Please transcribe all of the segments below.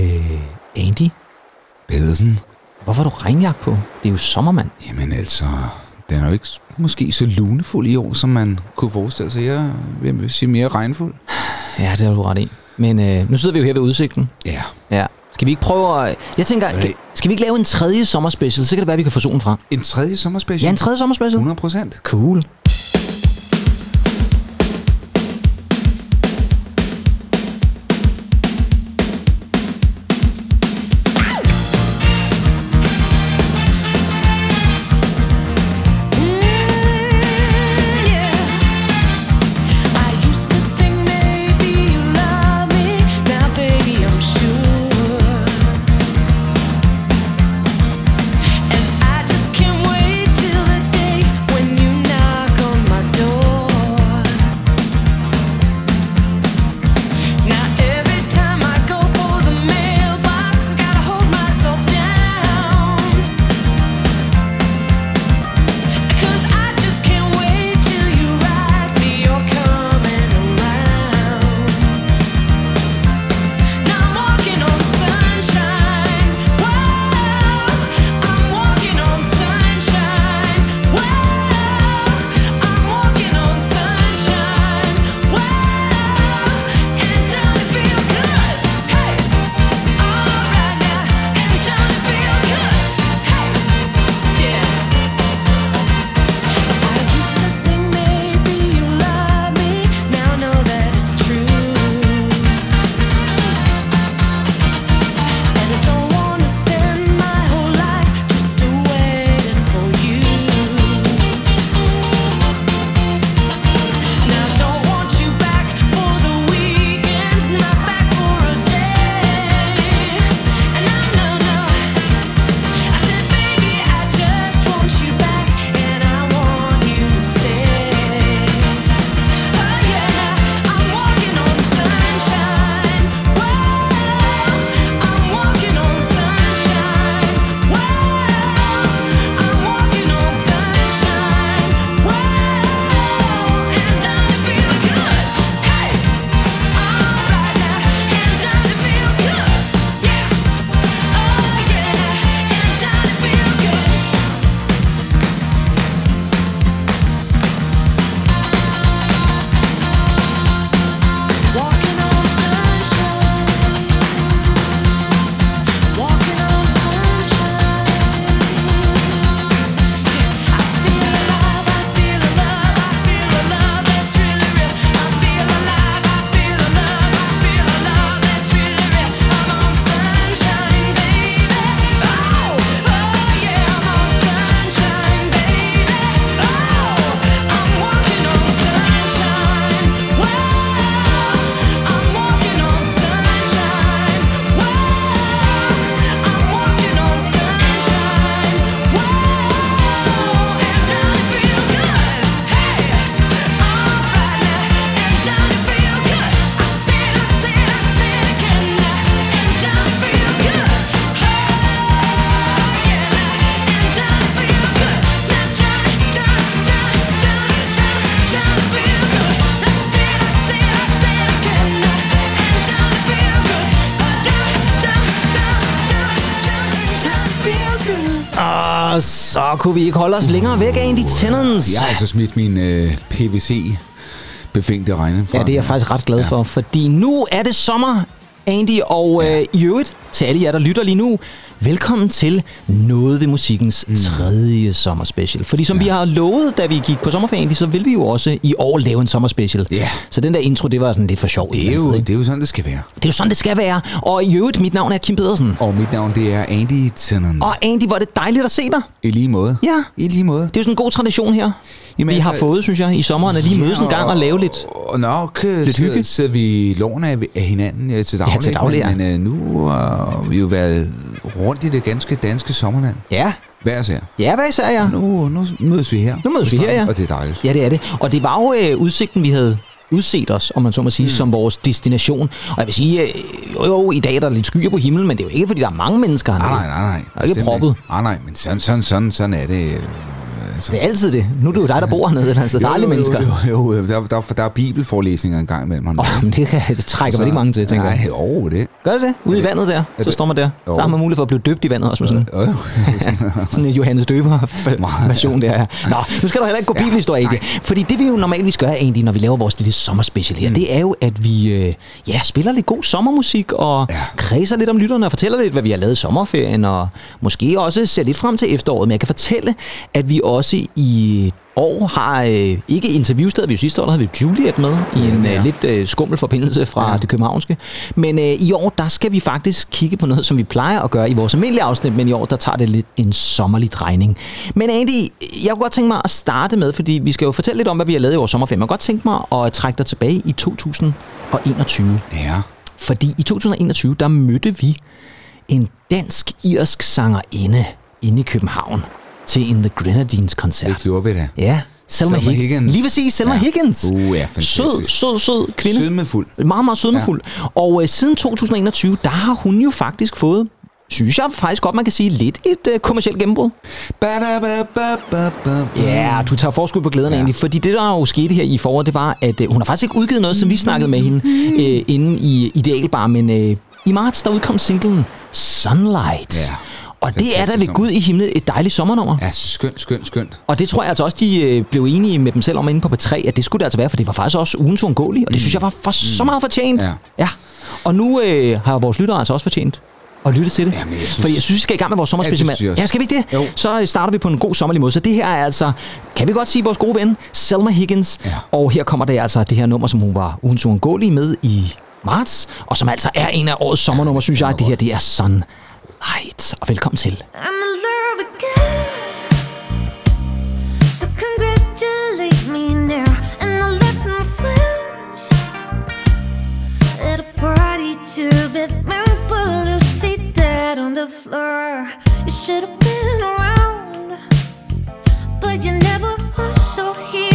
Øh, Andy, Pedersen? hvorfor har du regnjagt på? Det er jo sommer, mand. Jamen altså, den er jo ikke måske så lunefuld i år, som man kunne forestille sig. Jeg vil sige mere regnfuld. Ja, det har du ret i. Men øh, nu sidder vi jo her ved udsigten. Ja. Ja. Skal vi ikke prøve at... Jeg tænker, Okay. kan, skal vi ikke lave en tredje sommerspecial? Så kan det være, at vi kan få solen fra. En tredje sommerspecial? Ja, en tredje sommerspecial. 100 procent. Cool. Kunne vi ikke holde os længere væk af Andy Tennants. Jeg har altså smidt min øh, PVC befængte regne fra. Ja, det er jeg faktisk ret glad for, fordi nu er det sommer, Andy, og øh, i øvrigt, til alle jer, der lytter lige nu, velkommen til Noget ved Musikkens mm. tredje sommerspecial. Fordi som ja. vi har lovet, da vi gik på sommerferie, Andy, så vil vi jo også i år lave en sommerspecial. Ja. Så den der intro, det var sådan lidt for sjov. et Det er, jo, sted, det er jo sådan, det skal være. det er jo sådan, det skal være. Og i øvrigt, mit navn er Kim Pedersen. Og mit navn, det er Andy Tennant. Og Andy, hvor er det dejligt at se dig. I lige måde. Ja. I lige måde. Det er jo sådan en god tradition her. Jamen, vi har altså- fået, synes jeg, i sommeren at lige mødes en gang og lave lidt. Og nok Lidt sidder, hygge. sidder vi lån af, af hinanden øh, til daglig. til daglig, ja. Men, øh, nu har vi jo været rundt i det ganske danske sommerland. Ja, Hver især. ja hvad især jeg? Nu, nu mødes vi her. Nu mødes vi her, ja. Og det er dejligt. Ja, det er det. Og det var jo øh, udsigten, vi havde udset os, om man så må sige, mm. som vores destination. Og jeg vil sige, øh, jo, jo, i dag er der lidt skyer på himlen, men det er jo ikke, fordi der er mange mennesker hernede. Nej, nej, nej. Der er ikke proppet. Nej, nej, men sådan, sådan, sådan, sådan er det. Altså. Det er altid det. Nu er det jo dig, der bor hernede sted. Der er aldrig mennesker. Jo, jo, jo. Der, der, der er bibelforelæsninger en gang imellem. Oh, men det, kan, det trækker man ikke mange til, tænker jeg. Nej, jo, det. Gør det det? Ude i vandet der, så står man der. Jo. Så har man mulighed for at blive døbt i vandet også med sådan, Jo, jo. sådan en Johannes Døber-version der. Nå, nu skal du heller ikke gå bibelhistorie i det. Fordi det vi jo normalt gøre egentlig, når vi laver vores lille sommerspecial her, mm. det er jo, at vi øh, ja, spiller lidt god sommermusik og. Ja. kredser lidt om lytterne og fortæller lidt, hvad vi har lavet i sommerferien og måske også ser lidt frem til efteråret. Men jeg kan fortælle, at vi også i år har øh, ikke interviewstedet. Vi jo sidste år, der havde vi Juliet med i en øh, lidt øh, skummel forbindelse fra ja. Ja. det københavnske. Men øh, i år, der skal vi faktisk kigge på noget, som vi plejer at gøre i vores almindelige afsnit, men i år, der tager det lidt en sommerlig drejning. Men Andy, jeg kunne godt tænke mig at starte med, fordi vi skal jo fortælle lidt om, hvad vi har lavet i vores sommerferie. Jeg kunne godt tænke mig at trække dig tilbage i 2021. Ja. Fordi i 2021, der mødte vi en dansk-irsk sangerinde inde i København til en The Grenadines koncert. Det gjorde vi da. Ja, Selma, Selma Hig- Higgins. Lige præcis, Selma Ja. Higgins. Uh, ja, fantastisk. Sød, sød, sød kvinde. Sødmefuld. Meget, meget sødmefuld. Ja. Og øh, siden 2021, der har hun jo faktisk fået, synes jeg faktisk godt, man kan sige, lidt et øh, kommersielt gennembrud. Ja, du tager forskud på glæderne ja. Ja. egentlig, fordi det, der jo skete her i foråret, det var, at øh, hun har faktisk ikke udgivet noget, som vi snakkede med hende øh, inde i Idealbar, men øh, i marts, der udkom singlen Sunlight. Ja. Og det er da ved. Gud i himlen et dejligt sommernummer. Ja, skønt, skønt, skønt. Og det tror jeg altså også, de øh, blev enige med dem selv om inde på P3, at det skulle det altså være, for det var faktisk også ugens uundgåelige, og det synes jeg var for så meget fortjent. Ja. ja. Og nu øh, har vores lyttere altså også fortjent at lytte til det. Jamen, jeg synes- For jeg synes, vi skal i gang med vores sommerspecial. Ja, synes ja, skal vi ikke det? Jo. Så øh, starter vi på en god sommerlig måde. Så det her er altså, kan vi godt sige, vores gode ven, Selma Higgins. Ja. Og her kommer det altså det her nummer, som hun var ugens uundgåelige med i marts, og som altså er en af årets sommernummer, synes jeg. Det her, det er Sunlight. Og velkommen til. I'm in love again. So congratulate me now. And I left my friends at a party to remember Lucy dead on the floor. You should have been around, but you never. So here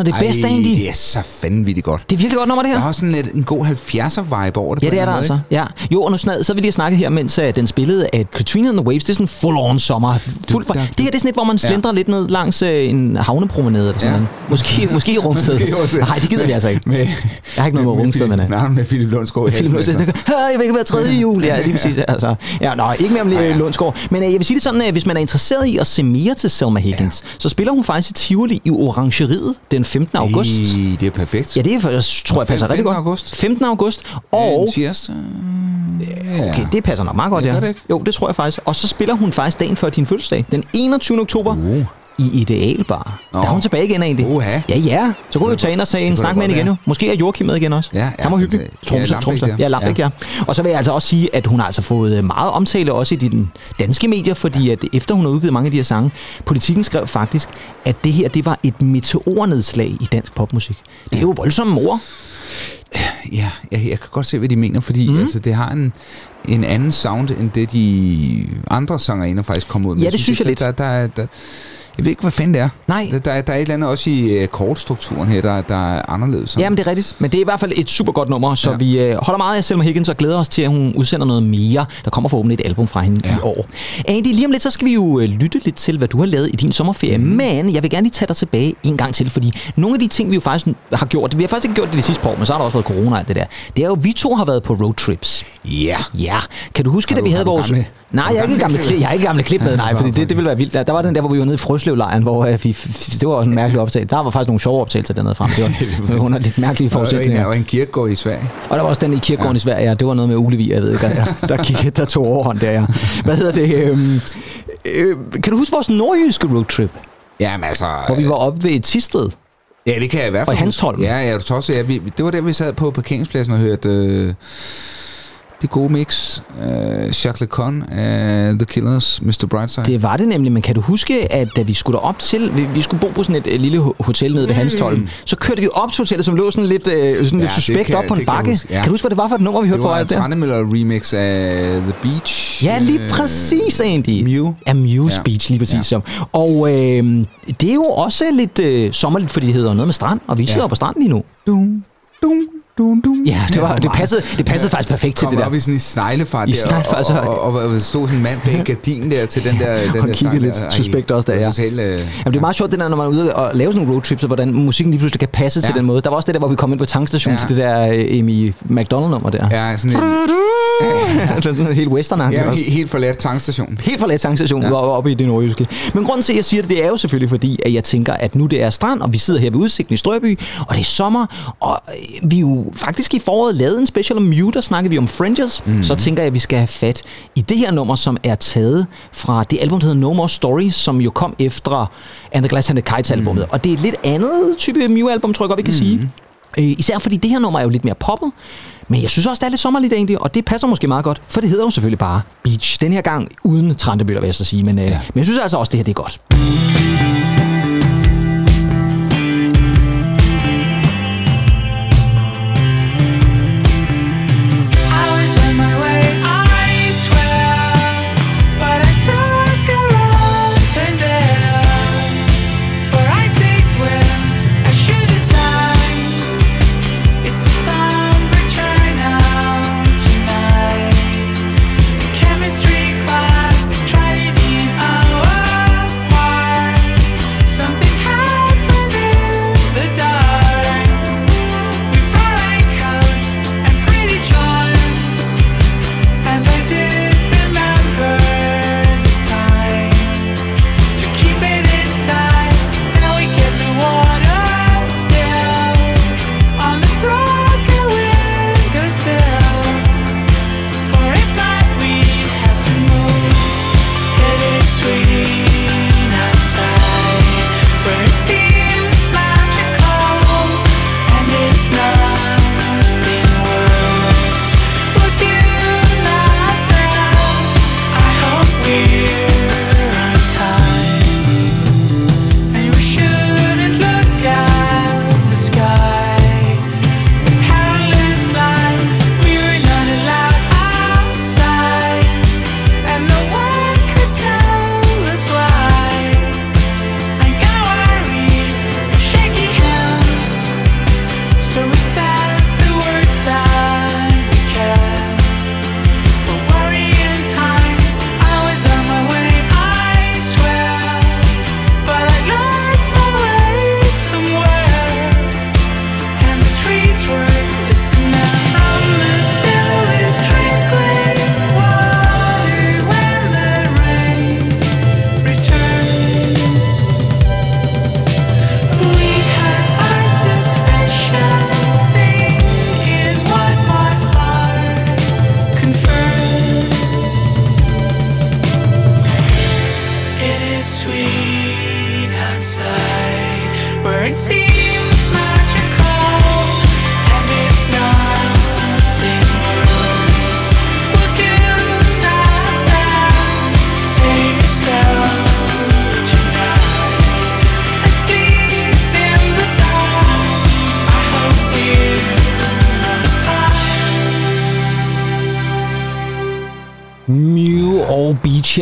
og det bedste, Ej, egentlig. det er så vanvittigt godt. Det er virkelig godt nummer, det her. Der har sådan lidt, en god 70'er-vibe over det. Ja, det er der altså. Ja. Jo, og nu snad, så vil jeg snakke her, mens uh, den spillede, at Katrina and the Waves, det er sådan full-on sommer. Fuld for, det her det er sådan et, hvor man slendrer lidt ned langs uh, en havnepromenade eller sådan Ja. noget. Måske, måske i Rungsted. Også. Nej, det gider vi altså ikke. Med, Jeg har ikke noget med Rungsted, men... Philip- uh, Nej, med Philip Lundsgaard halsen. så, efter. jeg vil ikke være tredje jul. Ja, lige præcis. Altså. Ja, nå, ikke mere om ja, Lundsgaard. Men uh, jeg vil sige det sådan, at hvis man er interesseret i at se mere til Selma Higgins, så spiller hun faktisk i Tivoli i Orangeriet den 15. august. Ej, det er perfekt. Ja, det er, jeg tror jeg passer rigtig 15. godt. august. 15. august. Og En tirsdag. Ja. Okay, det passer nok meget godt, Ja, ja. gør det ikke? Jo, det tror jeg faktisk. Og så spiller hun faktisk dagen før din fødselsdag, den 21. oktober, Uh. I Idealbar. Nå. Der er hun tilbage igen egentlig. Uha. Ja, ja. Så kunne vi jo tage ind og tage en snak med hende igen nu. Måske er Joachim med igen også. Ja, ja, Han var hyggelig. ja, Tromsø, Lambæk Tromsø. Ja, Lambæk, ja. Og så vil jeg altså også sige, at hun har altså fået meget omtale også i de danske medier, fordi at efter hun har udgivet mange af de her sange, Politikken skrev faktisk, at det her det var et meteornedslag i dansk popmusik. Det er jo voldsomme ord. Ja, jeg, jeg kan godt se, hvad de mener, fordi mm. altså, det har en, en anden sound, end det de andre sangerinder faktisk kommer ud med. Ja, det synes jeg ikke, lidt. Der, der, der, jeg ved ikke, hvad fanden det er. Nej. Der, der, er- et eller andet også i øh, kortstrukturen her, der, der er anderledes. Jamen, det er rigtigt. Men det er i hvert fald et super godt nummer, så ja. Vi øh, holder meget af Selma Higgins og glæder os til, at hun udsender noget mere. Der kommer forhåbentlig et album fra hende ja. I år. Andy, lige om lidt, så skal vi jo øh, lytte lidt til, hvad du har lavet i din sommerferie. Mm. Men jeg vil gerne lige tage dig tilbage en gang til, fordi nogle af de ting, vi jo faktisk har gjort, vi har faktisk ikke gjort det de sidste par år, men så har der også været corona og alt det der. Det er jo, vi to har været på roadtrips. Ja. Ja, kan du huske, Har da vi du- havde du vores... gamle- Nej, jeg er ikke gamle gamle klip, jeg er ikke gamle klip med, nej, fordi det, det ville være vildt. Der, der var den der, hvor vi var nede i Frøslevlejren, hvor øh, vi, det var også en mærkelig optagelse. Der var faktisk nogle sjove optagelser dernede frem. Det var under lidt mærkelige Og en, forudsætninger. og en kirkegård i Sverige. Og der var også den i kirkegården ja. i Sverige, ja. Det var noget med Ulevi, jeg ved ikke, der, der, gik, der tog overhånd der, ja. Hvad hedder det? Øhm, øh, kan du huske vores nordjyske roadtrip, Jamen altså... hvor vi var oppe ved et Tisted? Ja, det kan jeg i hvert Og fald i Hanstholm. Ja, ja, du også, ja, vi, det var der, vi sad på parkeringspladsen og hørte øh, det gode mix. Øh, Jacques Lecon af The Killers, Mr. Brightside. Det var det nemlig, men kan du huske, at da vi skulle op til, vi, vi skulle bo på sådan et øh, lille ho- hotel nede ved Hanstholm, så kørte vi op til hotellet, som lå sådan lidt, øh, sådan Ja, lidt det suspekt kan- op på en det kan bakke. huske, ja. Kan du huske, hvad det var for et nummer, vi hørte det på var vej en? Trannemøller remix af The Beach. Ja, lige Øh, præcis egentlig. Mew. Ja, Mew Ja. Speech, lige præcis. Ja. som. Og øh, det er jo også lidt øh, sommerligt, fordi det hedder noget med strand, og vi sidder Ja. på stranden lige nu. Dum, dum, dum, dum. Ja, det, var, det passede, det passede faktisk perfekt til kom det der. op i sådan en sneglefart I der, og, og, og, og, stod sådan en mand bag gardinen der til den der, den Han der kiggede sang lidt der. Suspekt også der, ja. Totalt, øh, Jamen, det er meget sjovt, det der, når man er ude og lave sådan nogle roadtrips, og hvordan musikken lige pludselig kan passe ja. til Ja. den måde. Der var også det der, hvor vi kom ind på tankstationen ja. Ja. til det der øh, Amy McDonald-nummer der. Ja, sådan en Ja. sådan en helt western ja, også. he- helt forladt tankstation. Helt forladt tankstation ja. Ja. oppe, oppe i det nordjyske. Men grunden til, at jeg siger det, det er jo selvfølgelig fordi, at jeg tænker, at nu det er strand, og vi sidder her ved udsigten i Strøby, og det er sommer, og øh, vi er jo faktisk i foråret lavet en special om Mew, der snakker vi om Fringes, mm. så tænker jeg, at vi skal have fat i det her nummer, som er taget fra det album, der hedder No More Stories, som jo kom efter And the Glass and the Kites albumet. Mhm. Og det er et lidt andet type Mew-album, tror jeg godt, vi kan sige. Øh, især fordi det her nummer er jo lidt mere poppet, men jeg synes også, det er lidt sommerligt egentlig, og det passer måske meget godt, for det hedder jo selvfølgelig bare Beach. Den her gang uden Trantebøtter, vil jeg så sige, men, øh, ja. men jeg synes altså også, det her det er godt.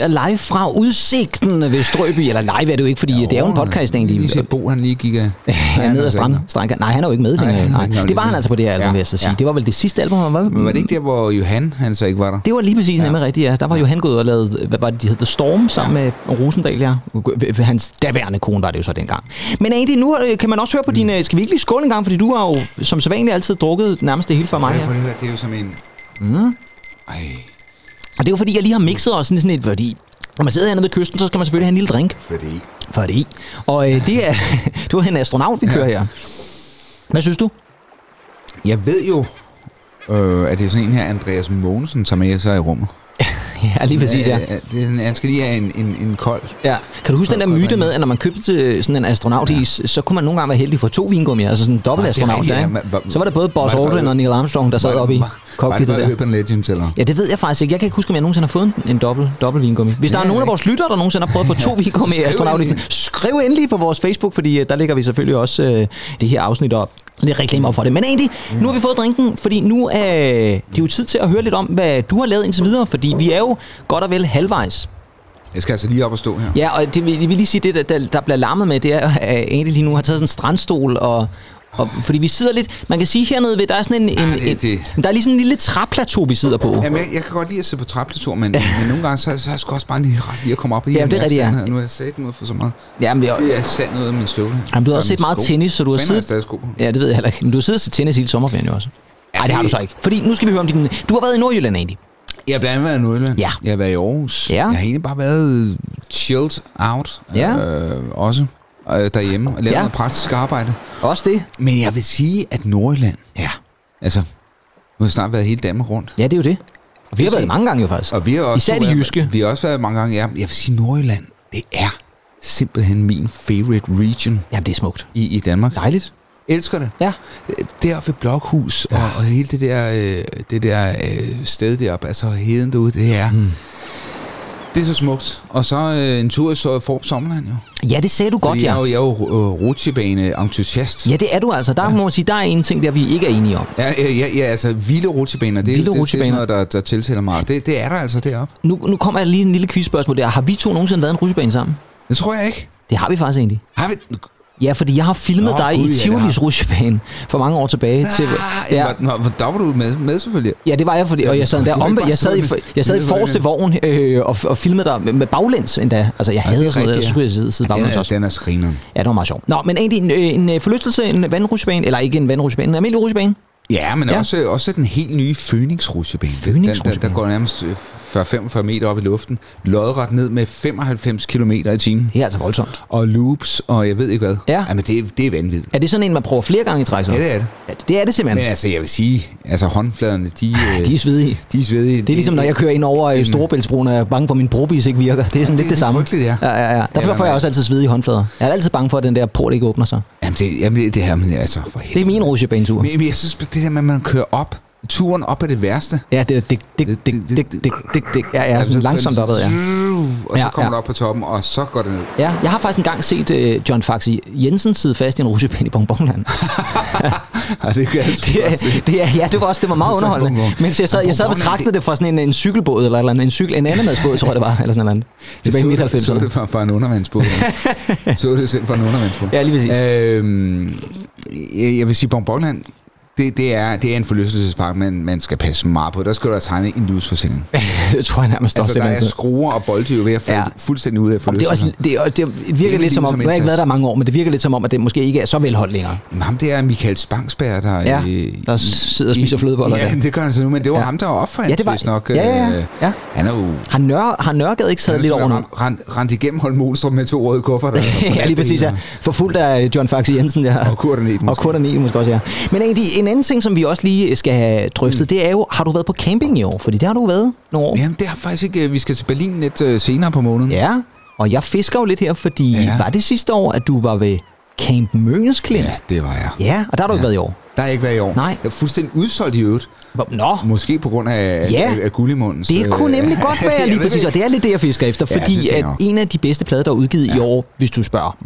Live fra udsigten ved Strøby. Eller live er det jo ikke, fordi det er jo en podcast egentlig. Lige se Bo, han lige gik af. Ja, ned ad strand, strand. Nej, han er jo ikke med Nej, han Nej, det var han altså på det her album, Ja, vil jeg så sige. ja. Det var vel det sidste album, han var Men var det ikke der, hvor Johan han så ikke var der? Det var lige præcis ja. nemlig rigtigt, ja. Der var jo han gået og lavet, hvad var det, de hed, The Storm, sammen med Rosendal, ja. Hans daværende kone var det jo så dengang. Men Andy, nu øh, kan man også høre på dine... Skal vi ikke lige skåle en gang, fordi du har jo som sædvanligt altid drukket nærmest det hele for mig, Ja, ja. det er jo som en... Mm. Det er jo fordi, jeg lige har mixet os sådan sådan et, fordi når man sidder hernede ved kysten, så skal man selvfølgelig have en lille drink fordi... for det i. Og øh, det er, du er en astronaut, vi kører her. Hvad synes du? Jeg ved jo, øh, at det er sådan en her, Andreas Mogensen tager med sig i rummet. Ja, lige præcis, ja. Øh, øh, Det er sådan, han skal lige have en, en, en kold. Ja. Kan du huske den der myte med, at når man købte til sådan en astronautis, så kunne man nogle gange være heldig for to vingummier, altså sådan en dobbelt det astronaut. Der, ja. Så var det både Buzz det Aldrin og Neil Armstrong, der sad oppe i Var det bare der. Legends, eller? Ja, det ved jeg faktisk ikke. Jeg kan ikke huske, om jeg nogensinde har fået en, en dobbelt, dobbelt vingummi. Hvis der Ja, er nogen af vores lyttere, der nogensinde har prøvet at få to vingummi i astronautisen, skriv endelig på vores Facebook, fordi øh, der lægger vi selvfølgelig også øh, det her afsnit op. Lidt reklame op for det. Men Andy, nu har vi fået drinken, fordi nu er det jo tid til at høre lidt om, hvad du har lavet indtil videre, fordi vi er jo godt og vel halvvejs. Jeg skal altså lige op og stå her. Ja, og det vil, jeg vil lige sige, det der, der, bliver larmet med, det er, at Andy lige nu har taget sådan en strandstol, og, og, fordi vi sidder lidt, man kan sige hernede ved, der er sådan en, en, det- en der er lige sådan en lille træplateau, vi sidder på. Jamen, jeg, jeg kan godt lide at sidde på træplatur, men, men nogle gange, så, så er jeg sgu også bare lige ret lige at komme op lige Ja, det er rigtigt, ja. Nu har jeg sat noget for så meget. Jamen, jeg, Det er sand ud af min støvle. Jamen, du har Og også set meget sko. tennis, så du har siddet- sko på. Ja, det ved jeg heller ikke. Men du har siddet til tennis hele sommerferien jo også. Nej, det har du så ikke. Fordi nu skal vi høre om din... Du har været i Nordjylland, Andy. Jeg har blandt andet været i Nordjylland. Ja. Jeg har været i Aarhus. Ja. Jeg har egentlig bare været chilled out. Ja. Øh, også øh, derhjemme og lavet Ja. noget praktisk arbejde. Også det? Men jeg vil sige, at Nordjylland, Ja. altså, nu har snart været hele Danmark rundt. Ja, det er jo det. Og vi har vil været sige- mange gange jo faktisk. Og vi har også Især de jyske. Vi har også været mange gange. Ja, jeg vil sige, Nordjylland, det er simpelthen min favorite region Jamen, det er smukt. i, i Danmark. Dejligt. Elsker det. Ja. Deroppe ved Blokhus ja. og, og hele det der, øh, det der øh, sted deroppe, altså heden derude, det er... Mm. Det er så smukt. Og så øh, en tur i så Forp Sommerland jo. Ja, det sagde du godt, Fordi jeg er ja. jo, jeg er jo øh, rutsjebane-entusiast. Ja, det er du altså. Der må man sige, der er en ting, der vi ikke er enige om. Ja, ja, ja, ja, altså vilde rutsjebaner, det, Vilde det, det er sådan noget, der, der tiltaler mig. Det, det er der altså deroppe. Nu, nu kommer jeg lige en lille quizspørgsmål der. Har vi to nogensinde været en rutsjebane sammen? Det tror jeg ikke. Det har vi faktisk egentlig. Har vi... Ja, fordi jeg har filmet Nå, dig gud, i ja, Tivolis har- rutsjebane for mange år tilbage. til, Ah, ja. Nå, hvor- der var du med, med selvfølgelig. Ja, det var jeg, fordi, og jeg sad der om, jeg sad i, jeg sad i forreste vogn øh, og, og filmede dig med, med baglæns endda. Altså, jeg Ja, havde er sådan noget, så skulle jeg sidde, sidde Ja, baglæns er, også. den er skrineren. Ja, det var meget sjovt. Nå, men egentlig en, øh, en øh, forlystelse, en vandrutsjebane, eller ikke en vandrutsjebane, en almindelig rutsjebane. Ja, men Ja. ja. Også, også den helt nye Phoenix rutsjebane. Den, der, der Phoenix-rutsjebane. går nærmest øh, 40-45 meter op i luften. Lodret ned med 95 km i timen. Det er altså voldsomt. Og loops, og jeg ved ikke hvad. Ja. Jamen, det, er- det er vanvittigt. Er det sådan en, man prøver flere gange i træk så? Ja, det er det. Ja, det er det simpelthen. Men altså, jeg vil sige, altså håndfladerne, de, øh, De er svedige. de er svedige. Det er ligesom, når jeg kører ind over øh, Storebæltsbroen, og jeg er bange for, at min brobis ikke virker. Det er sådan lidt det det er samme. ja. Ja, ja, ja. Derfor får jeg også altid svedige håndflader. Jeg er altid bange for, at den der port ikke åbner sig. Jamen, det, jamen, det, det her, men altså, for Det er min rutsjebanetur. Men, men jeg synes, det der med, at man kører op, turen op er det værste. Ja, det er dik, dik, dik, dik, dik, dik, dik, dik. Ja, ja, Altså, langsomt opad, ja. Og så Ja, kommer ja. du op på toppen, og så går det ned. Ja, jeg har faktisk engang set uh, John Faxi Jensen sidde fast i en rutsjebane i Bonbonland. Ja, det kan jeg Det, det ja, det var også det var meget underholdende. bonbon. Mens jeg sad, jeg sad og betragtede det fra sådan en, en cykelbåd, eller, eller en, cykel, en ananadsbåd, tror jeg det var, eller sådan noget. Tilbage i så, det- så midt-90'erne. det fra, fra en undervandsbåd. så det selv fra en undervandsbåd. Ja, lige præcis. Øhm, jeg, jeg vil sige, Bonbonland, det, det, er, det er en forlystelsespark, men man skal passe meget på. Der skal der tegne en livsforsikring. det tror jeg nærmest Altså, også. der det er er skruer og bolde ved at falde Ja. fuldstændig ud af det, er også, forlystelsen. det, er, det, er, det virker Det er lidt som om, nu har jeg ikke været der mange år, men det virker lidt som om, at det måske ikke er så velholdt længere. Men ham der er Michael Spangsberg, der... Ja, øh, der sidder og spiser flødeboller Ja, der. det gør han så nu, men det var Ja. ham, der var opfandt, Ja, det var- nok. ja, ja, ja. øh, Ja. Han er jo... Har, Nør, har Nørgade ikke taget Han lidt er over nu? rent, rent, igennem Holm Olstrup med to røde kufferter. ja, lige præcis, ja. Forfulgt af John Faxi Jensen, ja. Og Kurt Og måske. Også, ja. Men egentlig, en anden ting, som vi også lige skal have drøftet, mm. det er jo, har du været på camping i år? Fordi det har du været nogle år. Jamen, det har faktisk ikke... øh, Vi skal til Berlin lidt øh, senere på måneden. Ja, og jeg fisker jo lidt her, fordi ja. Var det sidste år, at du var ved Camp Mønsklint? ja det var jeg. Ja, og der har du ikke Ja. været i år. Der har ikke været i år. Nej. Det er fuldstændig udsolgt i øvrigt. Nå, Måske på grund af, Ja. af, af Gullimundens... det kunne øh, nemlig godt være lige præcis, og det er lidt det, jeg fisker efter, Ja, fordi at en af de bedste plader, der er udgivet i Ja. år, hvis du spørger,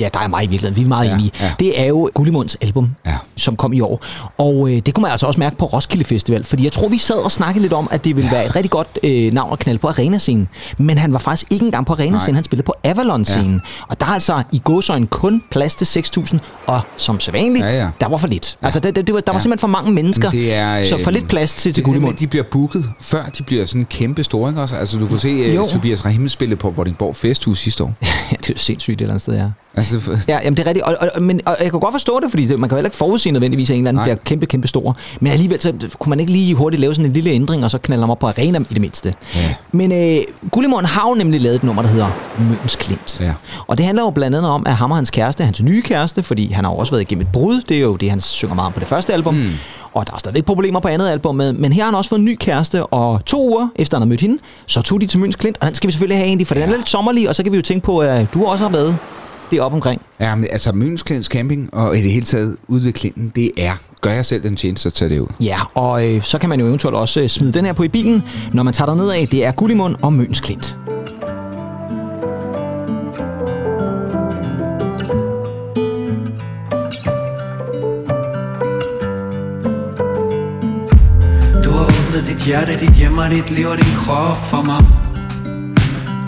ja, der er mig i virkeligheden, vi er meget Ja, enige, ja. det er jo Gullimunds album, Ja. som kom i år. Og øh, det kunne man altså også mærke på Roskilde Festival, fordi jeg tror, vi sad og snakkede lidt om, at det ville være et rigtig godt øh, navn at knalde på arenascenen. Men han var faktisk ikke engang på arenascenen, han spillede på Avalon-scenen. Og der er altså i gåsøjne kun plads til 6.000, og som sædvanligt, Ja, ja. der var for lidt. Altså, det, det, det var, der var Ja. simpelthen for mange mennesker, Men det er, så for øh, lidt plads til, til Gullimund. de bliver booket, før de bliver sådan kæmpe store, ikke også? Altså, du kunne se Jo. uh, Tobias Rahim spille på Vordingborg Festhus sidste år. Ja, det er jo sindssygt et eller andet sted, ja. Altså, for- Ja, jamen det er rigtigt. Og, og, men, og jeg kan godt forstå det, fordi det, man kan jo heller ikke forudsige nødvendigvis, at en eller anden Nej. bliver kæmpe, kæmpe stor. Men alligevel, så kunne man ikke lige hurtigt lave sådan en lille ændring, og så knalde ham op på arena i det mindste. Ja. Men øh, Gullimund har jo nemlig lavet et nummer, der hedder Møns Klint. Ja. Og det handler jo blandt andet om, at ham og hans kæreste, hans nye kæreste, fordi han har jo også været igennem et brud, det er jo det, han synger meget om på det første album. Mm. Og der er stadigvæk problemer på andet album, men men her har han også fået en ny kæreste, og to uger efter han har mødt hende, så tog de til Møns Klint, og den skal vi selvfølgelig have egentlig, for den er lidt sommerlig, og så kan vi jo tænke på, at du også har været det op omkring. ja, men altså, Mønsklinds Camping og i det hele taget Klinten, det er, gør jeg selv den tjeneste at tage det ud. Ja, og øh, så kan man jo eventuelt også øh, smide den her på i bilen, når man tager derned af. Det er Gullimund og Møns Klint. Du har åbnet dit hjerte, dit hjem og dit liv og din krop for mig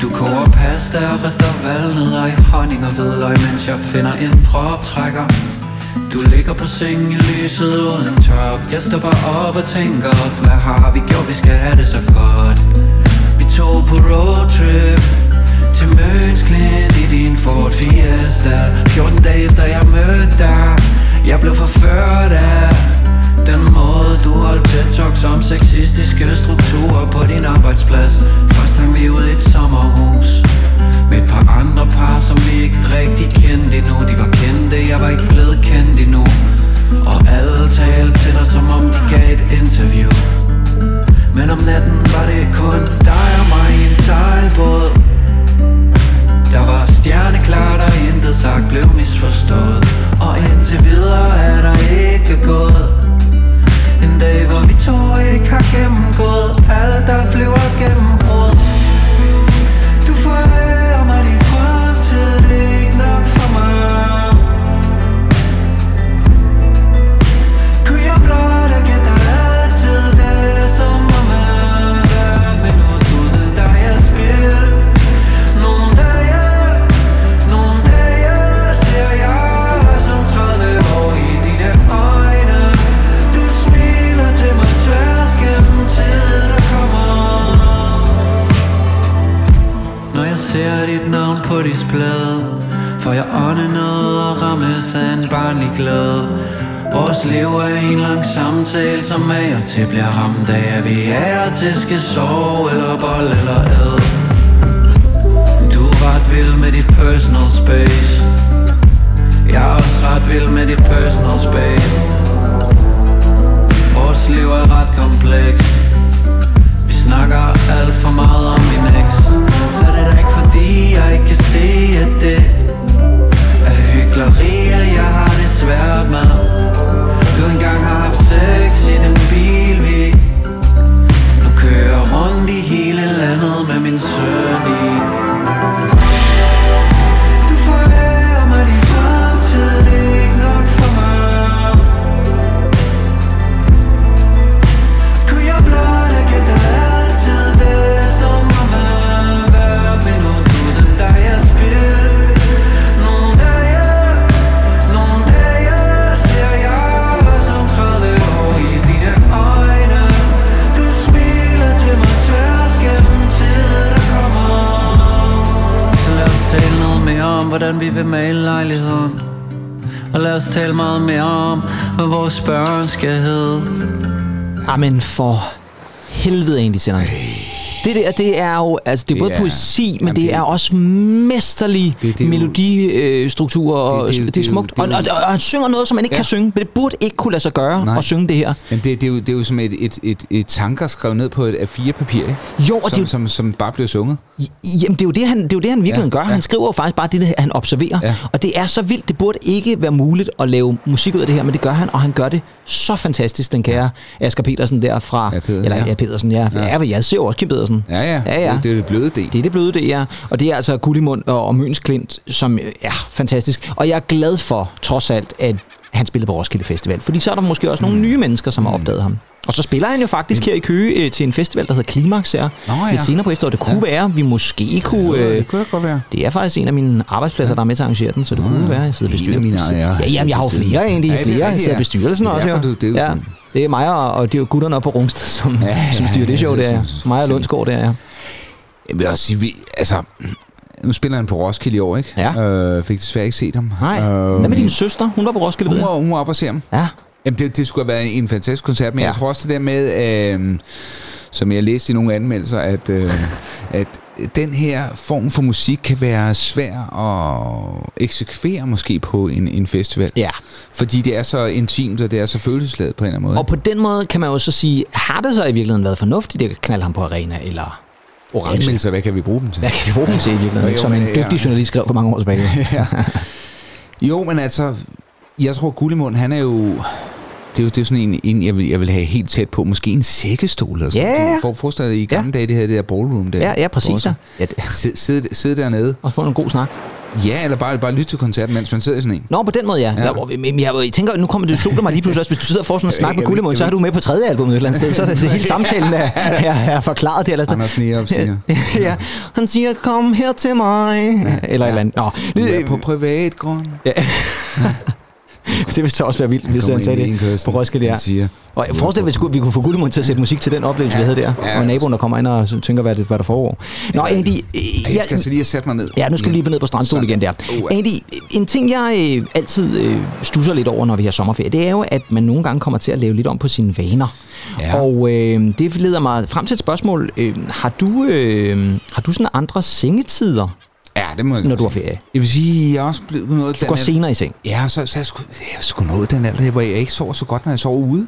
du koger pasta og rister valnødder i honning og hvidløg Mens jeg finder en proptrækker. Du ligger på sengen i lyset uden top. Jeg står op og tænker Hvad har vi gjort, vi skal have det så godt. Vi tog på roadtrip til Møns Klint i din Ford Fiesta. 14 dage efter jeg mødte dig Jeg blev forført af den måde du holdt tæt talks om sexistiske strukturer på din arbejdsplads. Først hang vi ud i et sommerhus Med et par andre par, som vi ikke rigtig kendte endnu. De var kendte, jeg var ikke blevet kendt endnu. Og alle talte til dig, som om de gav et interview. Men om natten var det kun dig og mig i en sejlbåd. Der var stjerneklart og intet sagt blev misforstået. Og indtil videre er der ikke gået. En dag hvor vi to ikke har gennemgået Alt der flyver gennem hovedet. Og af en barnlig glæde. Vores liv er en lang samtale, som af og til bliver ramt af At vi er til skal sove eller bold eller ad du er ret vild med dit personal space. Jeg er også ret vild med dit personal space. Vores liv er ret komplekst. Vi snakker alt for meget om min ex. Så det er da ikke fordi jeg ikke kan se at det er jeg har det svært med. Du engang har haft sex i den bil vi Nu kører rundt i hele landet med min søn i. børn skal hedde Amen for helvede en, de sender. Det der, det er jo, altså det er Det både er- poesi, men jamen, det det- er også mesterlig Det- det er Det- det er det, det er er smukt. det er Og, og, og, og han synger noget, som man ikke Ja. kan synge, men det burde ikke kunne lade sig gøre Nej. at synge det her. Men det, det, er jo, det er jo som et, et, et, et tanker skrevet ned på et A4-papir, ikke? Jo, og det er som, jo som, som bare bliver sunget. Jamen, det er jo det, han, det, er jo det, han virkelig Ja, gør. ja. Han skriver jo faktisk bare det, han observerer. Ja. Og det er så vildt. Det burde ikke være muligt at lave musik ud af det her, men det gør han, og han gør det så fantastisk, den kære Asger Petersen der fra... Ja, Peder, eller ja. ja, Pedersen, ja. Ja. ja. jeg ser jo også Kim Pedersen. Ja, ja. Ja, ja. Det, det er det bløde del. Det er det bløde, det er. Og det er altså Gullimund og, og Møns Klint, som øh, er fantastisk. Og jeg er glad for, trods alt, at han spillede på Roskilde Festival. Fordi så er der måske også Mm. nogle nye mennesker, som har opdaget ham. Og så spiller han jo faktisk her i Køge øh, til en festival, der hedder Klimax her. Nå, ja. Lidt senere på efteråret. Det kunne Ja. være, vi måske kunne... Ja, Øh, det kunne godt være. det er faktisk en af mine arbejdspladser, der er med til at arrangere den, så det kunne være, jeg sidder bestyrelsen. ja. ja, jamen, jeg har jo flere egentlig. Ja, Ja, er flere. Jeg sidder ja. bestyrelsen Det er også. derfor, du- det er ja. Det er mig og, og jo gutterne oppe på Rungsted, som, Ja, som styrer det show der. Mig og Lundsgaard der, ja. Jeg vil også sige, vi, altså, nu spiller han på Roskilde i år, ikke? Ja. Øh, fik desværre ikke set ham. Nej. Øh, Hvad med din søster? Hun var på Roskilde, Hun var, hun var op og se ham. Ja. Jamen, det, det skulle have været en fantastisk koncert, men ja. jeg tror også det der med, øh, som jeg læste i nogle anmeldelser, at, øh, at den her form for musik kan være svær at eksekvere måske på en, en festival. Ja. Fordi det er så intimt, og det er så følelsesladet på en eller anden måde. Og på den måde kan man jo så sige, har det så i virkeligheden været fornuftigt at knalde ham på arena eller orange? Anmeldelser, hvad kan vi bruge dem til? Hvad kan vi bruge dem til i virkeligheden? Jo, Som en ja. dygtig journalist skrev for mange år tilbage. Jo, men altså, jeg tror, Gullimund, han er jo... Det er jo, det er sådan en, en jeg, vil, jeg vil have helt tæt på. Måske en sækkestol eller sådan Ja, ja. noget. For, forestil dig i gamle dage, det her det der ballroom der. Ja, ja, præcis. Ja. Ja, det, Sid, sidde, sidde dernede. og få en god snak. Ja, eller bare, bare lytte til koncerten, mens man sidder i sådan en. Nå, på den måde, ja. Ja. ja. Jeg, men jeg, jeg tænker, nu kommer det slog mig lige pludselig også, hvis du sidder og får sådan en snak med Jeg Gullimund, så er jeg du med på tredje album et eller andet sted, så er det hele samtalen er, er, er forklaret det eller. Anders Neop siger, ja, han siger, kom her til mig. Ja, eller ja. et eller andet. Nå, det, er på privat grund. ja. det ville så også være vildt, hvis han sagde det på Roskilde. Ja. Siger, Og jeg forestiller mig, hvis vi kunne få Gullimund til at sætte musik til den oplevelse, vi havde der. Ja. Og naboen, der kommer ind og tænker, hvad, det, hvad der foregår. Nå, Andy, øh, jeg skal altså lige sat mig ned. Ja, nu skal vi lige ned på strandstol Sådan. igen der. Uh, Andy, en ting jeg øh, altid øh, stusser lidt over, når vi har sommerferie, det er jo, at man nogle gange kommer til at lave lidt om på sine vaner. Ja. Og øh, det leder mig frem til et spørgsmål. Øh, har, du, øh, har du sådan andre sengetider, Ja, det må jeg når du har ferie? Jeg vil sige, jeg er også blevet noget Du går senere i seng? Ja, så, så jeg, sgu, jeg sgu nået den alder, hvor jeg ikke sover så godt, når jeg sover ude.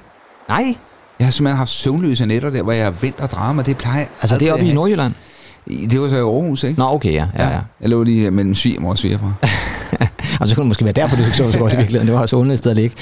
Nej, Jeg har simpelthen haft søvnløse nætter der, hvor jeg har vendt og drejet mig. Det plejer altså det er oppe i. Nordjylland? Det var så i Aarhus, ikke? Nå, okay, ja. ja, ja. Jeg lå lige mellem svigermor og svigerfar. Og så kunne det måske være derfor, du ikke sov så godt i virkeligheden. Det var så underligt sted at ligge.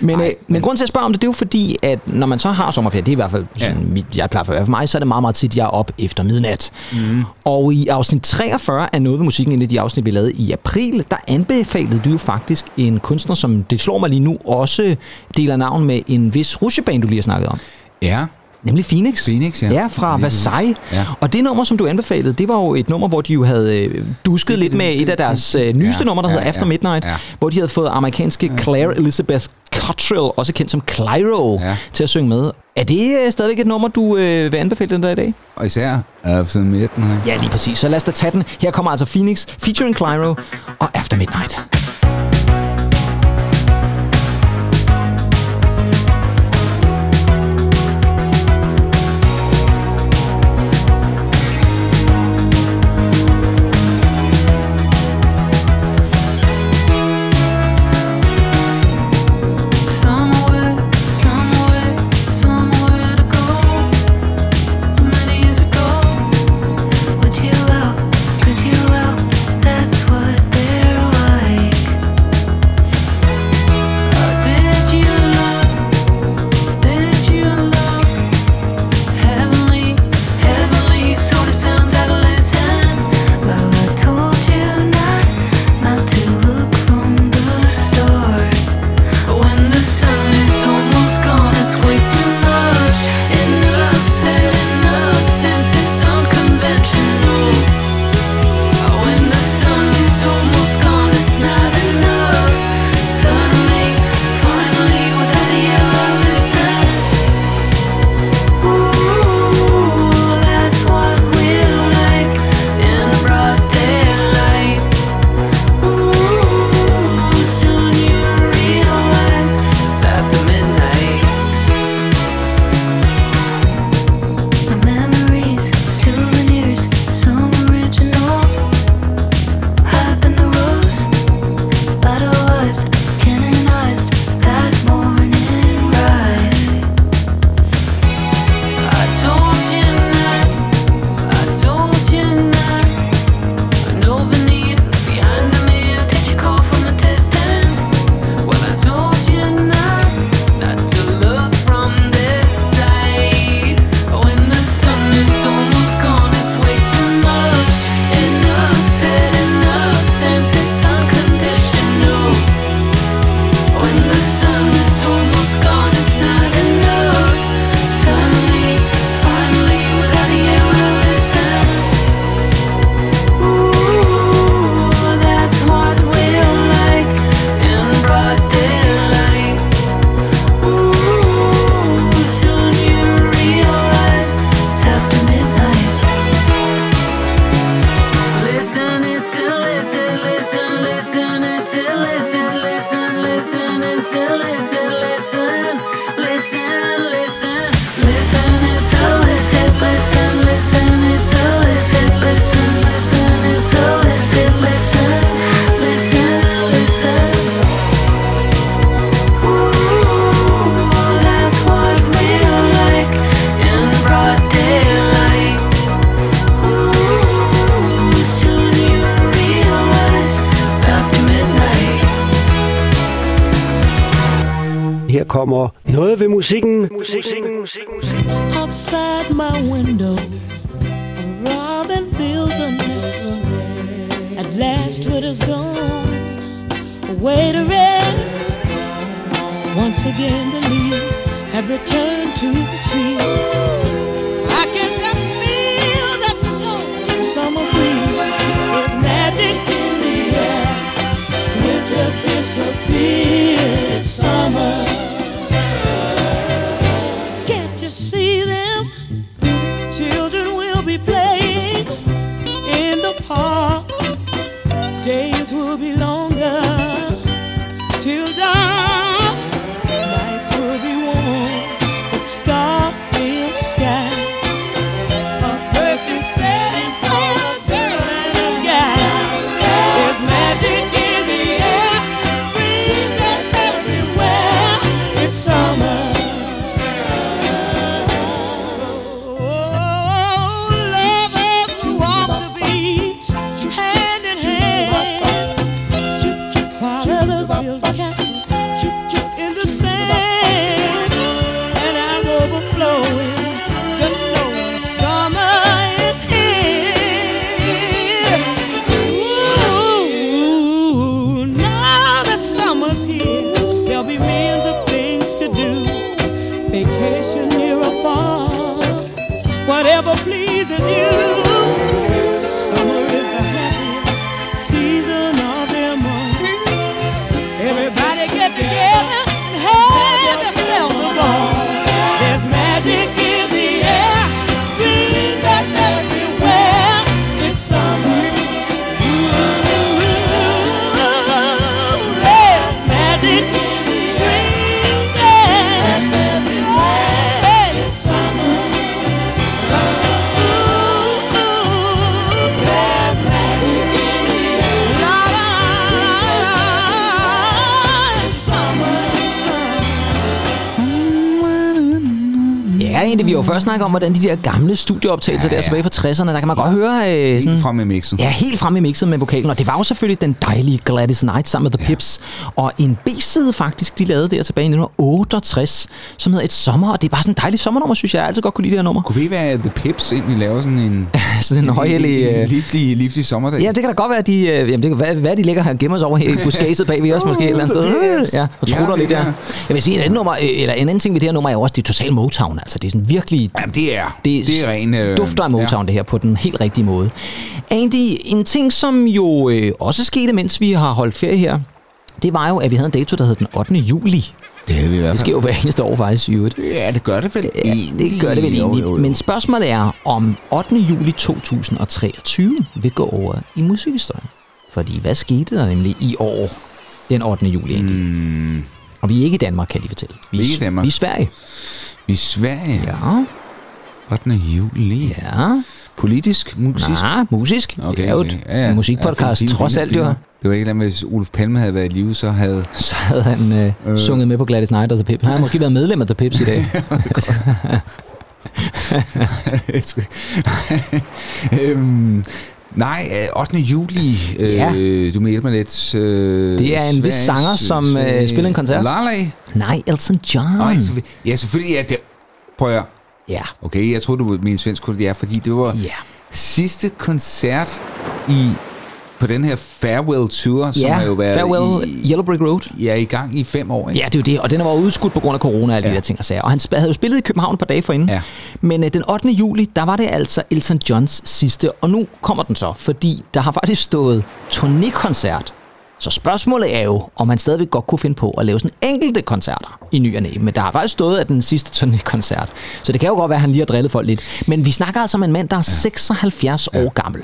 Men, Ej, øh, men, men- grunden til at spørge om det, det er jo fordi, at når man så har sommerferie, det er i hvert fald sådan, Ja. mit, jeg plejer for, for mig, så er det meget, meget tit, jeg er op efter midnat. Mm. Og i afsnit 43 af Noget ved musikken, en af de afsnit, vi lavede i april, der anbefalede du jo faktisk en kunstner, som det slår mig lige nu, også deler navn med en vis rushebane, du lige har snakket om. Ja, Nemlig Phoenix. Phoenix, ja. Ja, fra Lige Versailles. Ja. Og det nummer, som du anbefalede, det var jo et nummer, hvor de jo havde øh, dusket Det- lidt det- med det- et af deres det- øh, nyeste ja, numre, der ja, hedder After ja, Midnight, ja. hvor de havde fået amerikanske Claire Elizabeth Cottrell, også kendt som Clyro, Ja. til at synge med. Er det øh, stadigvæk et nummer, du øh, vil anbefale den der i dag? og især After Midnight. Ja, lige præcis. Så lad os da tage den. Her kommer altså Phoenix featuring Clyro og After Midnight. Snakket om, hvordan de der gamle studieoptagelser ja, Ja, der ja. tilbage fra 60'erne, der kan man godt høre øh, Helt sådan, frem i mixen. Ja, helt frem i mixet med vokalen, og det var jo selvfølgelig den dejlige Gladys Knight sammen med The Pips, og en B-side faktisk, de lavede der tilbage i 1968, som hedder Et Sommer, og det er bare sådan en dejlig sommernummer, synes jeg. Jeg har altid godt kunne lide det her nummer. Kunne vi være The Pips egentlig laver sådan en... Sådan en højhellig... en, en Øh, livlig, livlig sommerdag? Ja, det kan da godt være, at de, øh, jamen, det kan være, være, de ligger her og gemmer sig over her i buskaget bag ved os måske et eller andet The sted. Ja, og Ja, trutter det lidt der. er- Jeg vil sige, en anden, nummer, øh, eller en anden ting ved det her nummer er jo også, det er total Motown. Altså, det er sådan virkelig Jamen, det er, det, det er ren... Øh, dufter af Motown, ja. det her, på den helt rigtige måde. Andy, en ting, som jo øh, også skete, mens vi har holdt ferie her, det var jo, at vi havde en dato, der hed den 8. juli. Det havde vi i hvert Det fald. sker jo hver eneste år faktisk i øvrigt. Ja, det gør det vel Ja, det gør det vel egentlig. jo, jo. Men spørgsmålet er, om 8. juli 2023 vil gå over i musikhistorien. Fordi hvad skete der nemlig i år, den 8. juli? Andy? Mm, Og vi er ikke i Danmark, kan jeg lige fortælle. Vi, Vi er ikke i Danmark. Vi er i Sverige. vi er i Sverige. Ja, 8. juli. ja. Politisk, musisk. Nej, musisk. Okay, det er jo et Ja, ja. musikpodcast, fint, fint, trods alt jo. Det var ikke andet, hvis Ulf Palme havde været i live, så havde... Så havde han øh, øh. sunget med på Gladys Knight og The Pips. Han har måske været medlem af The Pips i dag. øhm, nej, øh, 8. juli. Øh, Ja. Du må hjælpe mig lidt. Øh, Det er en vis sanger, som, øh, spiller en koncert. Lala. Nej, Elton John. Nej, ja, selvfølgelig. Ja, det, prøv at. Ja. Okay, jeg troede, du mente svensk er, fordi det var Ja. sidste koncert i på den her Farewell Tour, som Ja, har jo været Farewell i, Yellow Brick Road. ja, i gang i fem år. Ikke? Ja, det er jo det, og den var udskudt på grund af corona og alle ja. de der ting og sager. Og han havde jo spillet i København et par dage forinden. Ja. Men øh, den 8. juli, der var det altså Elton Johns sidste, og nu kommer den så, fordi der har faktisk stået turnékoncert. Så spørgsmålet er jo, om han stadigvæk godt kunne finde på at lave sådan enkelte koncerter i ny og næ. Men der har faktisk stået af den sidste turnékoncert. Så det kan jo godt være, at han lige har drillet folk lidt. Men vi snakker altså om en mand, der er 76 år gammel.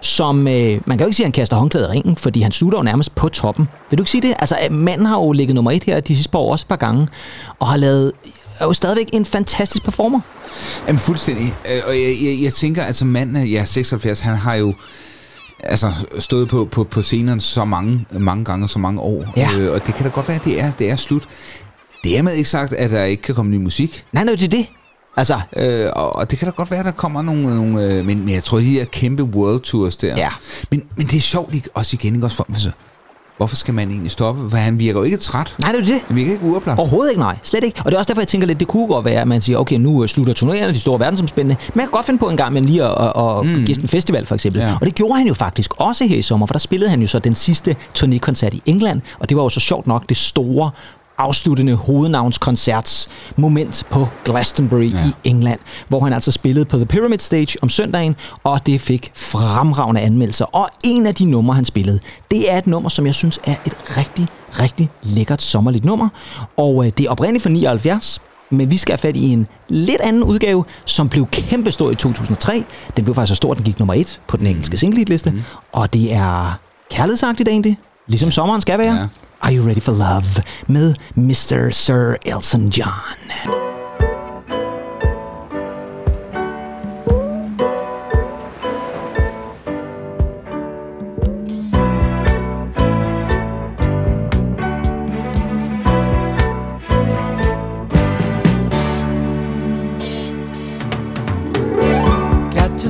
Som, øh, man kan jo ikke sige, at han kaster håndklædet i ringen, fordi han slutter jo nærmest på toppen. Vil du ikke sige det? Altså, øh, manden har jo ligget nummer et her de sidste par år også et par gange, og har lavet er jo stadigvæk en fantastisk performer. Jamen fuldstændig. Øh, Og jeg, jeg, jeg tænker, altså manden, ja, 76, han har jo altså, stået på, på, på scenerne så mange, mange gange, så mange år. Ja. Øh, og det kan da godt være, at det er, det er slut. Det er med ikke sagt, at der ikke kan komme ny musik. Nej, nej, det er det. Altså, Øh, og, og det kan da godt være, at der kommer nogle... nogle øh, men, men jeg tror, de her kæmpe world tours der... Ja. Men, men det er sjovt ikke, også igen, ikke også for... Altså, hvorfor skal man egentlig stoppe? For han virker jo ikke træt. Nej, det er det. Han virker ikke uoplagt. Overhovedet ikke, nej. Slet ikke. Og det er også derfor, jeg tænker lidt, det kunne godt være, at man siger, okay, nu øh, slutter turnerende, de store verdensomspændende. Men jeg kan godt finde på en gang med lige at, at, at mm. gæste en festival, for eksempel. Ja. Og det gjorde han jo faktisk også her i sommer, for der spillede han jo så den sidste turnékoncert i England, og det var jo så sjovt nok det store afsluttende hovednavnskoncerts moment på Glastonbury ja. I England, hvor han altså spillede på The Pyramid Stage om søndagen, og det fik fremragende anmeldelser. Og en af de numre, han spillede, det er et nummer, som jeg synes er et rigtig, rigtig lækkert sommerligt nummer, og øh, det er oprindeligt fra 79, men vi skal have fat i en lidt anden udgave, som blev kæmpestor i 2003. Den blev faktisk så stor, at den gik nummer et på den engelske singlehitliste. Mm. Og det er kærlighedsagtigt egentlig, ligesom sommeren skal være. Ja. Are You Ready for Love med Mr. Sir Elton John. Catch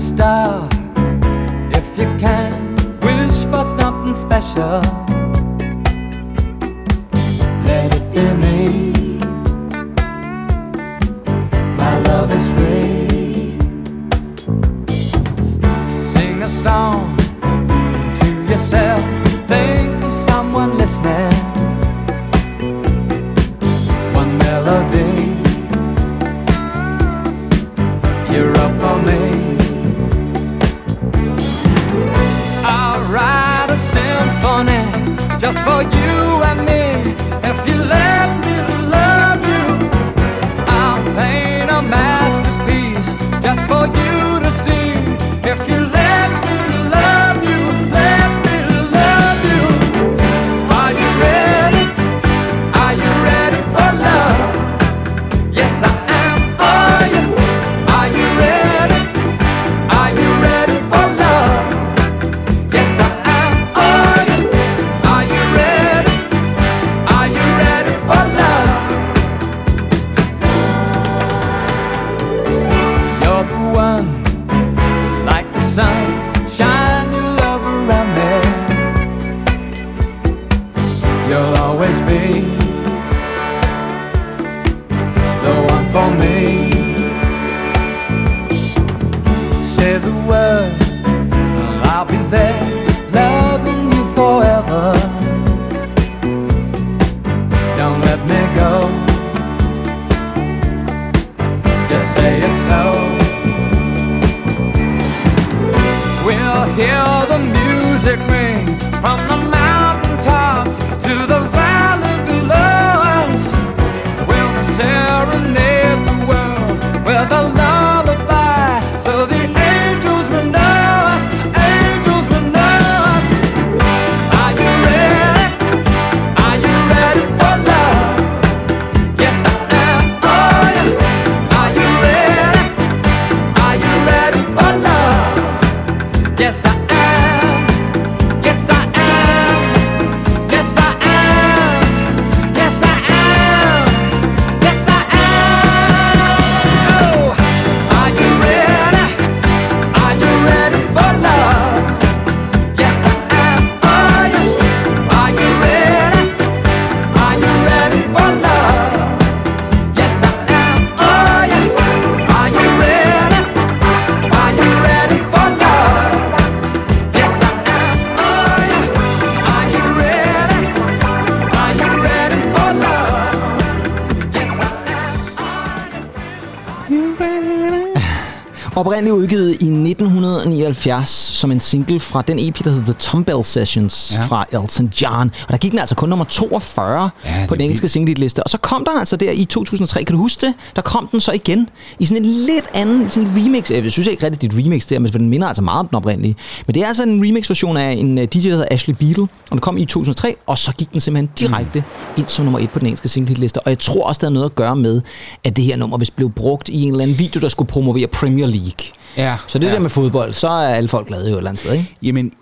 1979 som en single fra den EP, der hedder The Tombell Sessions ja. Fra Elton John. Og der gik den altså kun nummer 42 Ja, på den engelske single-liste. Og så kom der altså der i 2003, kan du huske det? Der kom den så igen i sådan en lidt anden sådan en remix. Jeg synes ikke er et remix der, men den minder altså meget om den oprindelige. Men det er altså en remix-version af en øh, DJ, der hedder Ashley Beatle. Og den kom i 2003, og så gik den simpelthen direkte mm. ind som nummer et på den engelske single-liste. Og jeg tror også, der er noget at gøre med, at det her nummer vist blev brugt i en eller anden video, der skulle promovere Premier League. Ja, Så det ja. der med fodbold, så er alle folk glade jo et eller andet sted, ikke? Jamen,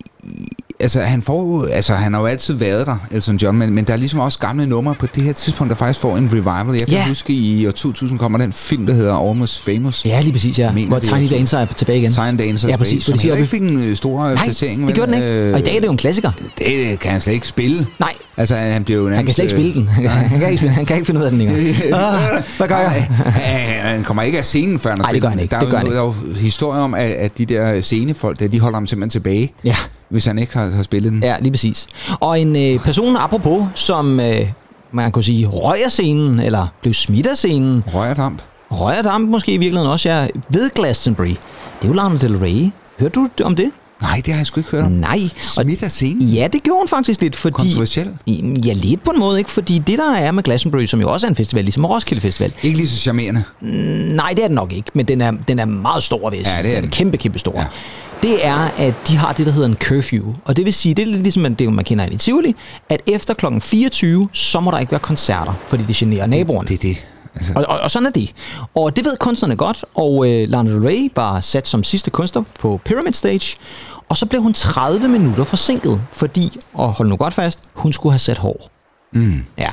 altså, han får altså, han har jo altid været der, Elton John, men, men der er ligesom også gamle numre på det her tidspunkt, der faktisk får en revival. Jeg kan Ja. huske, i år 2000 kommer den film, der hedder Almost Famous. Ja, lige præcis, ja. Mener Hvor Tiny Dancer er tilbage igen. Sign Dancer Ja, præcis. som siger, heller ikke fik en øh, stor Nej, placering. det vel? gjorde den ikke. Øh, Og i dag er det jo en klassiker. Det kan han slet ikke spille. Nej, Altså, han bliver jo han kan nærmest, slet ikke øh, spille den. Han kan, ikke, han kan ikke finde ud af den længere. Ah, hvad gør jeg? Nej, han kommer ikke af scenen, før han Nej, det gør han ikke. Der er, Det jo, han der er jo historier om, at, at de der scenefolk, der, de holder ham simpelthen tilbage, Ja, hvis han ikke har, har spillet den. ja, lige præcis. Og en øh, person, apropos, som øh, man kunne sige røg af scenen, eller blev smidt af scenen, Røg damp. røg af damp måske i virkeligheden også, ja, ved Glastonbury. Det er jo Lana Del Rey. Hørte du om det? Nej, det har jeg sgu ikke hørt om. Nej. Smidt af scenen? Ja, det gjorde hun faktisk lidt, fordi... Kontroversiel? Ja, lidt på en måde, ikke? Fordi det, der er med Glastonbury, som jo også er en festival, ligesom Roskilde Festival, Ikke lige så charmerende. nej, det er den nok ikke, men den er, den er meget stor, sige. Ja, det er den er den. kæmpe, kæmpe stor. Ja. Det er, at de har det, der hedder en curfew. Og det vil sige, det er lidt ligesom det, man kender i Tivoli, at efter kl. 24, så må der ikke være koncerter, fordi det generer naboerne. Det er det. Altså, Og, og, og sådan er det. Og det ved kunstnerne godt, og øh, Lana Del Rey var sat som sidste kunstner på Pyramid Stage, og så blev hun 30 minutter forsinket, fordi, og hold nu godt fast, hun skulle have sat hår. mm. Ja,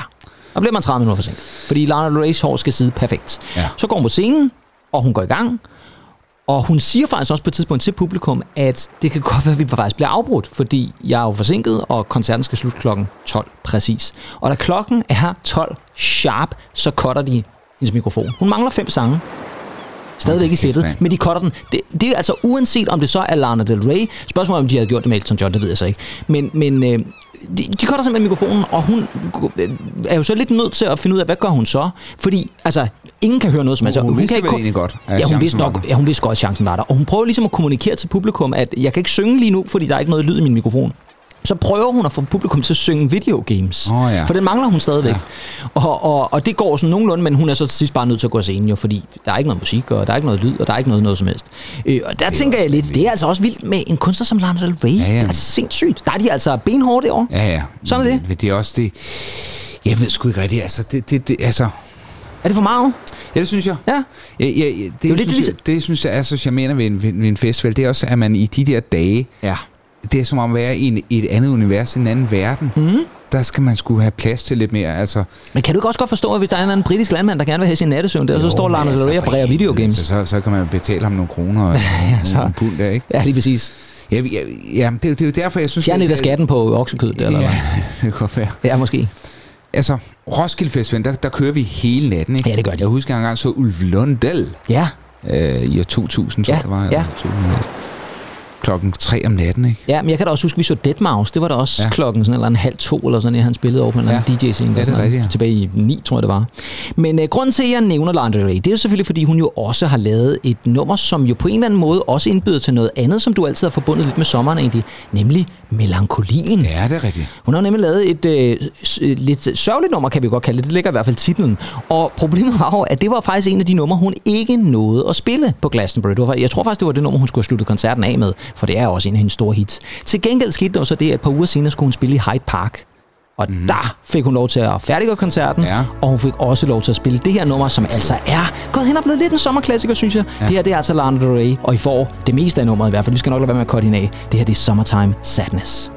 og bliver man 30 minutter forsinket, fordi Lana Del Reys hår skal sidde perfekt. Ja. Så går hun på scenen, og hun går i gang, og hun siger faktisk også på et tidspunkt til publikum, at det kan godt være, at vi faktisk bliver afbrudt, fordi jeg er jo forsinket, og koncerten skal slutte klokken 12 præcis. Og da klokken er 12 sharp, så cutter de hendes mikrofon. Hun mangler fem sange. Stadigvæk i sættet, men de cutter den. Det, det er altså uanset om det så er Lana Del Rey. Spørgsmålet om de havde gjort det med Elton John, det ved jeg så ikke. Men, men øh, de, de cutter simpelthen mikrofonen, og hun øh, er jo så lidt nødt til at finde ud af, hvad gør hun så? Fordi, altså, ingen kan høre noget som helst. Hun vidste kan vel ko- egentlig godt, ja, hun vidste nok, ja, hun vidste godt, at chancen var der. Og hun prøver ligesom at kommunikere til publikum, at jeg kan ikke synge lige nu, fordi der er ikke noget lyd i min mikrofon. Så prøver hun at få publikum til at synge videogames. Åh, ja. For den mangler hun stadigvæk. Ja. Og, og, og det går sådan nogenlunde, men hun er så til sidst bare nødt til at gå af scenen, jo, fordi der er ikke noget musik, og der er ikke noget lyd, og der er ikke noget, noget som helst. Øh, og der tænker jeg lidt, det er altså også vildt med en kunstner som Lana Del Rey. Ja, ja. Det er altså sindssygt. Der er de altså benhårde derovre. ja, ja. Sådan er det. Det er også det... Jeg ved sgu ikke rigtigt. Altså, det, det, det, altså, Er det for meget? ja, det synes jeg. Ja. Ja, ja, ja, det, det, synes ligesom- jeg, det synes jeg er så charmerende ved en, ved en festival. Det er også, at man i de der dage, Ja. Det er som om at være i, en, i et andet univers, en anden verden. Mm. Der skal man skulle have plads til lidt mere. Altså, Men kan du ikke også godt forstå, at hvis der er en eller anden britisk landmand, der gerne vil have sin nattesøvn der, så står Del Rey og bræger videogames? Altså, så, så kan man betale ham nogle kroner og Ja, så- nogle pund der, ikke? Ja, lige præcis. Ja, ja, ja det, det er jo derfor, jeg synes... Fjern lidt det- af skatten på oksekød, der, eller Ja, hvad? det kan godt være. Ja, måske. Altså, Roskilde Festival, der, der kører vi hele natten, ikke? Ja, det gør de. Jeg husker, engang så Ulf Lundell Ja, øh, i år 2000, tror Ja, jeg, det var. ja. eller 2001. Klokken tre om natten, ikke? Ja, men jeg kan da også huske, at vi så Deadmau5. Det var da også ja. Ja. klokken sådan eller en halv to eller sådan, at han spillede over på en anden DJ-scene. Ja, det er rigtigt, ja. Tilbage i 9, tror jeg det var. Men øh, grunden til, at jeg nævner Rey, det er jo selvfølgelig, fordi hun jo også har lavet et nummer, som jo på en eller anden måde også indbyder til noget andet, som du altid har forbundet lidt med sommeren egentlig, nemlig melankolien. Ja, det er rigtigt. Hun har nemlig lavet et øh, øh, lidt sørgeligt nummer, kan vi godt kalde det. Det ligger i hvert fald titlen. Og problemet var jo, at det var faktisk en af de numre, hun ikke nåede at spille på Glastonbury. Det var, jeg tror faktisk, det var det nummer, hun skulle have sluttet koncerten af med, for det er også en af hendes store hits. Til gengæld skete der så det, at et par uger senere skulle hun spille i Hyde Park. Og mm. der fik hun lov til at færdiggøre koncerten, Ja. og hun fik også lov til at spille det her nummer, som altså er gået hen og blevet lidt en sommerklassiker, synes jeg. Ja. Det her det er altså Lana Del Rey, og I får det meste af nummeret i hvert fald. Vi skal nok lade være med at korte hende af. Det her det er Summertime Sadness.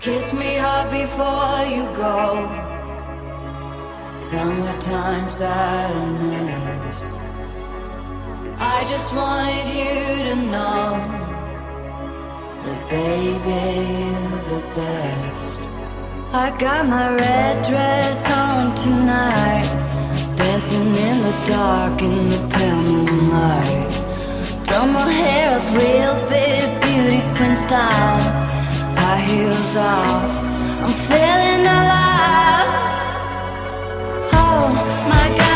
Kiss me hard before you go. Summertime sadness. I just wanted you to know that baby you're the best. I got my red dress on tonight, dancing in the dark in the pale moonlight. Drum my hair up real big, beauty queen style. High heels off, I'm feeling alive. My god,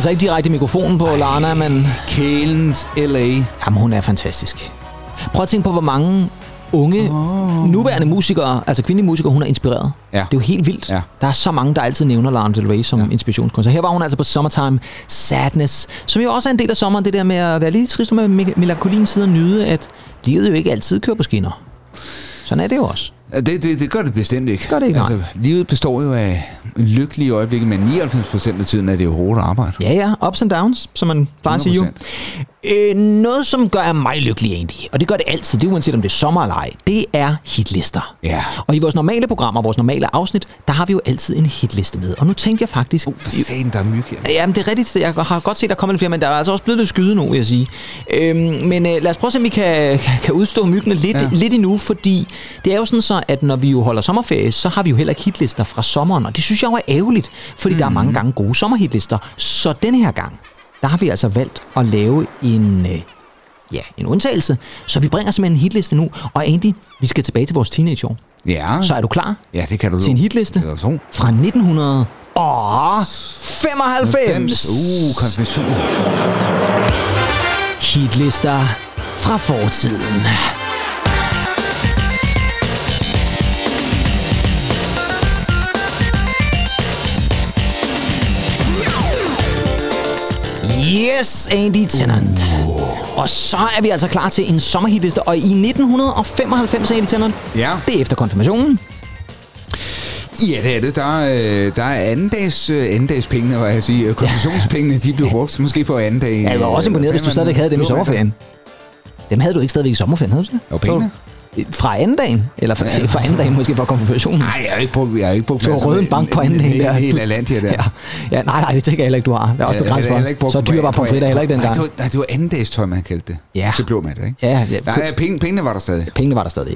altså ikke direkte mikrofonen på Lana, men Kælens L.A. jamen, hun er fantastisk. Prøv at tænke på, hvor mange unge, oh. nuværende musikere, altså kvindelige musikere, hun har inspireret. Ja. Det er jo helt vildt. Ja. Der er så mange, der altid nævner Lana Del Rey som ja. inspirationskunstner. Her var hun altså på Summertime Sadness, som jo også er en del af sommeren, det der med at være lidt trist og med me- melankolien side og nyde, at livet jo ikke altid kører på skinner. Sådan er det jo også. Det, det, det gør det bestemt ikke. gør det ikke, altså, livet består jo af lykkelige øjeblikke, men 99% af tiden er det jo hårdt arbejde. Ja, ja, ups and downs, som man plejer at sige jo. Øh, noget, som gør mig lykkelig egentlig, og det gør det altid, det er uanset om det er sommer eller ej, det er hitlister. Ja. Og i vores normale programmer, vores normale afsnit, der har vi jo altid en hitliste med. Og nu tænkte jeg faktisk... Uh, for satan, der er myg her. Jamen, det er rigtigt. Jeg har godt set, der kommer lidt flere, men der er altså også blevet lidt skyde nu, vil jeg sige. Øhm, men øh, lad os prøve at se, om vi kan, kan udstå myggene lidt, ja. Ja. lidt endnu, fordi det er jo sådan så, at når vi jo holder sommerferie, så har vi jo heller ikke hitlister fra sommeren, og det synes jeg jo er ærgerligt, fordi mm. der er mange gange gode sommerhitlister. Så denne her gang, der har vi altså valgt at lave en... Øh, Ja, en undtagelse. Så vi bringer simpelthen en hitliste nu. Og Andy, vi skal tilbage til vores teenageår. Ja. Så er du klar Ja, det kan du til en hitliste Det kan du tro. fra 1995? Uh, konfirmation. Hitlister fra fortiden. Yes, Andy Tennant. Og så er vi altså klar til en sommerhitliste. Og i 1995, Andy Tennant, Ja. det er efter konfirmationen. Ja, det er det. Der, er, øh, der er andendags, øh, andendags pengene, hvad jeg sige. Konfirmationspengene, de blev brugt måske på anden dag. Jeg var også imponeret, hvis du stadigvæk havde dem i sommerferien. Dem havde du ikke stadigvæk i sommerferien, havde du det? Og pengene? Fra anden dagen? Eller fra, ja. fra anden dagen måske fra konfirmationen? Nej, jeg har ikke brugt, jeg har ikke brugt Du har røget en bank på anden dagen der. Helt Atlantia der. Ja. ja, nej, nej, det tænker jeg heller ikke, du har. Det er også begrænset for. Så dyr var på- pomfritter heller ikke Nej, dengang. det var, nej, det var andendags tøj, man kaldte det. Ja. Til blå mad, ikke? Ja, ja. Nej, penge, pengene var der stadig. Pengene var der stadig,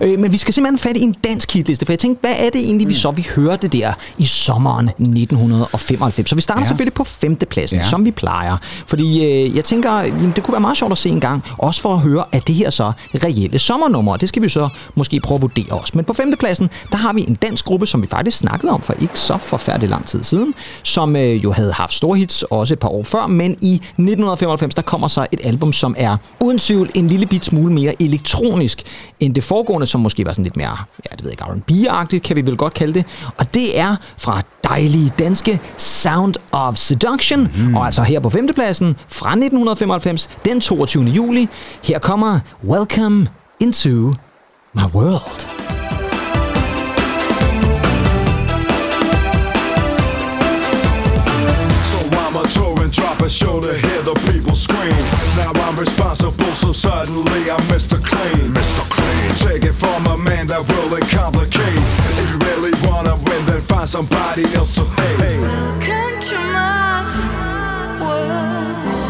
ja. Øh, men vi skal simpelthen fat i en dansk hitliste, for jeg tænkte, hvad er det egentlig, vi så vi hørte der i sommeren 1995? Så vi starter ja. Selvfølgelig på femtepladsen. Ja. som vi plejer. Fordi øh, jeg tænker, jamen, det kunne være meget sjovt at se en gang, også for at høre, at det her så reelle sommernummer. Nummer, og det skal vi så måske prøve at vurdere også. Men på femtepladsen, der har vi en dansk gruppe, som vi faktisk snakkede om for ikke så forfærdelig lang tid siden, som øh, jo havde haft store hits også et par år før, men i 1995, der kommer så et album, som er uden tvivl en lille bit smule mere elektronisk end det foregående, som måske var sådan lidt mere, ja, det ved jeg ikke, R&B-agtigt, kan vi vel godt kalde det. Og det er fra dejlige danske Sound of Seduction, mm. og altså her på femtepladsen fra 1995, den 22. juli. Her kommer Welcome into my world. So I'm a tour and drop a show to hear the people scream. Now I'm responsible, so suddenly I'm Mr. Clean. Mr. Clean. Take it from a man that will complicate. If you really wanna win, then find somebody else to hate. Welcome to my world.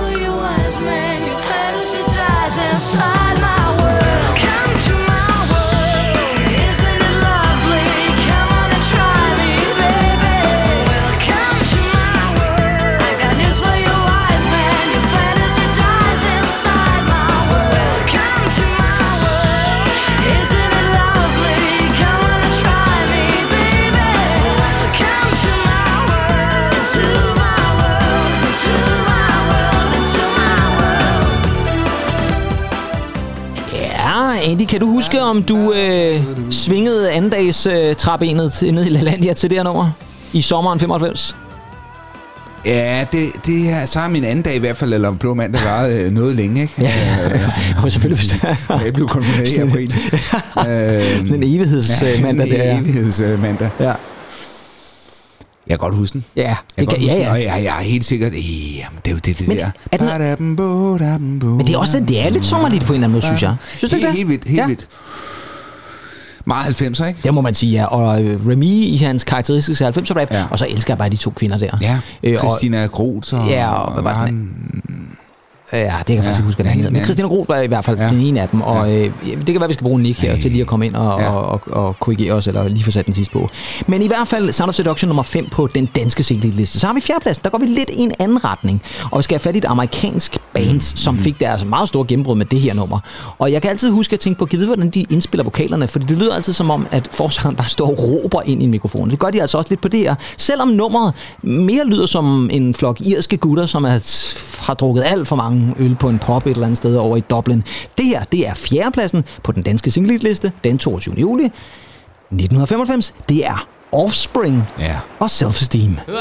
For you, wise man. Your fantasy dies inside Andy, kan du huske, om du øh, svingede andendags øh, træbenet ned i LaLandia til det her nummer? I sommeren 95? Ja, det, det er, så har min anden dag i hvert fald, eller blå mandag, varet øh, noget længe, ikke? Ja, Øh, og selvfølgelig. jeg blev konfirmeret i april. Øh, Sådan en evighedsmandag der. sådan Ja. en evighedsmandag. Ja, Jeg kan godt huske den. ja, Jeg det kan ja, ja. og jeg, jeg er helt sikkert, jamen, det er jo det, det Men der. er den- Men det er også det er lidt sommerligt på en eller anden måde, synes jeg. Synes du det? helt vildt, helt ja. vildt. Meget 90'er, ikke? Det må man sige, ja. Og øh, Remy i hans karakteristiske 90'er rap, Ja. og så elsker jeg bare de to kvinder der. Ja, Øh, Christina Groth og... Ja, og hvad var han- Ja, det kan jeg faktisk ikke huske, hvad Ja, den hedder. Men ja. Christina Groth var i hvert fald Ja. ja. den ene af dem, og øh, det kan være, vi skal bruge Nick her til lige at komme ind og, Ja. ja. og, og, og korrigere os, eller lige få sat den sidste på. Men i hvert fald Sound of Seduction nummer 5 på den danske single-liste. Så har vi fjerdepladsen, der går vi lidt i en anden retning, og vi skal have fat i et amerikansk band, Mm. som fik deres meget store gennembrud med det her nummer. Og jeg kan altid huske at tænke på, vide, hvordan de indspiller vokalerne, fordi det lyder altid som om, at forsangeren bare står og råber ind i en mikrofon. Det gør de altså også lidt på det her. Selvom nummeret mere lyder som en flok irske gutter, som er, har drukket alt for mange øl på en pop et eller andet sted over i Dublin. Det her, det er fjerdepladsen på den danske single-liste den 22. juli 1995. Det er Offspring Ja. og Self-Esteem. I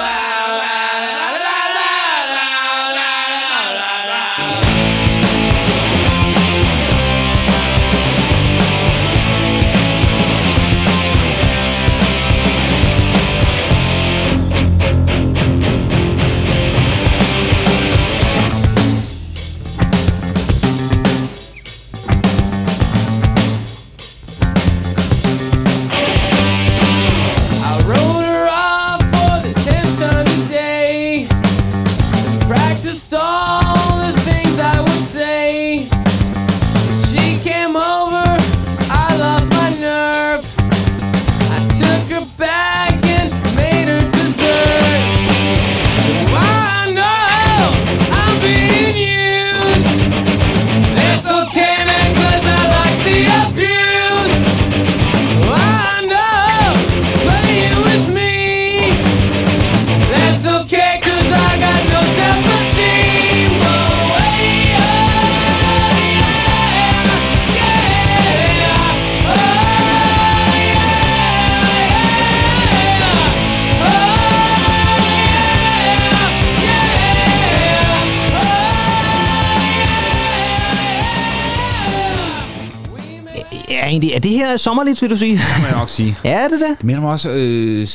egentlig, er det her sommerligt, vil du sige? Det må jeg nok sige. Ja, er det det? Det minder mig også, øh,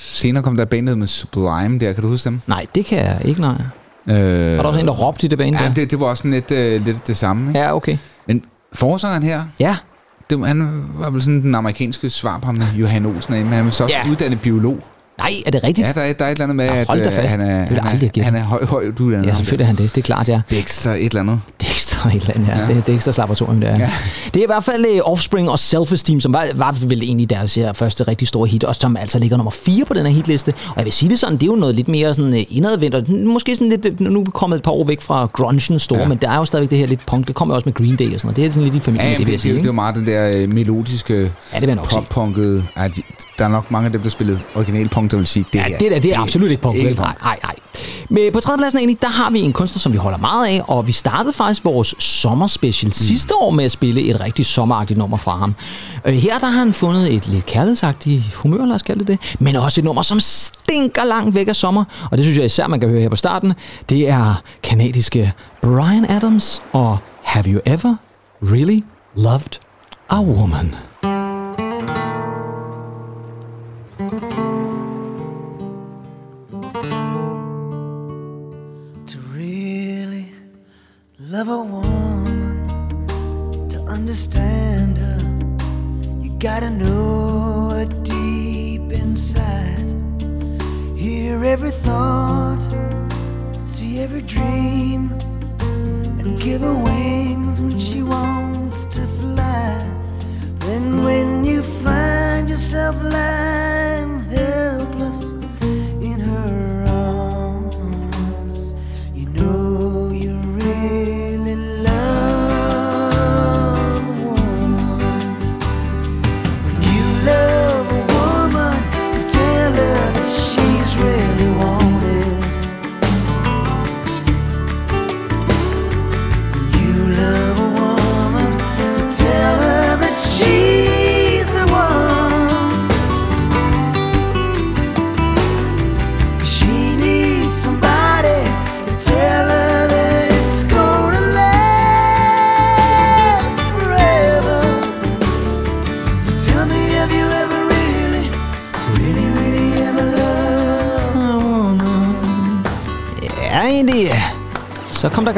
senere kom der bandet med Sublime der, kan du huske dem? Nej, det kan jeg ikke, nej. Øh, Var der også en, der råbte i det bane Ja, der? det, det var også lidt, øh, lidt det samme. Ikke? Ja, okay. Men forsangeren her, Ja, det, han var vel sådan den amerikanske svar på ham Johan Olsen, men han er så også Ja. uddannet biolog. nej, er det rigtigt? Ja, der er, der er et eller andet med, Nå, at øh, fast. han er, Det han er, han er høj, høj uddannet. Ja, ham selvfølgelig er han det. Det er klart, ja. Er ekstra et eller andet. Det er ekstra eller et eller andet her. Ja. Det, det ekstra laboratorium der. Ja. Det er i hvert fald uh, Offspring og Self-Esteem, som var, var vel egentlig deres her første rigtig store hit, og som altså ligger nummer 4 på den her hitliste. Og jeg vil sige det sådan, det er jo noget lidt mere sådan uh, indadvendt, og måske sådan lidt, øh, nu er vi kommet et par år væk fra grungen store, ja. Men der er jo stadigvæk det her lidt punk, det kommer også med Green Day og sådan noget. Det er sådan lidt i familien, Ja, det, det, vil det, sige. det, det, er jo meget den der øh, melodiske, Ja, det pop-punkede. Ja, de, der er nok mange af dem, der spillede original punk, der vil sige, det Ja, her, det der, det er absolut ikke punk. ikke vel? Nej, nej, nej. Men på tredjepladsen egentlig, der har vi en kunstner, som vi holder meget af, og vi startede faktisk vores sommerspecial mm. sidste år med at spille et rigtig sommeragtigt nummer fra ham. Øh, Her der har han fundet et lidt kærlighedsagtigt humør, lad os kalde det det, men også et nummer, som stinker langt væk af sommer, og det synes jeg især, man kan høre her på starten. Det er kanadiske Brian Adams og Have You Ever Really Loved a Woman? Every thought, see every dream, and give her wings when she wants to fly. Then, when you find yourself lying helpless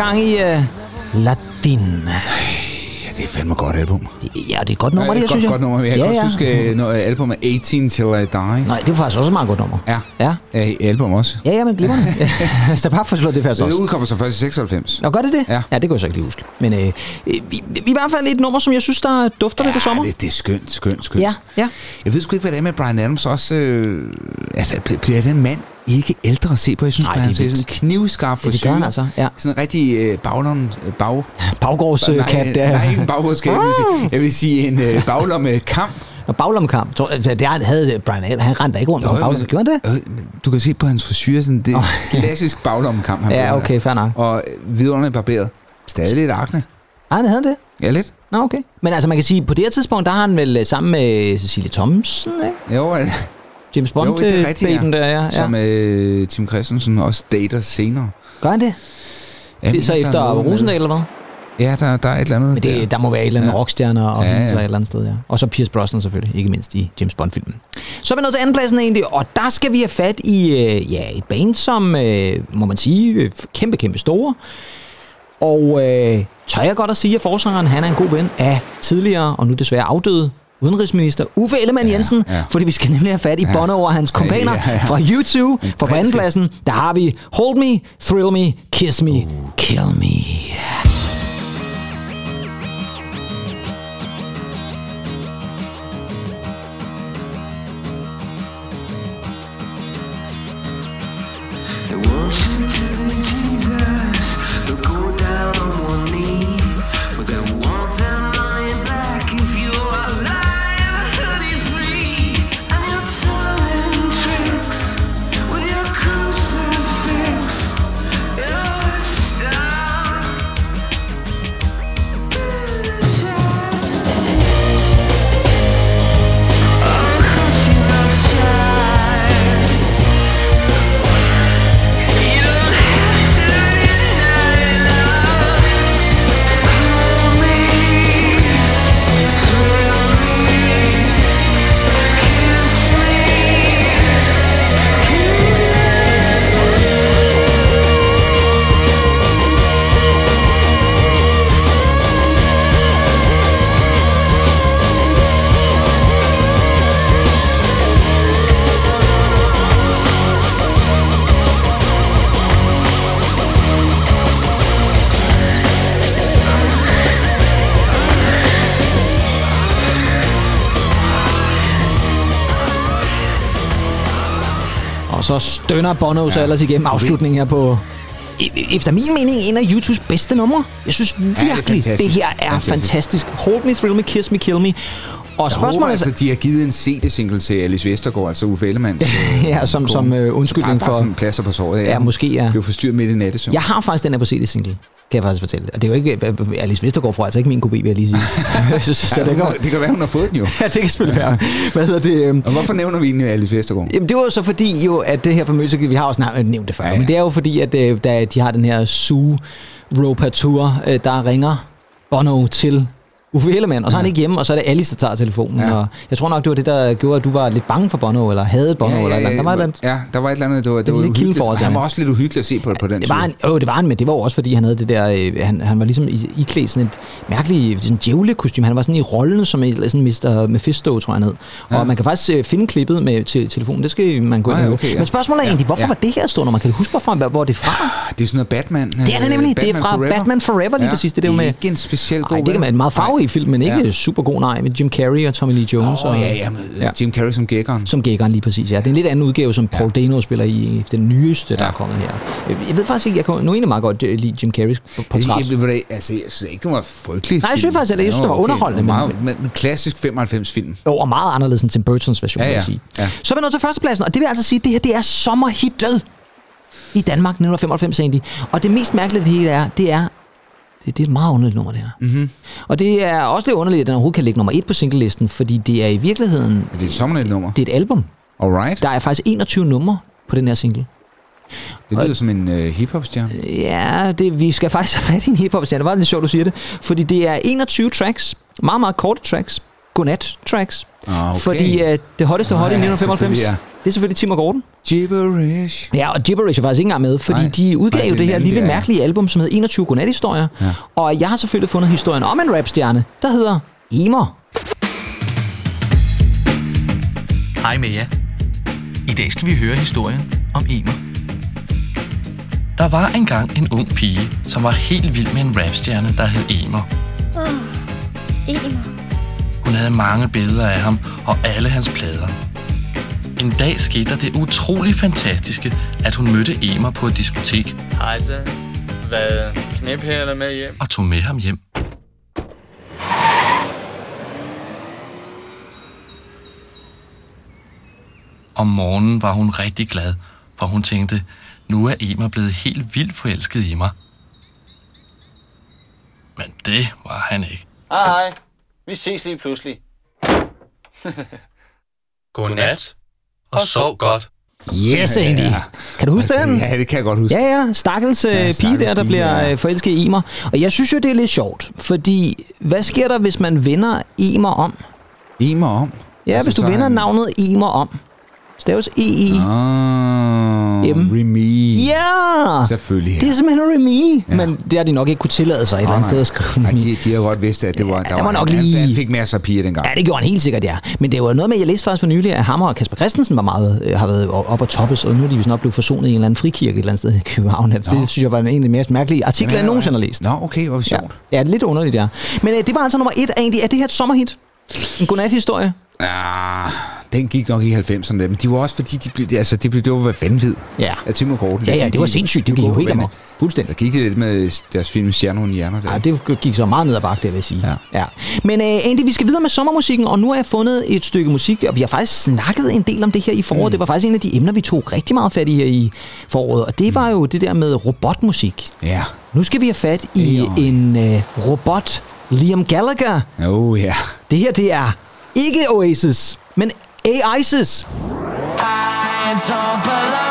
gang i uh, Latin. Ja, det er fandme godt album. Ja, det er et godt nummer, det her, godt, synes jeg. godt nummer. Jeg kan ja, også ja. huske, når albumet 18 Till I Die. Nej, det var faktisk også et meget godt nummer. Ja, Ja, ja album også. ja, ja men glimrende. så bare for slået det fast Det også. udkommer så først i 96. Og gør det det? Ja. ja det kan jeg så ikke lige huske. Men øh, øh, vi, vi, i hvert fald et nummer, som jeg synes, der dufter lidt af sommer. det, det er skønt, skønt, skønt. Ja, ja. Jeg ved sgu ikke, hvad det er med Brian Adams også. Øh, altså, bl- bliver den mand ikke ældre at se på? Jeg synes, Nej, Nej, er han ser sådan knivskarp for Det gør han altså, ja. Sådan en rigtig øh, baglom, øh, bag... Baggårdskat nej, der. nej, ikke en baggårdskat. Jeg vil sige, jeg vil sige en øh, baglomme kamp. Og baglomkamp. Altså, det han havde Brian Adams. Han rendte ikke rundt med en baglom. Gjorde han det? Øh, Du kan se på hans frisyr, sådan det er klassisk baglommekamp. Han Ja, okay, fair nok. Og vidunderligt barberet. Stadig lidt akne. Ah, han havde det? Ja, lidt. Nå, okay. Men altså, man kan sige, på det her tidspunkt, der har han vel øh, sammen med Cecilie Thomsen, ikke? Jo, øh, James Bond, jo det er rigtigt, baben der, ja. ja. Som øh, Tim Christensen også dater senere. Gør han det? Jeg det er så der efter med- Rosendal, eller hvad? Ja, der, der er et eller andet Men det, der må være et eller andet Ja. rockstjerner og Ja, ja, ja. ja. et eller andet sted, ja. Og så Pierce Brosnan selvfølgelig, ikke mindst i James Bond-filmen. Så er vi nået til andenpladsen egentlig, og der skal vi have fat i øh, ja, et band, som, øh, må man sige, øh, kæmpe, kæmpe store. Og øh, tør jeg godt at sige, at forsangeren han er en god ven af tidligere, og nu desværre afdøde, udenrigsminister Uffe Ellemann Jensen, ja. fordi vi skal nemlig have fat i Ja. Bono og hans kompaner Ja, ja, ja. fra YouTube. For på andenpladsen, der har vi Hold Me, Thrill Me, Kiss Me, Kill Me. Så stønner Bono så Ja. ellers igennem afslutningen her på e- efter min mening en af YouTubes bedste numre. Jeg synes virkelig, det, fantastisk. det her er Fantastisk. fantastisk. Hold me, thrill me, kiss me, kill me. Og Jeg håber altså, de har givet en CD-single til Alice Vestergaard, altså Uffe Ellemanns øh, Ja, som- kone. som, øh, undskyldning for- sådan plaster på såret. Ja, måske, ja. Blev forstyrret midt i nattesøvn. Jeg har faktisk den her på CD-single, kan jeg faktisk fortælle. Og det er jo ikke... Alice Vestergaard får altså ikke min kopi, vil jeg lige sige. så, så, Ja, det, kan, det kan være, hun har fået den jo. ja, det kan selvfølgelig være. Hvad hedder det? øhm, Og hvorfor nævner vi egentlig Alice Vestergaard? Jamen, det var jo så fordi, jo, at det her famøse, vi har også nævnt, nævnt det før, ja, Ja, ja. ja. men det er jo fordi, at øh, da de har den her Sue Ropatur, øh, der ringer Bono til Uffe Ellemann, og så er han ikke hjemme, og så er det Alice, der tager telefonen. Ja. Ja. Og jeg tror nok, det var det, der gjorde, at du var lidt bange for Bono, eller havde Bono, eller, eller der var et andet. ja, der var et eller andet, det var, det Et var kildeforhold til Han var også lidt uhyggelig at se på, på den Det var, åh, det var han, men det var også, fordi han havde det der, øh, han, han var ligesom i, iklædt sådan et mærkeligt sådan djævlekostyme. Han var sådan i rollen som en, sådan Mr. Mephisto, tror jeg han hed. Og Ja. man kan faktisk øh, finde klippet med til telefonen, det skal man gå ind Ah, og ja, høre. okay, ja. Men spørgsmålet er Ja, egentlig, hvorfor ja. var det her stort nummer? Kan du huske, hvorfor, hvor det er fra? Det er sådan noget Batman. Det er det nemlig. Det er fra Batman Forever lige præcis. Det er det jo med- ikke en speciel god det kan en meget farverig film, men ikke Ja. super god, nej, med Jim Carrey og Tommy Lee Jones. Åh, og, ja, ja, med Ja. Jim Carrey som gækkeren. Som gækkeren lige præcis, ja. Det er en lidt anden udgave, som Paul Dano spiller i den nyeste, der Ja. er kommet her. Jeg ved faktisk ikke, jeg kan nu egentlig meget godt øh, lide Jim Carreys portræt. Jeg, jeg, altså, jeg synes ikke, det var frygteligt. Nej, jeg synes faktisk ikke. Jeg synes, det var underholdende, men- Meget, men, men klassisk 95-film. Jo, og meget anderledes end Tim Burtons version, Ja, vil jeg ja. sige. Ja. Så er vi nået til førstepladsen, og det vil altså sige, at det her det er sommerhittet i Danmark 1995 egentlig. Og det mest mærkelige det hele er, det er, det, det er et meget underligt nummer, det her. Mm-hmm. Og det er også lidt underligt, at den overhovedet kan ligge nummer et på singlelisten, fordi det er i virkeligheden, Det er et sommerligt nummer. det er et album. Alright. Der er faktisk 21 numre på den her single. Det lyder som en uh, hiphop-stjerne. Ja, det, vi skal faktisk have fat i en hiphop Det var lidt sjovt, du siger det. Fordi det er 21 tracks, meget, meget korte tracks, godnat tracks. Ah, okay. Fordi uh, det hotteste hot i Ah, ja, 1995, selvfølgelig, ja. det er selvfølgelig Tim og Gordon. Gibberish. Ja, og Gibberish er faktisk ikke engang med, fordi Nej. de udgav Nej, jo det det her lille mærkelige album, som hedder 21 godnathistorier. Ja. Og jeg har selvfølgelig fundet historien om en rapstjerne, der hedder Emer. Hej med jer. I dag skal vi høre historien om Emer. Der var engang en ung pige, som var helt vild med en rapstjerne, der hed Emer. Emer. Hun havde mange billeder af ham og alle hans plader. En dag skete der det utrolig fantastiske, at hun mødte Emer på et diskotek Hej så. Hvad? Knæp her eller med hjem? og tog med ham hjem. Om morgenen var hun rigtig glad, for hun tænkte, nu er Emer blevet helt vildt forelsket i mig. Men det var han ikke. Hej hej. Vi ses lige pludselig. Godnat, og sov godt. Yes, Andy. Ja. Kan du huske den? Ja, det kan jeg godt huske. Ja, ja. Stakkels ja, pige stakkels der, der pige, bliver ja. ja. forelsket i Emer. Og jeg synes jo, det er lidt sjovt, fordi hvad sker der, hvis man vender Emer om? Emer om. Ja, Altså, hvis du er vender han- navnet Emer om. Staves E-E. Ah, M. Remy. Ja! Selvfølgelig. Det er simpelthen Remy, Ja. ja. men det har de nok ikke kunne tillade sig et eller andet sted at skrive Nej, de, de har godt vidst, at det var... Der det var nok han, lige- han, fik masser af piger dengang. Ja, det gjorde han helt sikkert, ja. Men det var noget med, jeg læste faktisk for nylig, at Hammer og Kasper Christensen var meget, øh, har været op og toppes, og nu er de snart blevet forsonet i en eller anden frikirke et eller andet sted i København. Det synes jeg var en af de mest mærkelige artikler, jeg nogensinde har læst. Nå, okay, hvor Ja, sjovt. ja, er lidt underligt, ja. Men øh, det var altså nummer et egentlig. Er det her et sommerhit? En godnat-historie? Ah, den gik nok i 90'erne, men de var også fordi, de blev, altså, det, blev, det var vanvid Ja. af Tim og Gordon. Ja, ja, De- det var sindssygt. Det de gik jo helt amok. Fuldstændig. Så gik det lidt med deres film Stjerner uden hjerner der. Ja, det gik så meget ned ad bakke, det vil jeg sige. Ja. ja. Men øh, Andy, vi skal videre med sommermusikken, og nu har jeg fundet et stykke musik, og vi har faktisk snakket en del om det her i foråret. Mm. Det var faktisk en af de emner, vi tog rigtig meget fat i her i foråret, og det var jo det der med robotmusik. Ja. Nu skal vi have fat i Eon. en øh, robot, Liam Gallagher. Oh, ja. Det her, det er ikke Oasis, men A-ISIS. I don't belong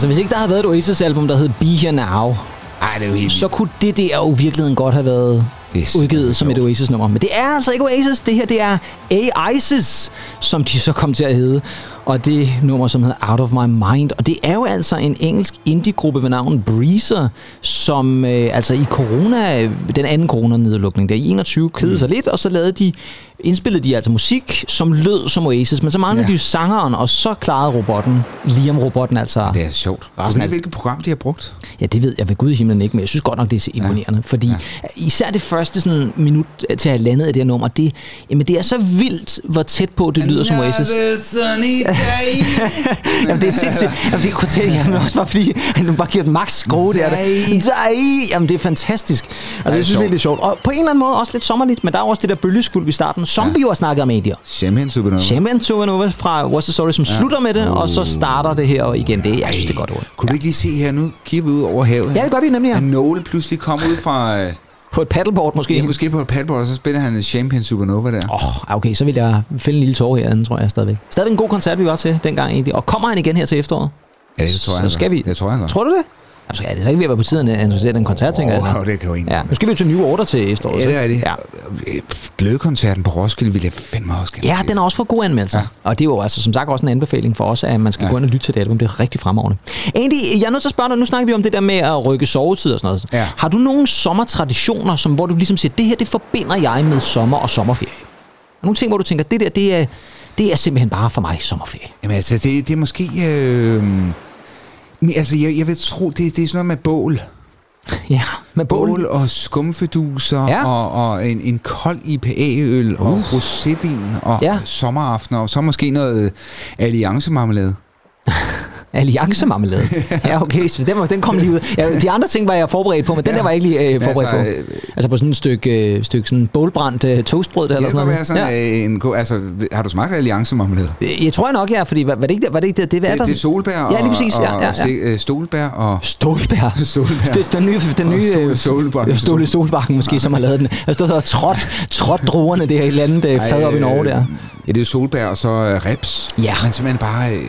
Altså, hvis ikke der havde været et Oasis-album, der hed Be Here Now, Ej, det er jo helt så kunne det der jo i virkeligheden godt have været Det udgivet som et Oasis-nummer. Men det er altså ikke Oasis, det her det er A-ISIS, som de så kom til at hedde. Og det nummer, som hedder Out of My Mind. Og det er jo altså en engelsk indie-gruppe ved navn Breezer, som øh, altså i corona, den anden coronanedlukning der i 21, kedede sig lidt, og så lavede de, indspillede de altså musik, som lød som Oasis, men så manglede Ja. de jo sangeren, og så klarede robotten, Liam-robotten altså Det er sjovt. Af- af hvilket program de har brugt? Ja, det ved jeg ved Gud i himlen ikke, men jeg synes godt nok, det er imponerende. Ja. Fordi ja. især det første sådan, minut til halvandet af det her nummer, det, jamen, det er så vildt, hvor tæt på det lyder som Oasis. sunny day. Jamen, det er sindssygt. Jamen, det er kvartet, jamen, også bare fordi, han bare giver et max skrue der. Jamen, det er fantastisk. Altså, er jeg synes virkelig, det er sjovt. Og på en eller anden måde også lidt sommerligt, men der er også det der bølgeskuld i starten, som ja. vi jo har snakket om, Edir. Champagne Supernova. Champagne Supernova fra What's the Story, som ja. slutter med det, og så starter det her igen. Det, jeg synes, det er godt ord. Kunne du ikke lige se her nu? Kigger vi ud over havet. Ja, det gør vi nemlig, ja. At Noel pludselig kom ud fra... øh, På et paddleboard måske. Ja, måske på et paddleboard, og så spiller han Champagne Supernova der. Åh, oh, okay, så vil jeg fælde en lille tår herinde, tror jeg stadigvæk. Stadigvæk en god koncert, vi var til dengang egentlig. Og kommer han igen her til efteråret? Ja, det tror jeg, Så skal vi. Det tror jeg, gør. Tror du det? Jamen, så er det så ikke ved at være på tiden at annoncere den koncert, tænker jeg. Åh, altså. det kan jo egentlig. Ja, nu skal vi jo til New Order til efteråret. Ja, det er det. Ja. Øh, Glødekoncerten på Roskilde ville jeg fandme også gerne Ja, den har også fået gode anmeldelser. Ja. Og det er jo altså som sagt også en anbefaling for os, at man skal ja. gå ind og lytte til det album. Det er rigtig fremragende. Andy, jeg er nødt til at spørge dig, nu snakker vi om det der med at rykke sovetid og sådan noget. Ja. Har du nogle sommertraditioner, som, hvor du ligesom siger, det her, det forbinder jeg med sommer og sommerferie? Nogle ting, hvor du tænker, det der, det er, det er simpelthen bare for mig sommerferie. Jamen altså, det, det er måske... Øh, altså, jeg, jeg vil tro, det, det er sådan noget med bål. Ja, med bål. Bål og skumfeduser Ja. og, og en, en kold IPA-øl uh. og rosévin og Ja. ja. sommeraftener og så måske noget alliancemarmelade. Alliancemarmelade. ja, okay, så den, var, den kom lige ud. Ja, de andre ting var jeg forberedt på, men den Ja. der var jeg ikke lige øh, forberedt Altså, på. øh, Altså på sådan et stykke, øh, stykke sådan bålbrændt øh, toastbrød der, eller Det sådan noget. sådan ja. en god... Altså, har du smagt alliancemarmelade? Jeg, jeg tror jeg nok, ja, fordi var, var det ikke det, var det, ikke det, det, er Det, der? det er solbær og, Ja, lige præcis, ja, og ja, ja. Ste, øh, stolbær og... Stålbær. Stålbær. Det, den nye, den nye Ståle øh, Solbakken. Ståle Solbakken måske, som har lavet den. Der stod og trådt, trådt druerne der i et eller andet øh, fad op i Norge der. Ja, det er solbær og så øh, reps. Ja. Men simpelthen bare øh,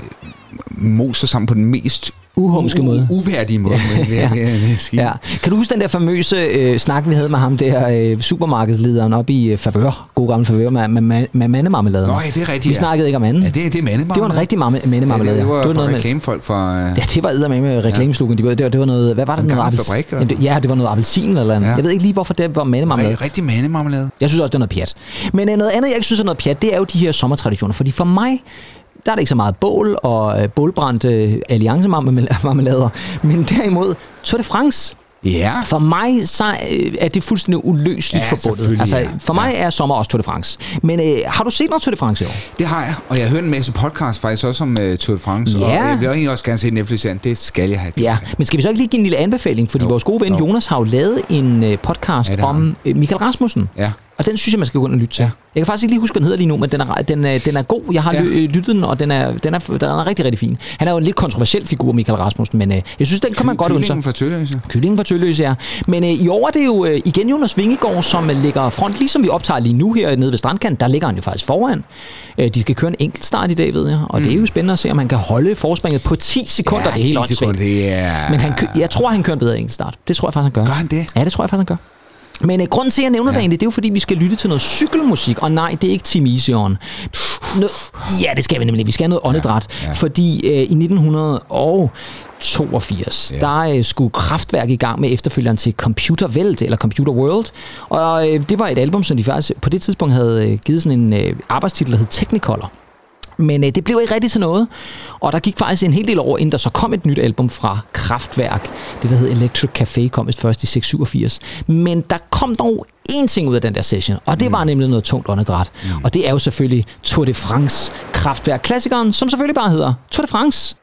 moser sammen på den mest Uhumske måde. uværdige måde. Ja. Ja. Kan du huske den der famøse øh, snak, vi havde med ham der, øh, supermarkedslederen op i øh, Favør, god gammel Favør, med, med, med, mandemarmeladen? Nå ja, det er rigtigt, Vi ja. snakkede ikke om anden. Ja, det, det er mandemarmelade. Det var en rigtig marme- mandemarmelade. Ja, det, det var, det var det noget reklamefolk fra... Øh, Ja, det var eddermame med reklameslugen. Det, var, det, var, det var noget, hvad var det? En Noget appels- fabrik, eller det- Ja, det var noget appelsin eller andet. Ja. Jeg ved ikke lige, hvorfor det var mandemarmelade. Ri- rigtig mandemarmelade. Jeg synes også, det er noget pjat. Men øh, noget andet, jeg ikke synes er noget pjat, det er jo de her sommertraditioner. Fordi for mig, der er det ikke så meget bål og øh, bålbrændte øh, alliancemarmelader. Men derimod Tour de France. Ja. For mig så øh, er det fuldstændig uløseligt Ja, forbundet. Altså, ja. for mig er sommer også Tour de France. Men øh, har du set noget Tour de France i år? Det har jeg, og jeg har hørt en masse podcast faktisk også om uh, Tour de France, og Ja. jeg vil egentlig også gerne se Netflix-serien. Det skal jeg have. Ja, men skal vi så ikke lige give en lille anbefaling? Fordi Jo, vores gode ven jo. Jonas har jo lavet en øh, podcast Ja, om øh, Michael Rasmussen. Ja. Og den synes jeg, man skal gå ind og lytte til. Ja. Jeg kan faktisk ikke lige huske, hvad den hedder lige nu, men den er, den er, den er god. Jeg har Ja. lyttet den, og den er, den, er, den er rigtig, rigtig fin. Han er jo en lidt kontroversiel figur, Michael Rasmussen, men øh, jeg synes, den kan man godt Kyllingen undse. for Tølløse. Kyllingen for Tølløse, ja. Men øh, i år er det jo øh, igen Jonas Vingegaard, som øh, ligger front, ligesom vi optager lige nu her nede ved Strandkant. Der ligger han jo faktisk foran. Øh, de skal køre en enkelt start i dag, ved jeg. Og mm. det er jo spændende at se, om han kan holde forspringet på 10 sekunder. Ja, det er helt 10 åndssvagt. sekunder, det er... Men han, jeg tror, han kører en bedre enkeltstart. Det tror jeg faktisk, han gør. Gør han det? Ja, det tror jeg faktisk, han gør. Men uh, grunden til, at jeg nævner ja. det egentlig, det er jo fordi, vi skal lytte til noget cykelmusik. Og nej, det er ikke Team Ision. Nå, ja, det skal vi nemlig. Vi skal have noget åndedræt. Ja. Ja. Fordi uh, i 1982, ja. der uh, skulle Kraftværk i gang med efterfølgeren til Computer Welt, eller Computer World. Og uh, det var et album, som de faktisk på det tidspunkt havde uh, givet sådan en uh, arbejdstitel, der hed Technicolor. Men øh, det blev ikke rigtigt til noget. Og der gik faktisk en hel del år, inden der så kom et nyt album fra Kraftværk. Det, der hed Electric Café, kom først i 687. Men der kom dog én ting ud af den der session, og det mm. var nemlig noget tungt åndedræt. Mm. Og det er jo selvfølgelig Tour de France Kraftværk. Klassikeren, som selvfølgelig bare hedder Tour de France.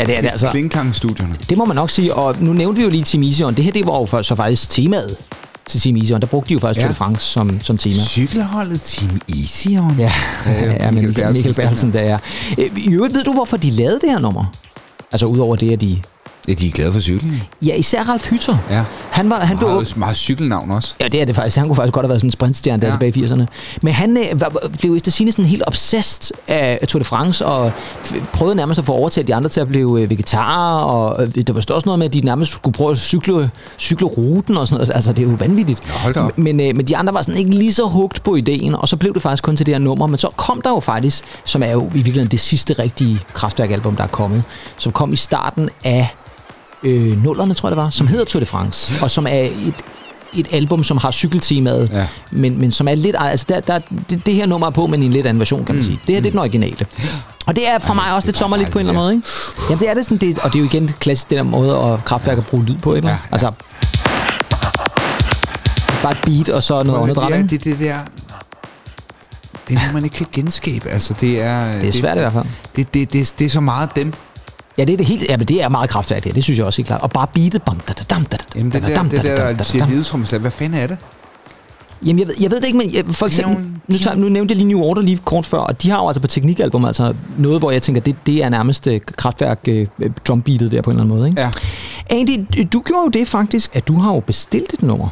Ja, det er det altså. Klingklang-studierne. Det må man nok sige, og nu nævnte vi jo lige Team Easy On. Det her, det var jo for- så faktisk temaet til Team Easy On. Der brugte de jo faktisk Ja. ja. Tour de France som, som tema. Cykelholdet Team Easy On. Ja, Øh, ja men Michael, Michael Bertelsen, der er. Øh, I øvrigt, ved du, hvorfor de lavede det her nummer? Altså, udover det, at de... Ja, de er glade for cyklen. Ja, især Ralf Hytter. Ja. Han, var, han blev, jo meget cykelnavn også. Ja, det er det faktisk. Han kunne faktisk godt have været sådan en sprintstjerne der Ja. tilbage i 80'erne. Men han øh, var, blev efter sigende sådan helt obsessed af Tour de France, og prøvede nærmest at få overtalt de andre til at blive øh, vegetarer, og øh, der var også noget med, at de nærmest skulle prøve at cykle, cykle ruten og sådan noget. Altså, det er jo vanvittigt. Ja, hold da op. Men, øh, men de andre var sådan ikke lige så hugt på ideen, og så blev det faktisk kun til det her nummer. Men så kom der jo faktisk, som er jo i virkeligheden det sidste rigtige kraftværkalbum, der er kommet, som kom i starten af øh, nullerne, tror jeg det var, som hedder Tour de France, og som er et, et album, som har cykeltemaet, Ja. men, men som er lidt... Altså, der, der, det, det her nummer er på, men i en lidt anden version, kan man sige. Det her det er den originale. Og det er for mig også lidt sommerligt på en eller anden måde, ikke? Jamen, det er det sådan, det, og det er jo igen klassisk, det der måde at kraftværk at bruge lyd på, ikke? Ja, ja. Altså, bare et beat, og så noget det, er, ikke? det, det der... Det er noget, man ikke kan genskabe. Altså, det er... Det er svært i hvert fald. Det, det, det, det er så meget dem. Ja, det er det helt... Ja, men det er meget kraftværk, det, det synes jeg også helt klart. Og bare beatet... Bam, da, da, dam, da, Jamen, det der, det der, der siger dam. ledtrumslag. Hvad fanden er det? Jamen, jeg ved, jeg ved det ikke, men jeg, for eksempel, nu, tager, nu nævnte jeg lige New Order lige kort før, og de har jo altså på teknikalbum altså noget, hvor jeg tænker, det, det er nærmest øh, kraftværk øh, drumbeatet der på en eller anden måde. Ikke? Ja. Andy, du gjorde jo det faktisk, at du har jo bestilt et nummer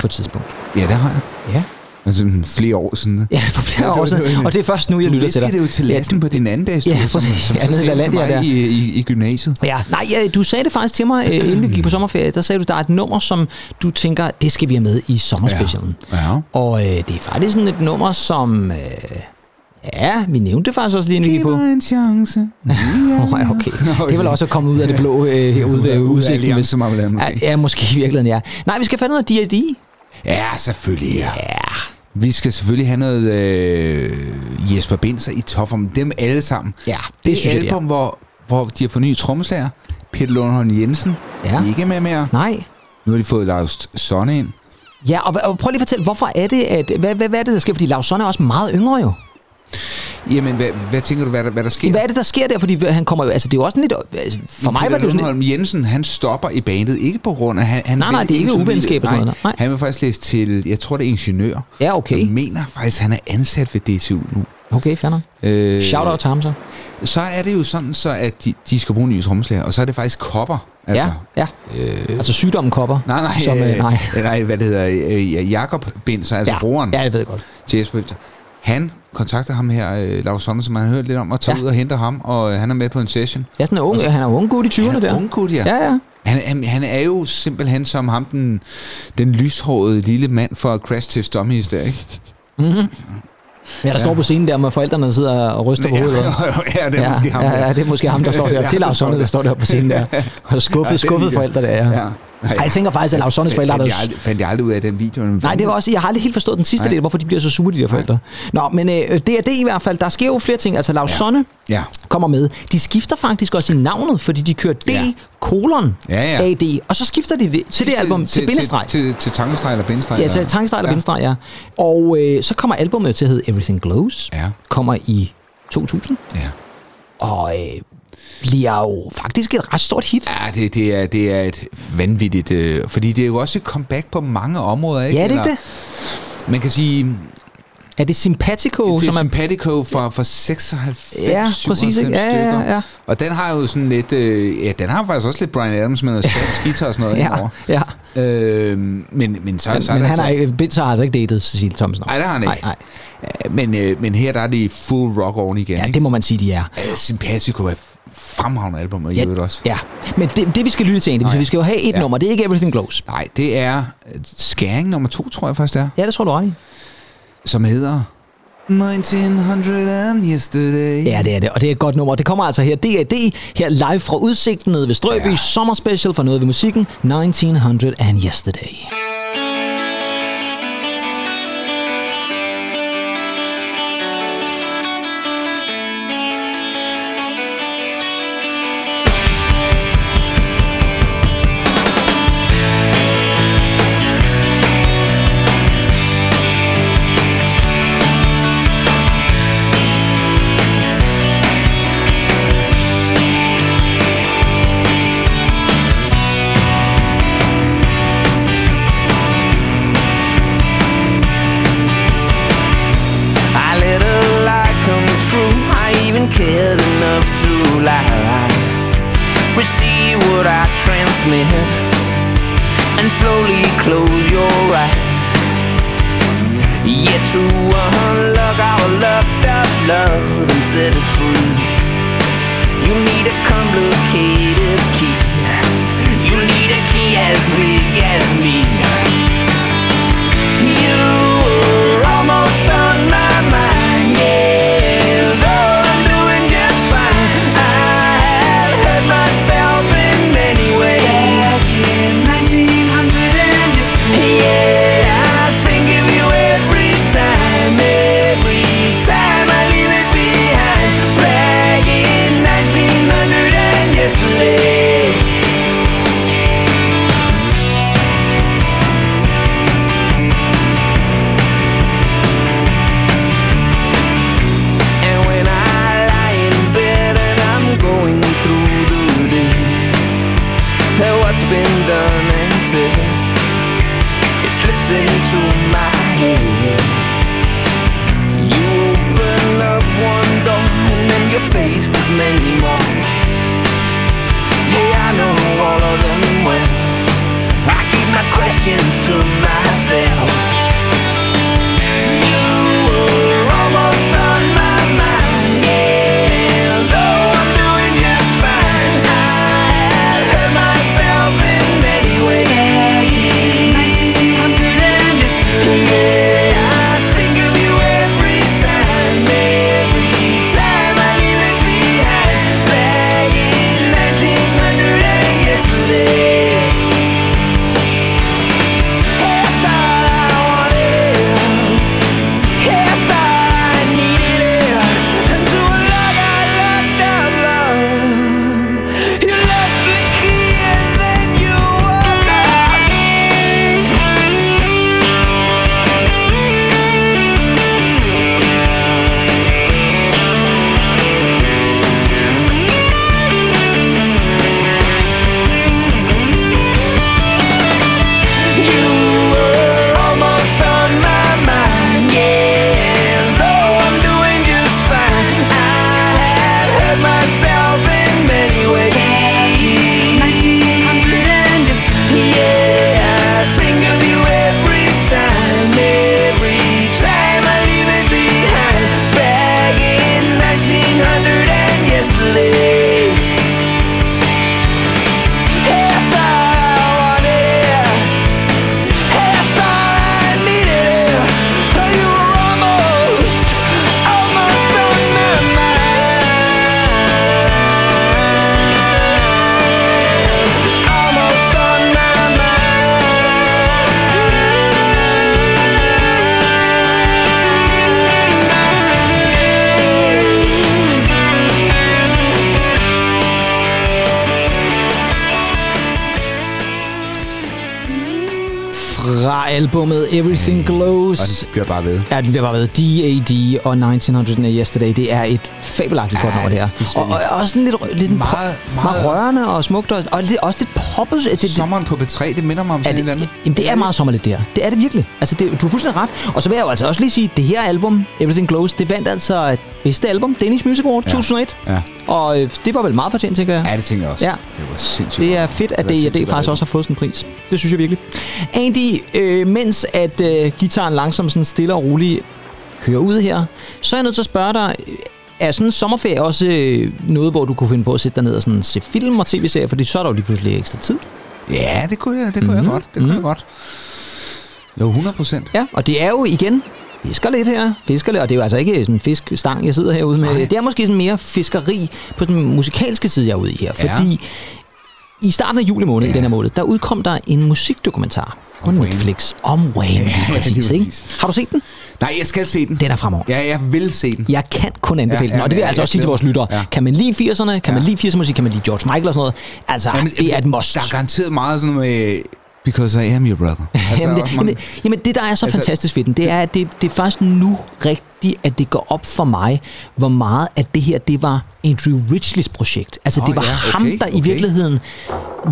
på et tidspunkt. Ja, det har jeg. Ja. Altså flere år siden. Ja, for flere Ja, år siden. Og det er først nu, jeg du lytter til dig. det jo til Ja, lasten på din anden dags Ja, som, som Ja, så sagde til mig der. i, i, i gymnasiet. Ja, nej, ja, du sagde det faktisk til mig, øh, inden vi gik på sommerferie. Der sagde du, der er et nummer, som du tænker, det skal vi have med i sommerspecialen. Ja. Og øh, det er faktisk sådan et nummer, som... Øh, ja, vi nævnte det faktisk også lige, inden vi på. en chance. Oh, ja, okay. Det er vel også at komme ud af det blå øh, herude ved Ud af udsigten. Alliance måske. Ja, ja, måske i virkeligheden, ja. Nej, vi skal finde noget D.I.D. Ja, selvfølgelig. Ja. Vi skal selvfølgelig have noget øh, Jesper Binser i toppen. Dem alle sammen. Ja, Det, det synes er jeg, det er. album, hvor, hvor de har fornyet trommeslager. Peter Lundholm Jensen. Ja. Ikke med mere. Nej. Nu har de fået Lars Sonne ind. Ja, og, og prøv lige at fortælle, hvorfor er det, at... Hvad, hvad, hvad er det, der sker? Fordi Lars Sonne er også meget yngre jo. Jamen, hvad, hvad tænker du, hvad der, hvad der sker? Hvad er det, der sker der? Fordi han kommer jo... Altså, det er jo også lidt... Altså, for mig var det jo sådan lidt... Jensen, han stopper i bandet, ikke på grund af... Han, han Nej, nej, det er ikke uvenskab sådan noget, nej. Han vil faktisk læse til, jeg tror det er ingeniør. Ja, okay. Jeg mener faktisk, han er ansat ved DTU nu. Okay, fair nok. Øh, Shout out til ham så. Så er det jo sådan, så at de, de skal bruge nye trommeslager, og så er det faktisk kopper. Altså, ja, ja. Øh, altså sygdommen kopper. Nej, nej, Som, øh, nej. øh, nej, hvad det hedder, øh, Jakob Binser, altså Ja, broren ja, jeg ved godt. til Jesper Binser. Han kontakter ham her, øh, Lars Sonne, som man har hørt lidt om, og tager Ja. ud og henter ham, og øh, han er med på en session. Ja, sådan en ung, han er ung gut i 20'erne Han er der. ung gut, ja. Ja, ja. Han, han, han er jo simpelthen som ham, den, den lyshårede lille mand fra Crash Test Dummies der, ikke? Mm-hmm. Ja, der Ja. står på scenen der, med forældrene der sidder og ryster på Ja, hovedet. ja, det er måske ham Ja, der. ja, det er måske ham, der står der. Ja, Det er Lars der Sonne, der der. står der på scenen der. Og skuffede, Ja, er lige forældre der, ja. Ja. Ej, jeg tænker faktisk, at Lars Sonnes forældre... Fandt der- jeg, aldrig, fandt jeg aldrig ud af den video? Nej, det var også, jeg har aldrig helt forstået den sidste Nej. del, hvorfor de bliver så sure, de der forældre. Nå, men øh, det er det i hvert fald. Der sker jo flere ting. Altså, Lars Ja. Sonne Ja. kommer med. De skifter faktisk også i navnet, fordi de kører D, Ja. kolon, Ja, ja. AD, og så skifter de det til det album, til, bindestreg. Til, til, til tankestreg eller bindestreg. Ja, til tankstreg eller Ja. bindestreg, ja. Og øh, så kommer albumet til at hedde Everything Glows. Ja. Kommer i 2000. Ja. Og øh, bliver jo faktisk et ret stort hit. Ja, det, det, er, det er et vanvittigt... Øh, fordi det er jo også et comeback på mange områder, ikke? Ja, det er Eller- ikke Man kan sige... Er det Sympatico, det er som er... Sympatico fra, fra 96, Ja, præcis, ikke? 97 Ja, ja, stykker. ja. Og den har jo sådan lidt... Øh, ja, den har faktisk også lidt Brian Adams med noget spansk guitar og sådan noget Ja, indover. ja. Øh, men, men så, Men, så er men han har ikke, Binz har altså ikke datet Cecilie Thomsen. Nej, det har han ikke. Nej, Øh, Men, øh, men her der er det full rock oven igen. Ja, ikke? det må man sige, de er. Øh, Sympatico er fremragende album, og Ja, øvrigt også. Ja, men det, det vi skal lytte til egentlig, Nå, så vi skal jo have et Ja. nummer, det er ikke Everything Glows. Nej, det er øh, Skæring nummer to, tror jeg først det er, Ja, det tror du ret i. som hedder 1900 and Yesterday. Ja, det er det, og det er et godt nummer. Det kommer altså her, D.A.D. her live fra udsigten nede ved Strøby. Ja. sommerspecial for noget ved musikken, 1900 and Yesterday. Everything Glows. Og den bliver bare ved. Ja, den bliver bare ved. D.A.D. og 1900 and Yesterday. Det er et fabelagtigt godt nummer, det her. Og, og, også sådan lidt, lidt meget, Meget- meget, rørende og smukt. Og, og det er også lidt poppet. Det, det, Sommeren på B3, det minder mig om sådan det, et eller andet. Jamen, det er meget sommerligt, det her. Det er det virkelig. Altså, det, du har fuldstændig ret. Og så vil jeg jo altså også lige sige, at det her album, Everything Glows, det vandt altså bedste album, Danish Music Award Ja. 2001. Ja. Og øh, det var vel meget fortjent, tænker jeg. Ja, det tænker jeg også. Ja. Det var sindssygt Det er fedt, at var D&D sindssygt faktisk også har fået sådan en pris. Det synes jeg virkelig. Andy, øh, mens at øh, gitaren langsomt sådan stille og roligt kører ud her, så er jeg nødt til at spørge dig, øh, er sådan en sommerferie også øh, noget, hvor du kunne finde på at sætte dig ned og sådan se film og tv-serier, fordi så er der jo lige pludselig ekstra tid. Ja, det kunne jeg, det kunne Mhm. jeg godt. Det kunne jeg godt. Jo, 100 procent. Ja, og det er jo igen fisker lidt her, fisker lidt, og det er jo altså ikke sådan en fiskstang, jeg sidder herude med. Nej. Det er måske sådan mere fiskeri på den musikalske side, jeg er ude i her, Ja. fordi i starten af juli måned, ja. i den her måned, der udkom der en musikdokumentar på Om Wayne. Netflix om Wayne, lige lige præcis, ikke? Har du set den? Nej, jeg skal se den. Den er fremover. Ja, jeg vil se den. Jeg kan kun anbefale Ja, den, ja, og det vil ja, jeg altså jeg også sige til vores lyttere. Ja. Kan man lide 80'erne? Kan man lide 80'er musik? Kan man lide George Michael og sådan noget? Altså, Jamen, det er et must. Der er garanteret meget sådan med... Because I am your brother. Altså, Jamen, det, jamen, jamen det, der er så Altså- fantastisk ved den, det er, at det, det er først nu rigtigt, at det går op for mig, hvor meget at det her, det var Andrew Ridgeleys projekt. Altså, Nå, det var ja, ham, okay, der i okay. virkeligheden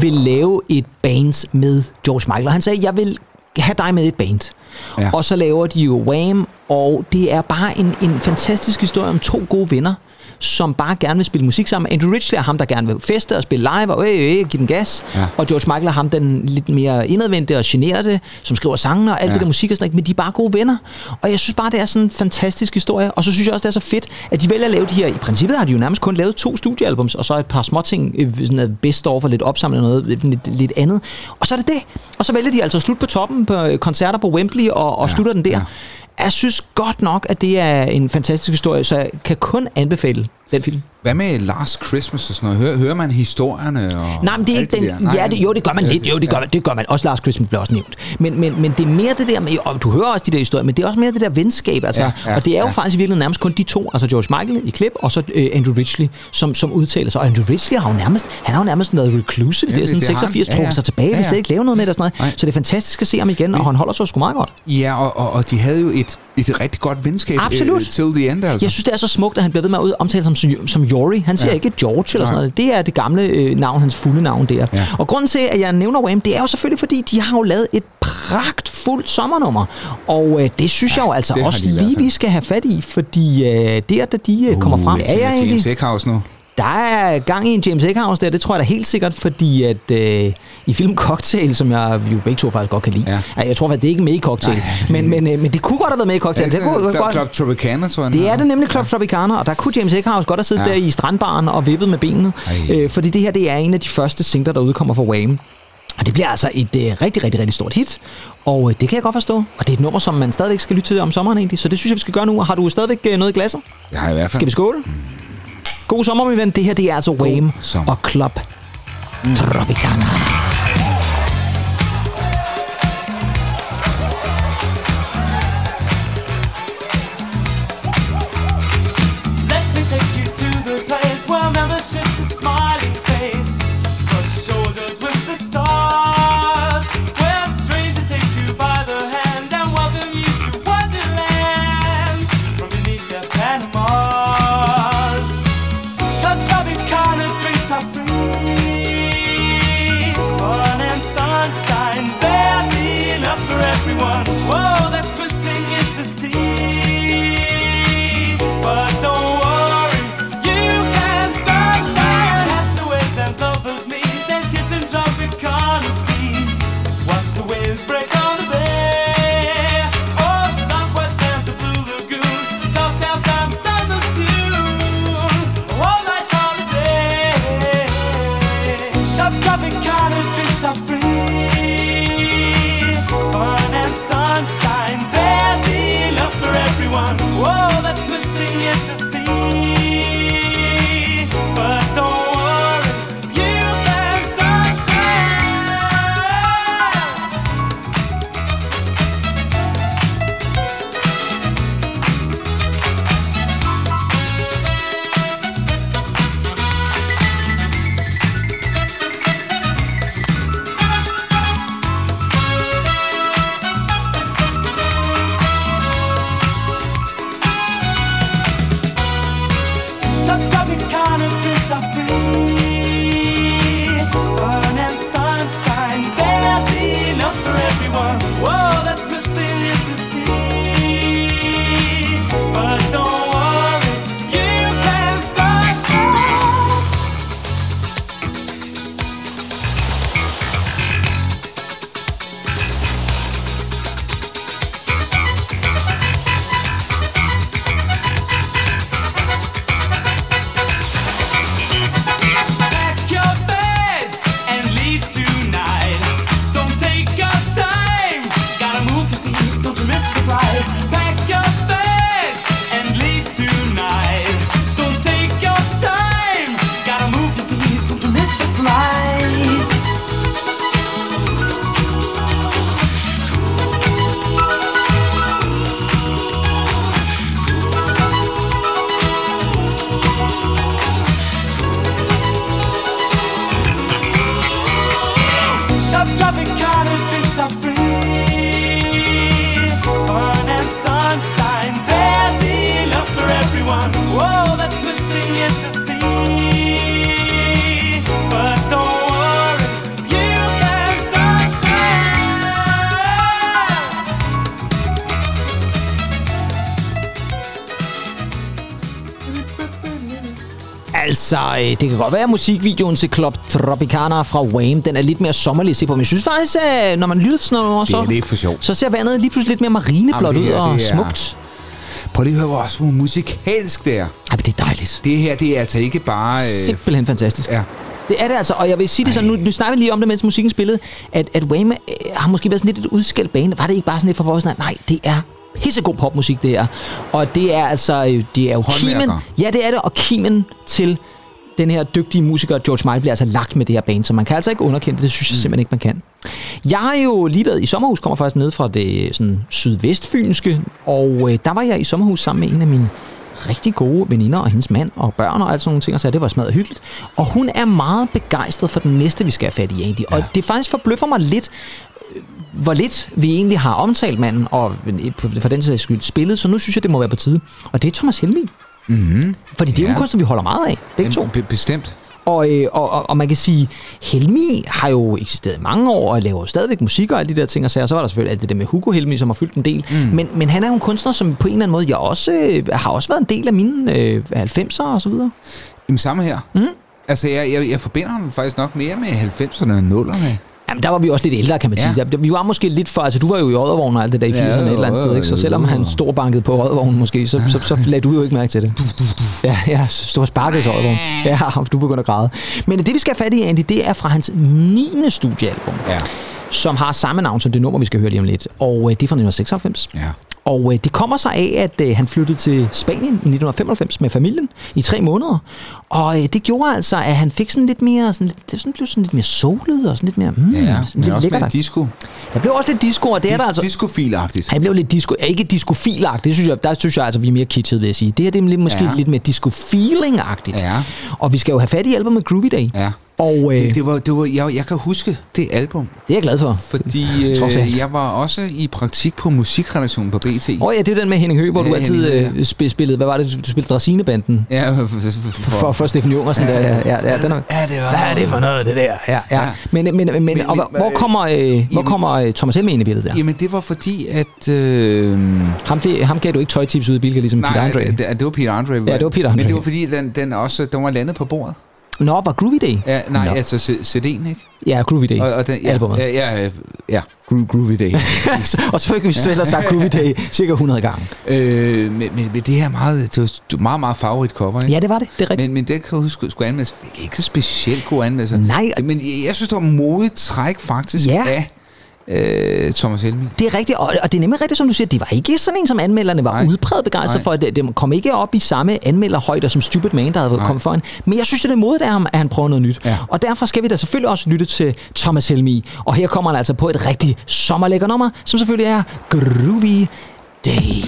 ville lave et band med George Michael. Og han sagde, jeg vil have dig med i et band. Ja. Og så laver de jo Wham, og det er bare en, en fantastisk historie om to gode venner, som bare gerne vil spille musik sammen. Andrew Ridgeley er ham, der gerne vil feste og spille live og øh, øh, give den gas. Ja. Og George Michael er ham, den lidt mere indadvendte og generede, som skriver sangene og alt Ja. det der musik og sådan noget, men de er bare gode venner. Og jeg synes bare, det er sådan en fantastisk historie. Og så synes jeg også, det er så fedt, at de vælger at lave de her. I princippet har de jo nærmest kun lavet to studiealbums, og så et par småting, øh, sådan noget bedst over for lidt opsamling og noget lidt, lidt andet. Og så er det det. Og så vælger de altså at slutte på toppen på øh, koncerter på Wembley og, og ja. slutter den der. Ja. Jeg synes godt nok, at det er en fantastisk historie, så jeg kan kun anbefale den film. Hvad med Last Christmas og sådan noget? Hører, hører man historierne? Og Nej, men det er ikke den... der? Nej, ja, det, jo, det gør man Ja, lidt. Jo, det gør, ja. man, det gør man. Også Lars Christmas blev også nævnt. Men, men, men det er mere det der med... Og du hører også de der historier, men det er også mere det der venskab. Altså, Ja, ja, og det er jo ja. faktisk i virkeligheden nærmest kun de to. Altså George Michael i klip, og så øh, Andrew Ridgeley, som, som udtaler sig. Og Andrew Ridgeley har jo nærmest... Han har jo nærmest været reclusive. Ja, det er det- sådan det har han. 86, Ja, trukket ja. sig tilbage. Ja, Vil ja. slet ikke lave noget med det og sådan noget. Nej. Så det er fantastisk at se ham igen, og han holder sig sgu meget godt. Ja, og, og, og de havde jo et, et rigtig godt venskab Absolut. øh, till the end, altså. Jeg synes, det er så smukt, at han bliver ved med at omtale som, som Yori. Han siger Ja. ikke George eller sådan Nej. noget. Det er det gamle øh, navn, hans fulde navn der. Ja. Og grunden til, at jeg nævner Wham, det er jo selvfølgelig, fordi de har jo lavet et pragtfuldt sommernummer. Og øh, det synes ja, jeg jo altså også lige, vi skal have fat i, fordi øh, der, da de øh, kommer frem, er jeg egentlig... James Eckhouse nu. Der er gang i en James Eckhouse der, det tror jeg da helt sikkert, fordi at øh, i film Cocktail, som jeg jo begge to faktisk godt kan lide, ja. jeg tror faktisk, det er ikke med i Cocktail, men, men, øh, men det kunne godt have været med i Cocktail. Det, kunne, Club, godt, Club Tropicana, tror jeg. det er det nemlig Club Tropicana, og der kunne James Eckhouse godt have siddet Ja. ja. der i strandbaren og vippet med benene, øh, fordi det her det er en af de første singler, der udkommer fra Wham. Og det bliver altså et øh, rigtig, rigtig, rigtig stort hit, og øh, det kan jeg godt forstå. Og det er et nummer, som man stadigvæk skal lytte til om sommeren egentlig, så det synes jeg, vi skal gøre nu. Har du stadigvæk øh, noget i glasset? Jeg har i hvert fald. Skal vi skåle? God sommer, min ven. Det her, det er altså Wham og Club Tropicana. Let me take you to the place where membership's a smiling face. Øh, det kan godt være, at musikvideoen til Club Tropicana fra Wham, den er lidt mere sommerlig at se på. Men jeg synes faktisk, at når man lytter til sådan noget, Det er så, for sjovt. så ser vandet lige pludselig lidt mere marineblåt ud her, og det er- smukt. Prøv lige at høre, hvor også musikalsk det er. Ja, men det er dejligt. Det her, det er altså ikke bare... Øh, Simpelthen fantastisk. Ja. Det er det altså, og jeg vil sige det sådan, nu, nu snakker vi lige om det, mens musikken spillede, at, at Wham øh, har måske været sådan lidt et udskældt bane. Var det ikke bare sådan lidt for pop? Sådan, nej, det er pissegod popmusik, det er. Og det er altså, øh, det er jo kimen. Ja, det er det, og kimen til den her dygtige musiker, George Michael, bliver altså lagt med det her band, så man kan altså ikke underkende det. Det synes jeg Mm. simpelthen ikke, man kan. Jeg har jo lige været i sommerhus, kommer faktisk ned fra det sådan, sydvestfynske, og øh, der var jeg i sommerhus sammen med en af mine rigtig gode veninder og hendes mand og børn og alt sådan nogle ting, og så det var smadret hyggeligt. Og hun er meget begejstret for den næste, vi skal have fat i, egentlig. Ja. Og det faktisk forbløffer mig lidt, øh, hvor lidt vi egentlig har omtalt manden, og for den sags skyld spillet, så nu synes jeg, det må være på tide. Og det er Thomas Helmi. Mm-hmm. Fordi det er jo Ja. en kunstner, vi holder meget af, begge to. Be- bestemt. Og, øh, og, og, og man kan sige, Helmi har jo eksisteret i mange år, og laver jo stadigvæk musik og alle de der ting og sager. Så var der selvfølgelig alt det der med Hugo Helmi, som har fyldt en del. Mm. Men, men han er jo en kunstner, som på en eller anden måde, jeg også, øh, har også været en del af mine øh, 90'er og så videre. Jamen samme her. Mm. Altså, jeg, jeg, jeg forbinder ham faktisk nok mere med 90'erne og 0'erne. Jamen, der var vi også lidt ældre, kan man sige. Ja. Der, vi var måske lidt for... Altså, du var jo i Oddervognen og alt det der i 80'erne Ja, et eller andet sted, ikke? Så selvom han stor bankede på Oddervognen måske, så, så, så lagde du jo ikke mærke til det. Ja, ja, stor sparket til Oddervognen. Ja, du begynder at græde. Men det, vi skal have fat i, Andy, det er fra hans 9. studiealbum. Ja. Som har samme navn som det nummer, vi skal høre lige om lidt. Og øh, det er fra 1996. Ja. Og øh, det kommer sig af, at øh, han flyttede til Spanien i 1995 med familien i tre måneder. Og øh, det gjorde altså, at han fik sådan lidt mere, sådan lidt, det sådan blev sådan lidt mere solet og sådan lidt mere, mm, Ja, sådan men lidt også lækkert. disco. Der blev også lidt disco, og det er der altså... Discofilagtigt. Han blev lidt disco, ja, ikke discofilagtigt, det synes jeg, der synes jeg altså, vi er mere kitschet, vil jeg sige. Det her det er lidt, måske Ja. lidt mere disco-feeling-agtigt. Ja. Og vi skal jo have fat i albumet Groovy Day. Ja. Og øh, Det, det var, det var, jeg, jeg kan huske det album, det er jeg glad for. fordi øh, jeg var også i praktik på musikredaktionen på BT. Åh oh, ja, det er den med Henning Høgh, hvor Ja, du altid øh, sp- spillede, hvad var det, du spillede Drasinebanden? Ja, for, for, for, For, Steffen Jungersen der, ja, ja, ja, den er, Ja, det var Hvad er det for noget, det der? Ja, ja. Ja. Men, men, men, men, og, hvor, hvor øh, kommer, øh, hvor jamen- kommer øh, Thomas Helme ind i billedet der? Jamen, det var fordi, at... Øh, Ham, ham gav du ikke tøjtips ude i Bilka, ligesom Peter nej, Andre. det, det, det var Peter Andre. Ja, det var Peter Andre. Men det var fordi, den, den, også, den var landet på bordet. Nå, var Groovy Day? Ja, nej, Nå. altså CD'en, ikke? Ja, Groovy Day. Og, og den, ja, Albumet. ja, ja, øh, ja, Gro- Groovy Day. og så fik vi selv have sagt Groovy Day cirka 100 gange. øh, men, men, men det her meget, det var meget, meget farverigt cover, ikke? Ja, det var det. Det er rigtigt. Men, men det kan jeg huske, skulle anmeldes. Ikke så specielt god anmeldelse. Nej. Men jeg, jeg synes, det var modigt træk faktisk Ja. af øh, Thomas Helmi. Det er rigtigt, og, og det er nemlig rigtigt, som du siger, det var ikke sådan en, som anmelderne var Nej. udpræget begejstret for. Det, det kom ikke op i samme anmelderhøjder som Stupid Man, der havde Nej. kommet foran. Men jeg synes, det er modigt af ham, at han prøver noget nyt. Ja. Og derfor skal vi da selvfølgelig også lytte til Thomas Helmi. Og her kommer han altså på et rigtig sommerlækker nummer, som selvfølgelig er Groovy Day.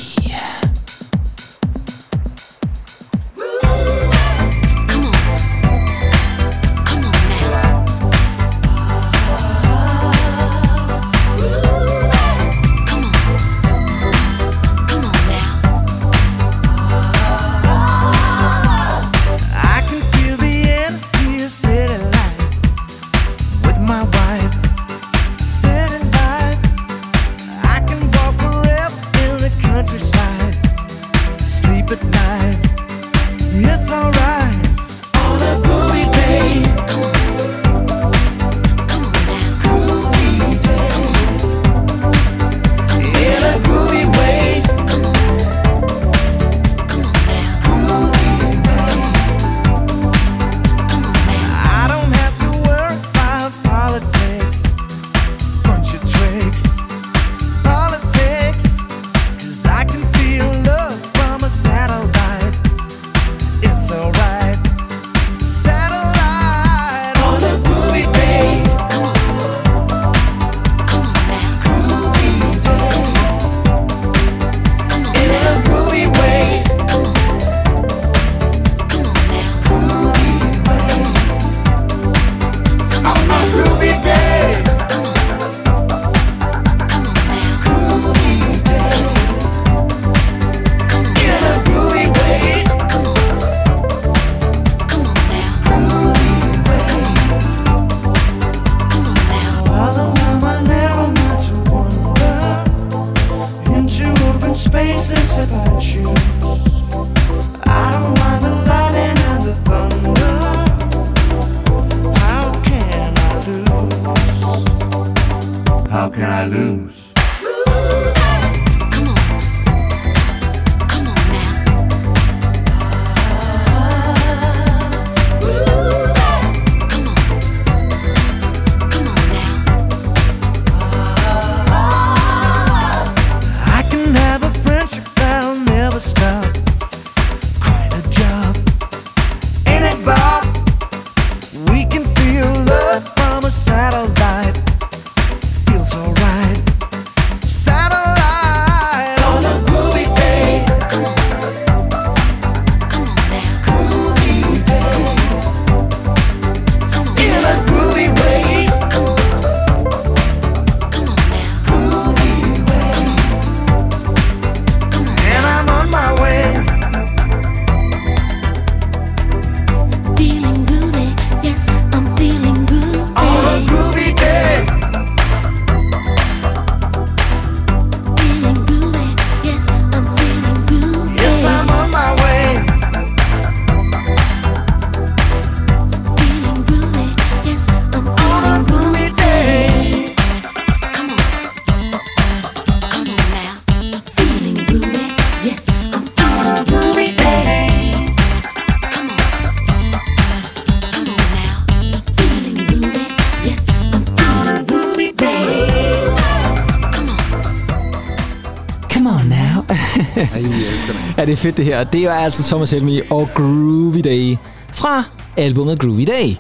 Fedt det her. Det er altså Thomas Helmi og Groovy Day fra albumet Groovy Day.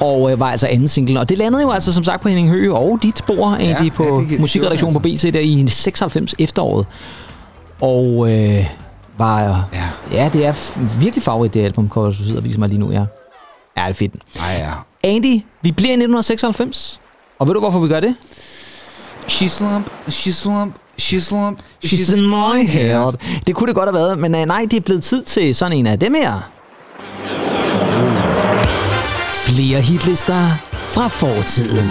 Og øh, var altså anden single. Og det landede jo altså som sagt på Henning Høgh og dit egentlig ja, på det- det- det musikredaktionen på BC der i 96 efteråret. Og øh, var... Ja. ja, det er virkelig favorit det album, kan du sidder og viser mig lige nu, ja. Ja, det er fedt. Ej, ja. Andy, vi bliver i 1996. Og ved du, hvorfor vi gør det? She's slump, she's slump, she's slump, She's in my head. Det kunne det godt have været, men øh, nej, det er blevet tid til sådan en af dem her. Flere hitlister fra fortiden.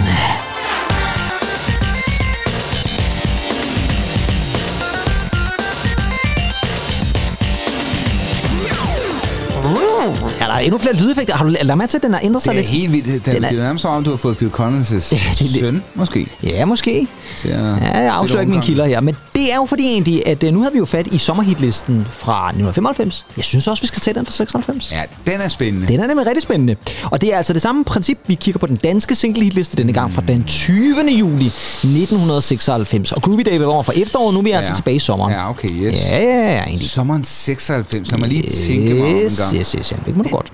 Er endnu flere lydeffekter? Har du lagt mærke til, at den har ændret sig Det er lidt? helt vildt. Den det, er- det er nærmest om, du har fået Phil Collins' søn, måske. Ja, måske. Til at Ja, jeg afslører ikke mine kilder her, men det er jo fordi egentlig, at øh, nu havde vi jo fat i sommerhitlisten fra 1995. Jeg synes også, vi skal tage den fra 96. Ja, den er spændende. Den er nemlig rigtig spændende. Og det er altså det samme princip, vi kigger på den danske singlehitliste denne gang fra den 20. juli 1996. Og Groovy Day var over for efteråret, nu er vi altså tilbage i sommeren. Ja, okay, yes. Ja, ja, ja, egentlig. Sommeren 96. Lad mig lige tænke mig om en Yes, gang. yes, yes, yes, det må du godt.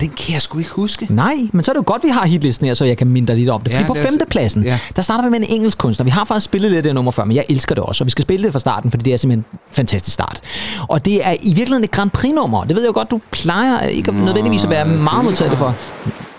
Den kan jeg sgu ikke huske. Nej, men så er det jo godt, vi har hitlisten her, så jeg kan minde lidt om det. Fordi Ja, på femtepladsen, ja. der starter vi med en engelsk kunstner. Vi har faktisk spillet lidt af det nummer før, men jeg elsker det også. Og vi skal spille det fra starten, fordi det er simpelthen en fantastisk start. Og det er i virkeligheden et Grand Prix-nummer. Det ved jeg jo godt, du plejer ikke nødvendigvis at være meget modtaget for.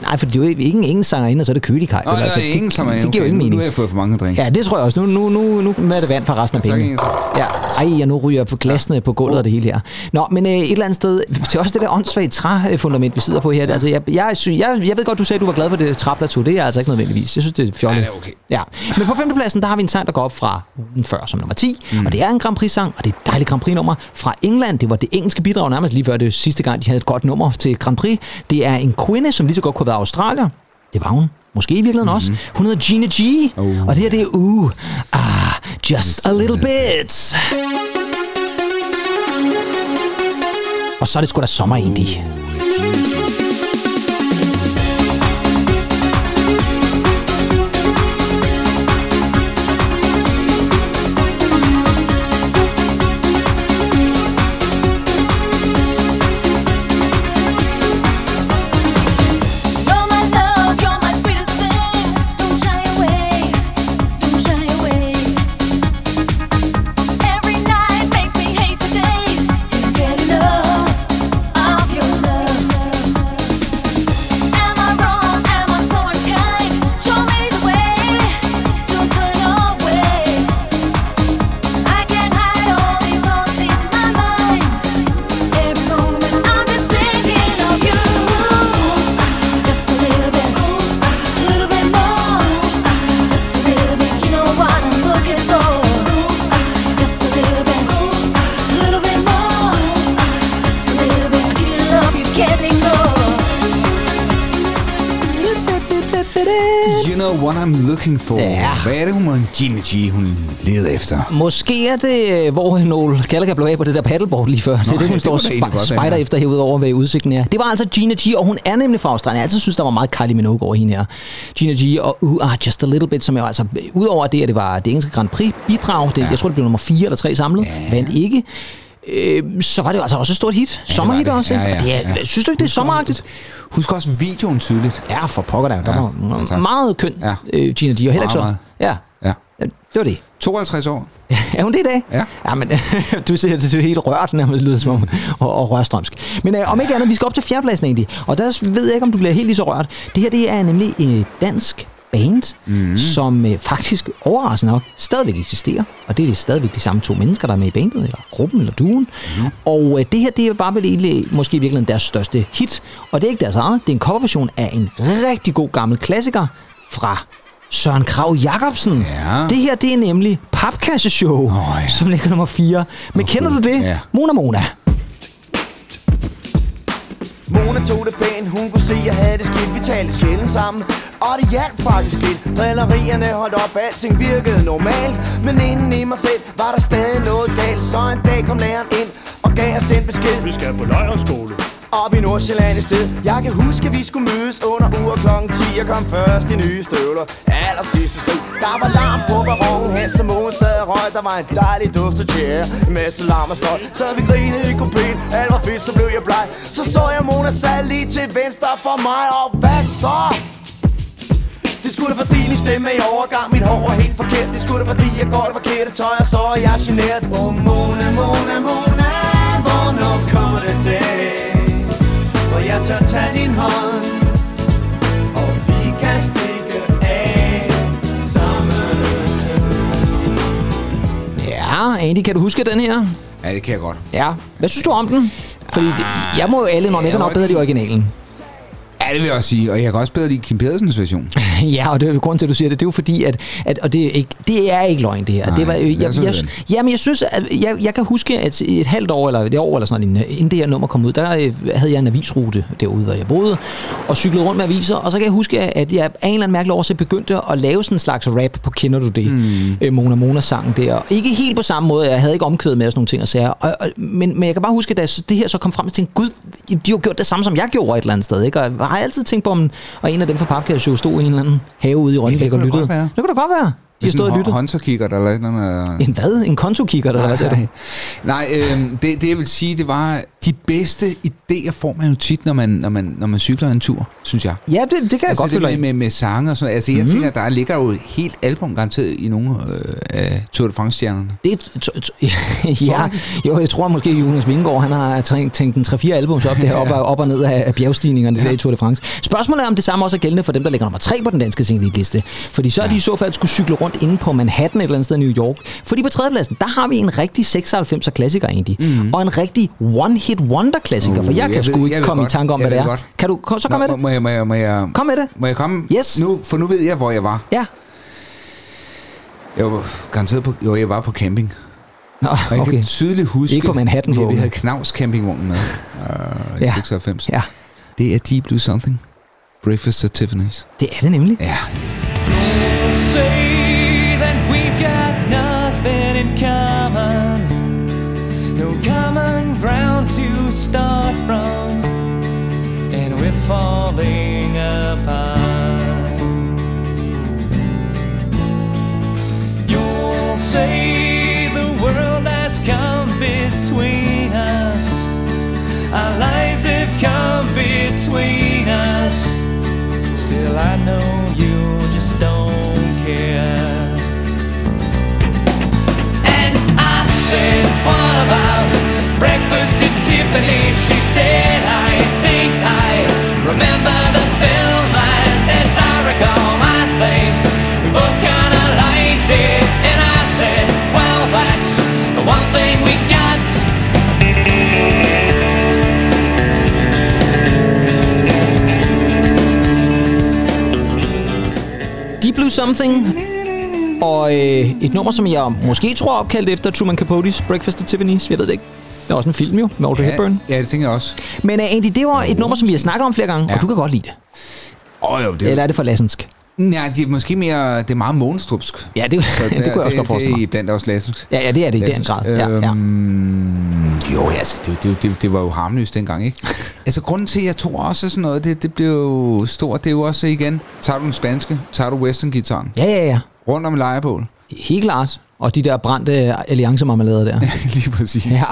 Nej, for det er jo ikke ingen engelsk sangerinde, og så er det kølig kaj. Nå, er ingen, som er det, giver jo ingen Nu mening. har jeg fået for mange drink. Ja, det tror jeg også. Nu, nu, nu, nu er det vand for resten af pengene. en Ja, ej, og nu ryger på glasene på gulvet og det hele her. Nå, men øh, et eller andet sted, til også det der åndssvage træfundament, vi sidder på her. Altså, jeg, jeg, jeg, jeg ved godt, du sagde, at du var glad for det træplateau. Det er jeg altså ikke nødvendigvis. Jeg synes, det er fjollet. Ja, det er okay. Ja. Men på femtepladsen, der har vi en sang, der går op fra ugen før som nummer 10. Mm. Og det er en Grand Prix-sang, og det er et dejligt Grand Prix-nummer fra England. Det var det engelske bidrag nærmest lige før det sidste gang, de havde et godt nummer til Grand Prix. Det er en kvinde, som lige så godt kunne været australier. Det var hun. Måske i virkeligheden mm-hmm. også. Hun hedder Gina G. Uh. Og det her, det er uh, ah, just a little bit. Og så er det sgu da sommer egentlig. You're For. Ja. Hvad er det, hun Gina G, hun leder efter? Måske er det, øh, hvor Noel Gallagher blev af på det der paddleboard lige før. det er det, hun det står og sp- spejder efter herude over, hvad udsigten er. Det var altså Gina G, og hun er nemlig fra Australien. Jeg altid synes, der var meget Kylie Minogue over hende her. Gina G og Uh Ah Just A Little Bit, som jo altså, udover det, at det var det engelske Grand Prix bidrag, det, jeg tror, det blev nummer 4 eller 3 samlet, ja. vandt ikke. Øh, så var det jo altså også et stort hit. Ja, Sommerhit det. også, ikke? Ja, Og det er, ja, ja. Synes du ikke, det er sommeragtigt? Husk også videoen tydeligt. Ja, for pokker der. Der Ja, var ja, tak. meget køn, Ja. øh, Gina og heller ikke så. Ja, Ja. det var det. 52 år. Er hun det i dag? Ja. Ja, men du ser, du ser helt rørt nærmest lyder som om, og, og rørstrømsk. Men øh, om ikke andet, vi skal op til fjerdepladsen egentlig. Og der ved jeg ikke, om du bliver helt lige så rørt. Det her, det er nemlig et dansk band, mm. som øh, faktisk overraskende nok stadigvæk eksisterer. Og det er det stadigvæk de samme to mennesker, der er med i bandet, eller gruppen, eller duen. Mm. Og øh, det her, det er bare vel egentlig, måske i virkeligheden deres største hit. Og det er ikke deres eget, det er en coverversion af en rigtig god gammel klassiker fra Søren Krav Jacobsen. Ja. Det her, det er nemlig Papkasseshow, oh, ja. som ligger nummer 4. Men kender du det? Ja. Mona Mona. Mona tog det pænt, hun kunne se, at jeg havde det skidt. Vi talte sjældent sammen, og det hjalp faktisk lidt. Drillerierne holdt op, alting virkede normalt. Men inden i mig selv var der stadig noget galt. Så en dag kom læreren ind og gav os den besked. Vi skal på lejrskole op i Nordsjælland i sted. Jeg kan huske, at vi skulle mødes under uger klokken 10 Jeg kom først i nye støvler. Aller sidste skridt Der var larm på barongen Hen som ugen sad og røg. Der var en dejlig duft af tjære En masse larm og støj. Så vi grinede i kupéen Alt var fedt, så blev jeg bleg. Så så jeg Mona sad lige til venstre for mig Og hvad så? Det skulle da fordi min stemme er i overgang. Mit hår er helt forkert. Det skulle da fordi jeg går det forkerte tøj Og så er jeg generet. Åh oh, Mona, Mona, Mona Hvornår kommer det dag jeg tør tage din hånd Og vi kan stikke af sammen Ja, Andy, kan du huske den her? Ja, det kan jeg godt. Ja. Hvad synes du om den? Fordi det, jeg må jo alle, når jeg kan nok bedre lide originalen. Det vil jeg også sige. Og jeg kan også bedre lide Kim Pedersens version. ja, og det er jo grunden til, at du siger det. Det er jo fordi, at, at og det er, ikke, det er ikke løgn, det her. Nej, det var, lad jeg, jeg, jeg, den. ja, men jeg synes, at jeg, jeg kan huske, at et halvt år, eller et år, eller sådan noget, inden det her nummer kom ud, der øh, havde jeg en avisrute derude, hvor jeg boede, og cyklede rundt med aviser, og så kan jeg huske, at jeg af en eller anden mærkelig årsag begyndte at lave sådan en slags rap på Kender du det? Mm. Øh, Mona Mona sang der. Og ikke helt på samme måde, jeg havde ikke omkvædet med og sådan nogle ting og sager. Og, og, men, men jeg kan bare huske, at da det her så kom frem, tænkte jeg, gud, de har jo gjort det samme, som jeg gjorde et eller andet sted. Ikke? Og jeg altid tænkt på, om og en af dem fra Papkasse stod i en eller anden have ude i Rønnebæk og lyttede. Det kunne da godt være. De har Det stået og lyttet. en håndterkigger, der eller noget. En hvad? En kontokigger, eller hvad sagde du? Nej, øh, det, det jeg vil sige, det var, de bedste idéer får man jo tit, når man, når man, når man cykler en tur, synes jeg. Ja, det, det kan jeg altså godt følge med, med, med sange og sådan noget. Altså, jeg Mhm. tænker, der ligger jo helt album garanteret i nogle øh, af Tour de France-stjernerne. Det, t- t- ja, jo, jeg tror måske, Jonas Vingegaard, han har tænkt, tænkt en 3-4 albums op, der op, og, op og ned af, af bjergstigningerne ja. der i Tour de France. Spørgsmålet er, om det samme også er gældende for dem, der ligger nummer 3 på den danske single-liste. Fordi så er de i så fald skulle cykle rundt inde på Manhattan et eller andet sted i New York. Fordi på tredjepladsen, der har vi en rigtig 96'er klassiker egentlig. Mm. Og en rigtig one-hit wonder-klassiker. Uh, for jeg kan jeg sgu ved- ikke komme godt. i tanke om, Jeg hvad det er. godt. Kan du, så kom Må- med det. Må jeg, må jeg, må jeg, Kom med det. Må jeg komme? Yes. Nu, for nu ved jeg, hvor jeg var. Ja. Jeg var garanteret på, jo, jeg var på camping. Nå, Og jeg okay. kan tydeligt huske, Ikke på Manhattan, vi, havde Knavs campingvognen med uh, i Ja. 96. Ja. Det er Deep Blue Something. Breakfast at Tiffany's. Det er det nemlig. Ja. say between us. Still, I know you just don't care. And I said, What about breakfast at Tiffany? She said, I think I remember the film, and as I recall, Deep Blue Something. Og øh, et nummer, som jeg måske tror er opkaldt efter Truman Capote's Breakfast at Tiffany's. Jeg ved det ikke. Det er også en film jo, med Audrey Ja, Hepburn. ja, det tænker jeg også. Men uh, Andy, det var et nummer, som vi har snakket om flere gange, ja. og du kan godt lide det. Åh oh, jo, det Eller er det for lassensk? Nej, det er måske mere, det er meget monstrupsk. Ja, det, Så det kunne jeg også godt forestille Det er mig. i blandt også lastisk. Ja, ja, det er det i den grad. Ja, ja. Øhm, jo, altså, det, det, det, det var jo harmløst dengang, ikke? altså, grunden til, at jeg tror også sådan noget, det, det blev jo stort, det er jo også igen, tager du den spanske, tager du western-gitaren, Ja, ja, ja. rundt om et lejrebål. Helt klart. Og de der brændte alliancemarmelader der. Lige præcis. Ja.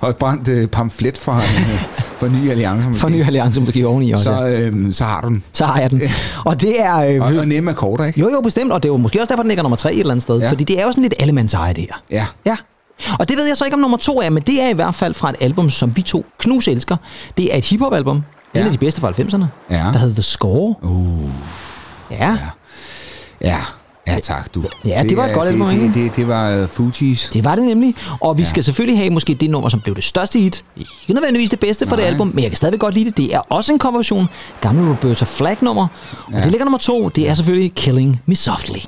Og et brændt øh, pamflet fra, øh, fra Nye Alliance. måske. For ny alliance, måske oveni også. Så, øh, så har du den. Så har jeg den. Og det er... Øh, Og, og nemme akkorder, ikke? Jo, jo, bestemt. Og det er jo måske også derfor, den ligger nummer tre et eller andet sted. Ja. Fordi det er jo sådan lidt allemandseje, det her. Ja. Ja. Og det ved jeg så ikke om nummer to er, men det er i hvert fald fra et album, som vi to knus elsker. Det er et hiphop-album. Ja. En af de bedste fra 90'erne. Ja. Der hedder The Score. Uh. Ja. Ja. Ja, tak, du. Ja, det var et er- godt album, det, ikke? det, det, det var uh, Fugees. Det var det nemlig. Og vi ja. skal selvfølgelig have måske det nummer, som blev det største hit. Ikke nødvendigvis det bedste for det album, men jeg kan stadigvæk godt lide det. Det er også en coverversion. Gamle Roberta Flack-nummer. Og Ja. det ligger nummer to. Det er selvfølgelig Killing Me Softly.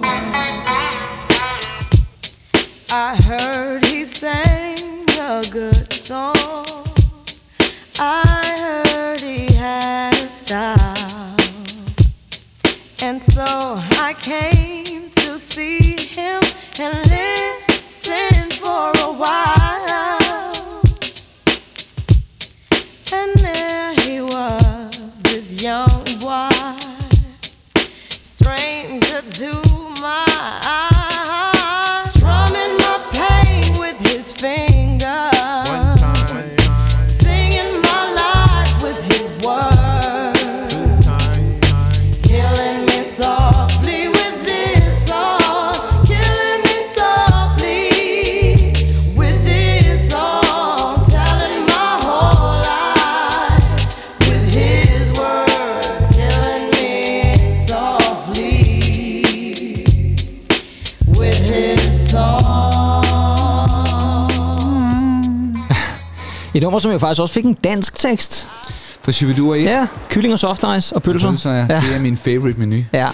I heard he sang a good song. I heard he had a style. And so I came see him and listen nummer, som jeg faktisk også fik en dansk tekst. For Shibidua 1. Ja, kylling og soft ice og pølser. Pølser, ja. Det er min favorite menu. Ja.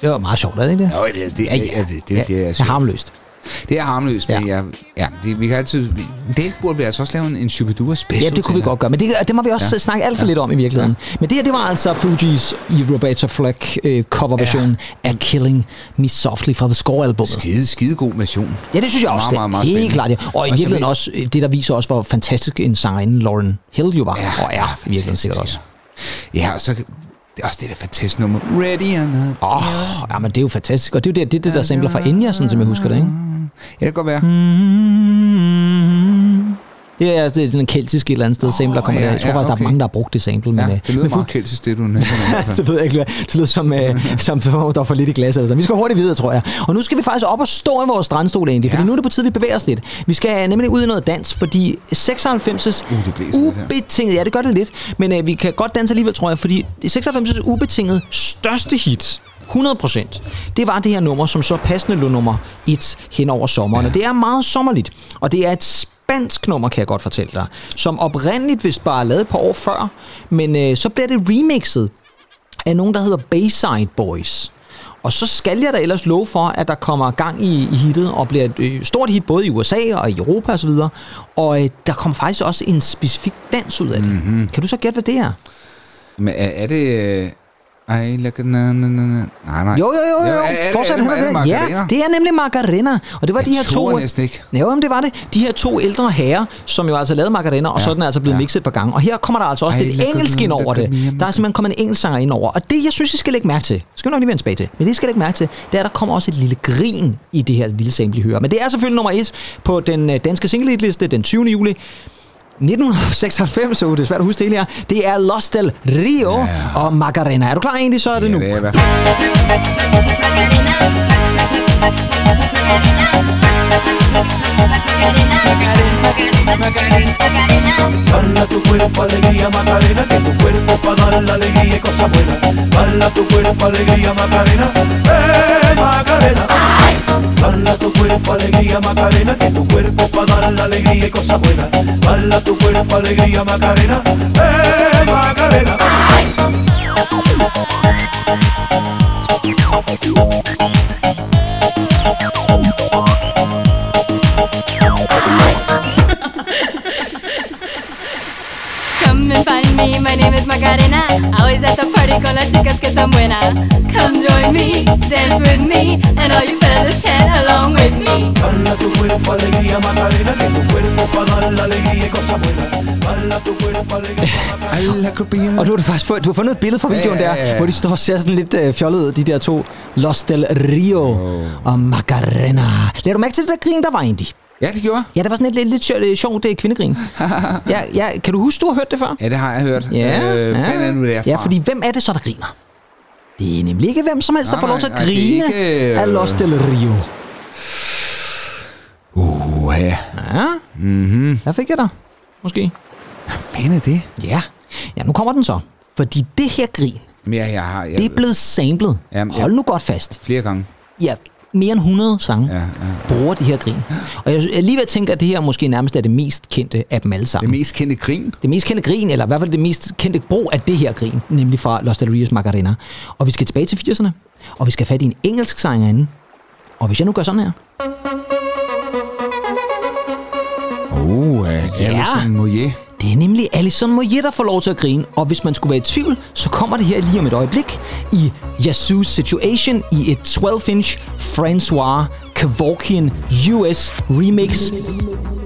Det var meget sjovt, er det ikke det? Jo, det, det, Ja, ja. ja, det, det, det, det er, Det er harmløst. Det er harmløst, men ja, ja det, vi kan altid... Det burde vi altså også lave en, en Shubidua special Ja, det kunne vi godt gøre, men det, det må vi også Ja. ja. snakke alt for Ja. lidt om i virkeligheden. Ja. Men det her, det var altså Fugees i Roberta Flack øh, coverversion ja. af Killing Me Softly fra The Score-albummet. Skide, skide god version. Ja, det synes jeg også. Meget, meget, meget Helt klart, ja. Og i virkeligheden også, øh, det der viser også, hvor fantastisk en sangerinde Lauren Hill jo var, ja, og er i virkeligheden sikkert også. Ja, og så... Det er også det der fantastiske nummer. Ready or not. Åh, oh, ja, men det er jo fantastisk. Og det er jo det, det, det der sampler fra Enya, sådan som jeg husker det, ikke? Ja, det kan godt være. Det er, det er sådan en keltisk et eller andet sted, oh, sampler kommer ja, der. Jeg tror ja, faktisk, der okay. er mange, der har brugt det sample. Men, Ja, øh, det lyder men meget keltisk, det du nævner. det ved jeg ikke. Det lyder som, øh, som, som om der er for lidt i glasset. Altså. Vi skal hurtigt videre, tror jeg. Og nu skal vi faktisk op og stå i vores strandstol egentlig, fordi nu er det på tide, vi bevæger os lidt. Vi skal nemlig ud i noget dans, fordi 96's Uh, ubetinget, ja det gør det lidt, men øh, vi kan godt danse alligevel, tror jeg, fordi 96's ubetinget største hit, 100%. Det var det her nummer, som så passende lå nummer 1 hen over sommeren. Og det er meget sommerligt. Og det er et spansk nummer, kan jeg godt fortælle dig. Som oprindeligt vist bare er lavet et par år før. Men øh, så bliver det remixet af nogen, der hedder Bayside Boys. Og så skal jeg da ellers love for, at der kommer gang i, i hittet, og bliver et øh, stort hit både i USA og i Europa osv. Og, og øh, der kommer faktisk også en specifik dans ud af det. Mhm. Mm-hmm. Kan du så gætte, hvad det er? Men er, er det... Ej, look at na, na. Nej, nej. Jo, jo, jo, jo. er, er, Fortsæt er, hen er, ad er, det. det Ja, det er nemlig Macarena. Og det var Jeg de her to... næsten ikke. Jo, jamen, det var det. De her to ældre herrer, som jo altså lavede Macarena, og Ja, så er den altså blevet ja. mixet et par gange. Og her kommer der altså også Ej, lidt engelsk ind over det. Der er simpelthen kommet en engelsk sanger ind over. Og det, jeg synes, I skal lægge mærke til, skal vi nok lige vende tilbage til, men det skal I lægge mærke til, det er, at der kommer også et lille grin i det her lille sample, I hører. Men det er selvfølgelig nummer et på den øh, danske single liste den 20. juli. 1996, så det er svært at huske det hele her. Det er Los del Rio ja. og Macarena. Er du klar egentlig, så er det nu. Ja, det er i hvert fald. Bala tu cuerpo, alegría, Macarena, que tu cuerpo para dar la alegría y cosas buenas. Bala tu cuerpo, alegría, Macarena, eh, Macarena. Bala tu cuerpo, alegría, Macarena, que tu cuerpo para dar la alegría y cosas buenas. Bala tu cuerpo, alegría, Macarena, eh, Macarena. Come me. My name is Macarena. Always at the party con las chicas que están buenas. Come join me, dance with me, and all you fellas chat along with me. Bala tu cuerpo alegría Macarena, que tu cuerpo para dar la alegría y cosas buenas. Bala tu cuerpo alegría. Og nu har du faktisk fået, du har fundet et billede fra videoen Ja, ja, der, ja. hvor de står og ser sådan lidt øh, fjollet ud, de der to. Los del Rio oh. og Macarena. Lad du mærke til det der grin, der var egentlig? Ja, det gjorde Ja, det var sådan et lidt, lidt sjovt, øh, sjovt øh, kvindegrin. ja, ja, kan du huske, du har hørt det før? Ja, det har jeg hørt. Ja, øh, ja. fanden er nu derfra? Ja, fordi hvem er det så, der griner? Det er nemlig ikke hvem som helst, der Nej, får lov til at nej, nej, det er grine ikke, øh, af Los del Rio. Uh, ja. Ja, Mm-hmm. der fik jeg dig. Måske. Hvad fanden er det? Ja. Ja, nu kommer den så. Fordi det her grin, Men jeg, jeg har... Jeg, det er blevet samlet. Jamen, Hold nu godt fast. Flere gange. Ja, mere end 100 sange Ja, ja. bruger de her grin. Og jeg er lige ved at tænke, at det her måske nærmest er det mest kendte af dem alle sammen. Det mest kendte grin? Det mest kendte grin, eller i hvert fald det mest kendte brug af det her grin, nemlig fra Los Del Rios Macarena. Og vi skal tilbage til 80'erne, og vi skal have fat i en engelsk sangerinde. Og hvis jeg nu gør sådan her. Uh, uh, Alison Moyer. Det er nemlig Alison Moyet, der får lov til at grine. Og hvis man skulle være i tvivl, så kommer det her lige om et øjeblik i Yasu's Situation i et 12-inch Francois Kevorkian US remix. remix.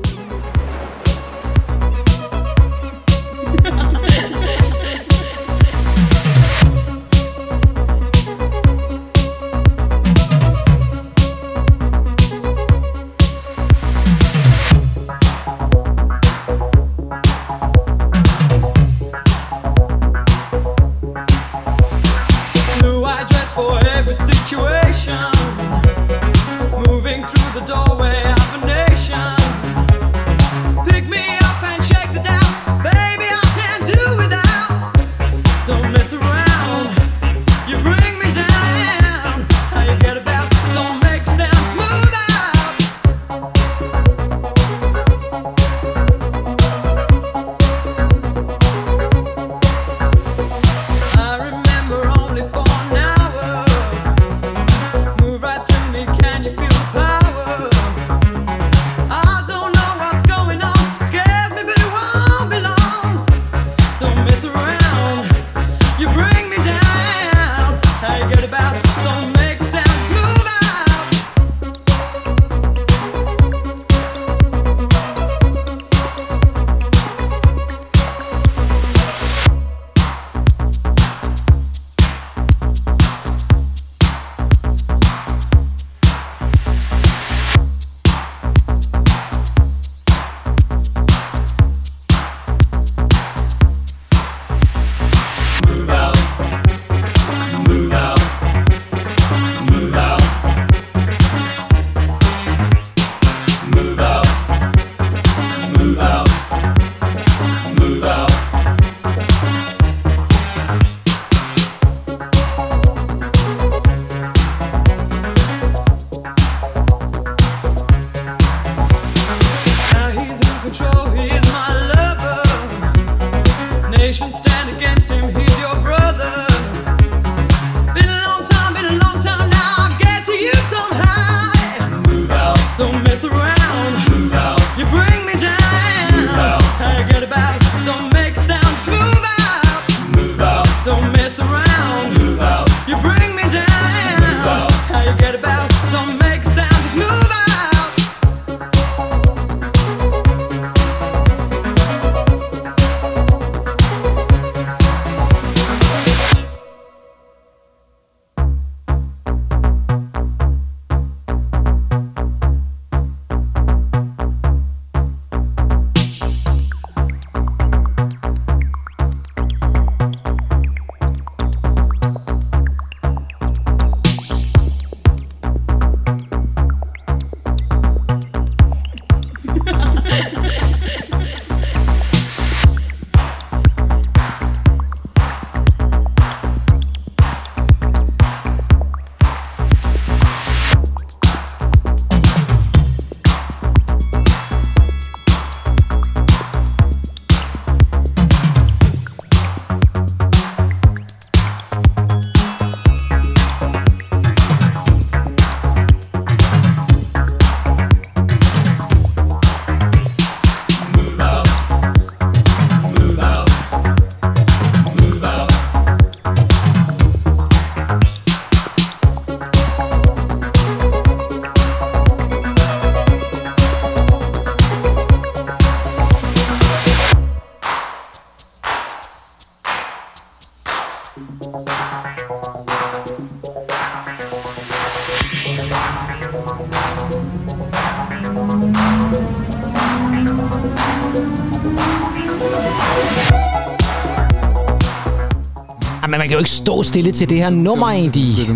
Stille til det her nummer, egentlig.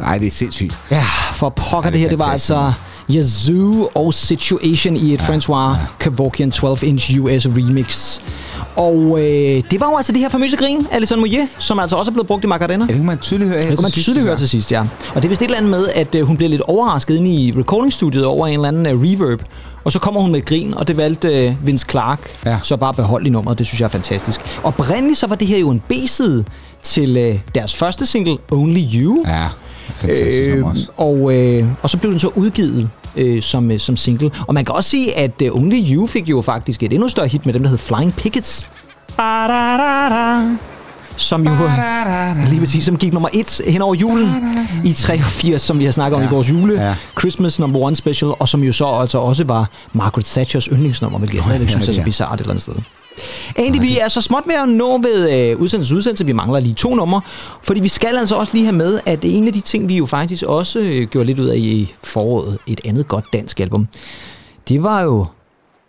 Nej, det er sindssygt. Ja, for pokker det her, det var altså Yazoo og Situation i et ja, François Kevorkian 12-inch US remix. Og øh, det var jo altså det her famøse grin, Alison Moyet, som altså også er blevet brugt i Macarena. Ja, det kunne man tydeligt høre Det kunne man tydeligt høre til sidst, ja. Og det er vist et eller andet med, at øh, hun bliver lidt overrasket inde i recordingstudiet over en eller anden øh, reverb. Og så kommer hun med et grin, og det valgte øh, Vince Clark ja. så bare beholde i nummeret. Det synes jeg er fantastisk. Oprindeligt så var det her jo en B-side til øh, deres første single, Only You. Ja, fantastisk nummer også. Og, øh, og så blev den så udgivet øh, som, øh, som single. Og man kan også sige, at øh, Only You fik jo faktisk et endnu større hit med dem, der hed Flying Pickets. Ba-da-da-da. Som jo lige præcis, som gik nummer et hen over julen i 83, som vi har snakket om Ja. i vores jule Ja. Christmas number one special, og som jo så altså også var Margaret Thatchers yndlingsnummer, hvilket jeg stadigvæk synes er så bizarrt et eller andet sted. Andy, vi er så småt ved at nå ved øh, udsendelse udsendelse. Vi mangler lige to numre, fordi vi skal altså også lige have med, at en af de ting, vi jo faktisk også øh, gjorde lidt ud af i foråret, et andet godt dansk album, det var jo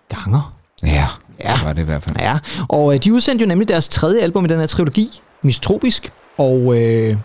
Ganger. Ja, Ja. det var det i hvert fald. Ja, og øh, de udsendte jo nemlig deres tredje album i den her trilogi, Mistropisk, og... Øh,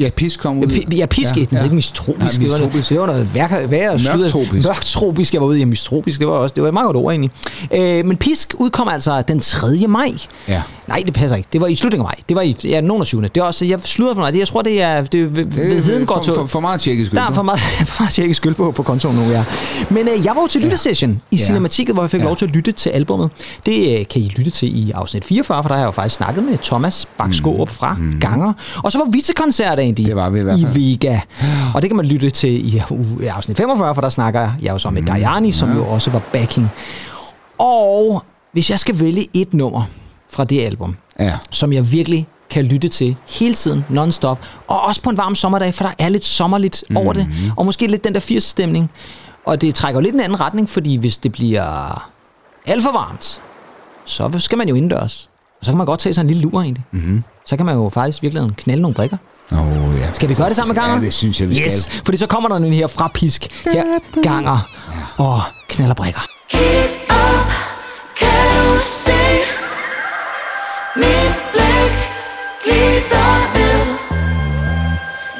Ja, Pisk kom ud. Ja, ja pisk, ja, ja. ikke mistropisk. Nej, Det, var, mistropisk. det var noget værre, værre. Mørktropisk. Mørktropisk, jeg var ude i mistropisk. Det var også det var et meget godt ord egentlig. Øh, men Pisk udkom altså den 3. maj. Ja. Nej, det passer ikke. Det var i slutningen af maj. Det var i ja, nogen af 7. Det er også, jeg slutter for noget. Jeg tror, det er, det ved, ved Hedengård for, for, for meget tjekkisk der er for meget, for meget tjekkisk skyld på, på kontoen nu, ja. Men øh, jeg var jo til lyttesession i Ja. Cinematikket, hvor jeg fik Ja. lov til at lytte til albummet. Det øh, kan I lytte til i afsnit 44, for der har jeg jo faktisk snakket med Thomas Bak Skårup fra Ganger. Og så var vi til koncert, Andy, Det var vi i hvert fald. i Vega. Og det kan man lytte til i, uh, i afsnit 45, for der snakker jeg jo så med Dajani, som jo også var backing. Og hvis jeg skal vælge et nummer fra det album, Ja. som jeg virkelig kan lytte til hele tiden, non-stop, og også på en varm sommerdag, for der er lidt sommerligt mm. over det, og måske lidt den der 80 stemning. Og det trækker jo lidt en anden retning, fordi hvis det bliver alt for varmt, så skal man jo indendørs. Og så kan man godt tage sig en lille lur egentlig. Mm-hmm. Så kan man jo faktisk virkelig knalde nogle brikker. Oh, ja. Skal vi gøre det sammen med Ganger? Ja, det synes jeg, vi yes, skal. fordi så kommer der nu her fra Pisk. Her, Ganger og knaller brikker. Kan du se mit blik glider ned?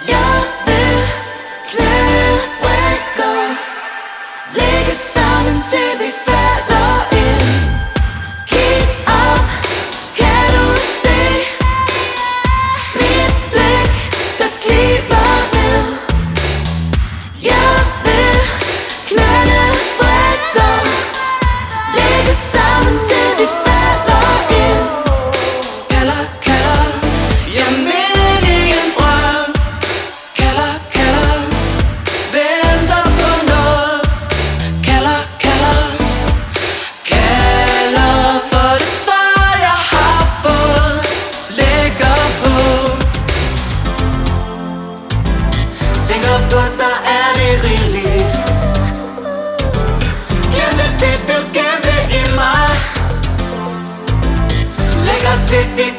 Jeg vil knælde brikker, lægge sammen til vi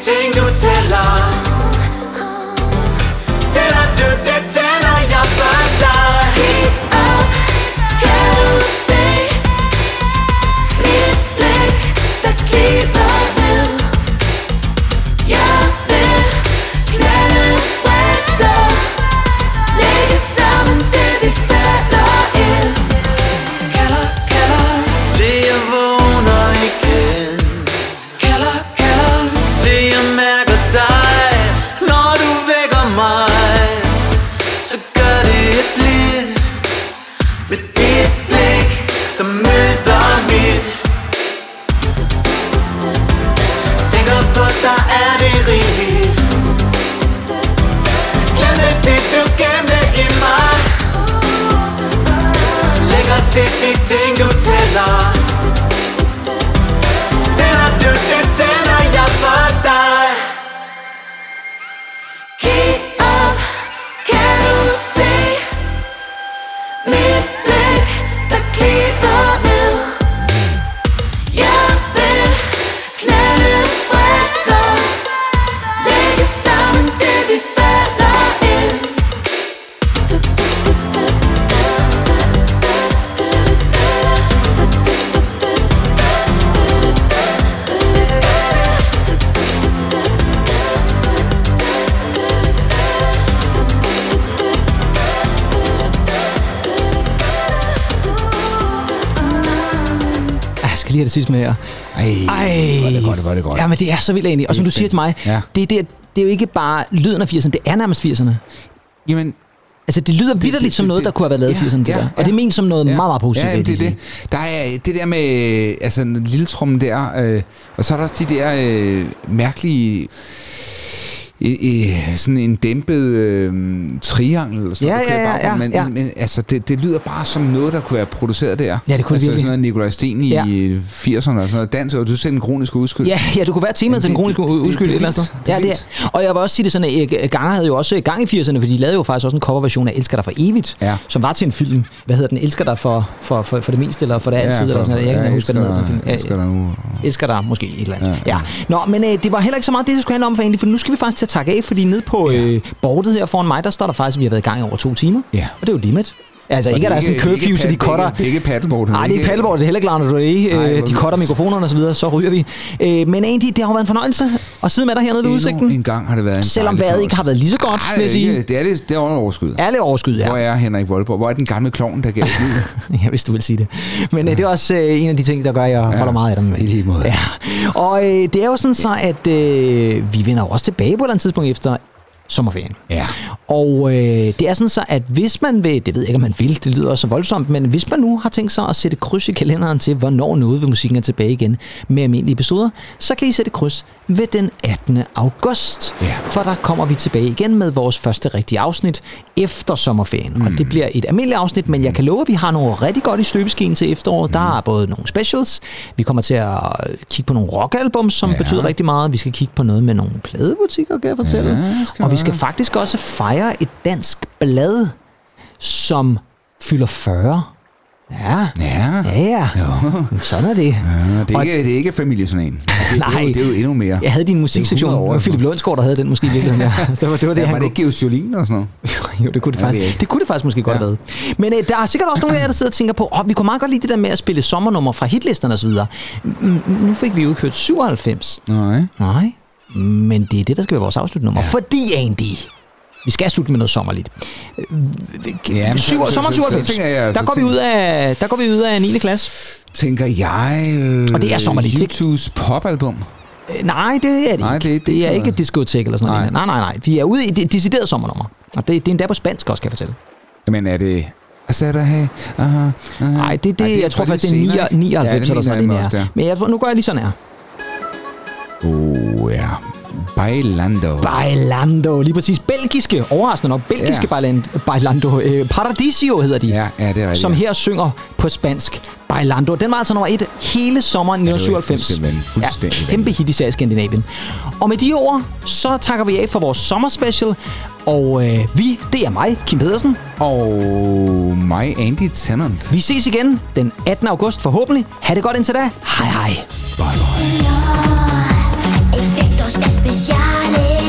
ting, du tæller. Med her. Ej, Ej. hvor er det godt, hvor er det godt. Ja, men det er så vildt egentlig. Og som du er siger til mig, Ja. det, er det, det er jo ikke bare lyden af 80'erne, det er nærmest 80'erne. Jamen, Altså, det lyder vidderligt som noget, der kunne have været lavet i 80'erne, det der. Og det er ment som noget meget, meget positivt. Ja, det er det. Der er det der med altså, en lille trum der, øh, og så er der også de der øh, mærkelige øh, sådan en dæmpet øh, triangel eller sådan Ja, noget, ja, i ja, baggrunden, ja, men, men altså, det, det lyder bare som noget, der kunne være produceret der. Ja, det kunne det altså, virkelig. sådan noget Nikolaj Sten i Ja. 80'erne og sådan noget. Dans, og du ser den kroniske uskyld. Ja, ja, du kunne være temaet til den kroniske uskyld et eller andet. Ja, det er. Og jeg vil også sige det sådan, at øh, Ganger havde jo også gang i 80'erne, for de lavede jo faktisk også en coverversion af Elsker dig for evigt, ja. som var til en film. Hvad hedder den? Elsker dig for, for, for, for det meste, eller for det altid, Ja, eller for- sådan noget. Jeg kan ja, ikke huske, hvad den hedder. elsker sådan en dig- film. elsker dig nu. Elsker dig måske et eller andet. Ja, ja. Nå, men øh, det var heller ikke så meget det, det skulle handle om for egentlig, for nu skal vi faktisk takke af, fordi nede på øh, bordet her foran mig, der står der faktisk, at vi har været i gang i over to timer. Ja. Og det er jo limit. Altså Og ikke, at der er sådan en ikke- curfew, ikke så de cutter... Det er ikke paddleboard. Nej, det er ikke paddleboard, det er heller ikke Lana Del Rey. Nej, Øh, de cutter mikrofonerne og så videre, så ryger vi. Øh, men egentlig, det har jo været en fornøjelse at sidde med dig hernede ved udsigten. en gang har det været en Selvom vejret ikke har været lige så godt, Nej, vil jeg det er sige. ikke- Det er lidt, det er overskud. Er lidt overskud, ja. Hvor er Henrik Voldborg? Hvor er den gamle klovn, der gav livet? ja, hvis du vil sige det. Men øh, det er også øh, en af de ting, der gør, at jeg holder meget af dem. I lige måde. Ja. Og øh, det er jo sådan så, at øh, vi vender også tilbage på et eller andet tidspunkt efter sommerferien. Ja. Og øh, det er sådan så, at hvis man vil, det ved jeg ikke, om man vil, det lyder også så voldsomt, men hvis man nu har tænkt sig at sætte kryds i kalenderen til, hvornår noget ved musikken er tilbage igen med almindelige episoder, så kan I sætte kryds ved den 18. august. Ja. For der kommer vi tilbage igen med vores første rigtige afsnit efter sommerferien. Mm. Og det bliver et almindeligt afsnit, men jeg kan love, at vi har noget rigtig godt i støbeskeen til efteråret. Mm. Der er både nogle specials, vi kommer til at kigge på nogle rockalbum, som ja. betyder rigtig meget. Vi skal kigge på noget med nogle pladebutikker, kan jeg fortælle. Ja, og vi være. skal faktisk også fejre et dansk blad, som fylder 40. Ja. Ja. Ja, ja. Jo. Sådan er det. Ja, det, er Og- ikke, det er ikke familiejournalen. Det, det, er Nej. jo, det er jo endnu mere. Jeg havde din Det musiksektion, 100 år og Philip Lundsgaard, der havde den måske i virkeligheden. Ja. Det var det, var det ja, han var det ikke Geos Jolien og sådan noget? jo, det kunne det faktisk. det Det, det kunne det faktisk måske godt Ja. have været. Men øh, der er sikkert også nogle af jer, der sidder og tænker på, oh, vi kunne meget godt lide det der med at spille sommernummer fra hitlisterne osv. Nu fik vi jo ikke hørt 97. Nej. Nej. Men det er det, der skal være vores afslutnummer. Ja. Fordi, Andy, vi skal slutte med noget sommerligt. Ja, Syv, så- sommer så- så 97. tænker jeg- der, så går vi ud af, der går vi ud af 9. klasse. Tænker jeg... Øh, Og det er sommerligt? YouTubes popalbum. Øh, Nej, det er det Nej, ikke. det er- det det er ikke et diskotek eller sådan noget. Nej, nej, nej. Vi er ude i det decideret sommernummer. Og det, det er endda på spansk også, kan jeg fortælle. Men er det... Altså, er der her... Nej, det, det, Ej, Ej, jeg tror faktisk, det er senere, 99 ikke? eller sådan noget, det. Men jeg, nu går jeg lige sådan her. Oh, ja. Bailando. Bailando, lige præcis. Belgiske, overraskende nok, belgiske Ja. ja. Bailando. Øh, Paradisio hedder de. Ja, ja, det er rigtigt. Som her synger på spansk. Bailando. Den var altså nummer et hele sommeren Ja, det var 1997. fuldstændig- fuldstændig ja, kæmpe hit især i Skandinavien. Og med de ord, så takker vi af for vores sommerspecial. Og øh, vi, det er mig, Kim Pedersen. Og mig, Andy Tennant. Vi ses igen den 18. august forhåbentlig. Ha' det godt indtil da. Hej hej. busca especiales.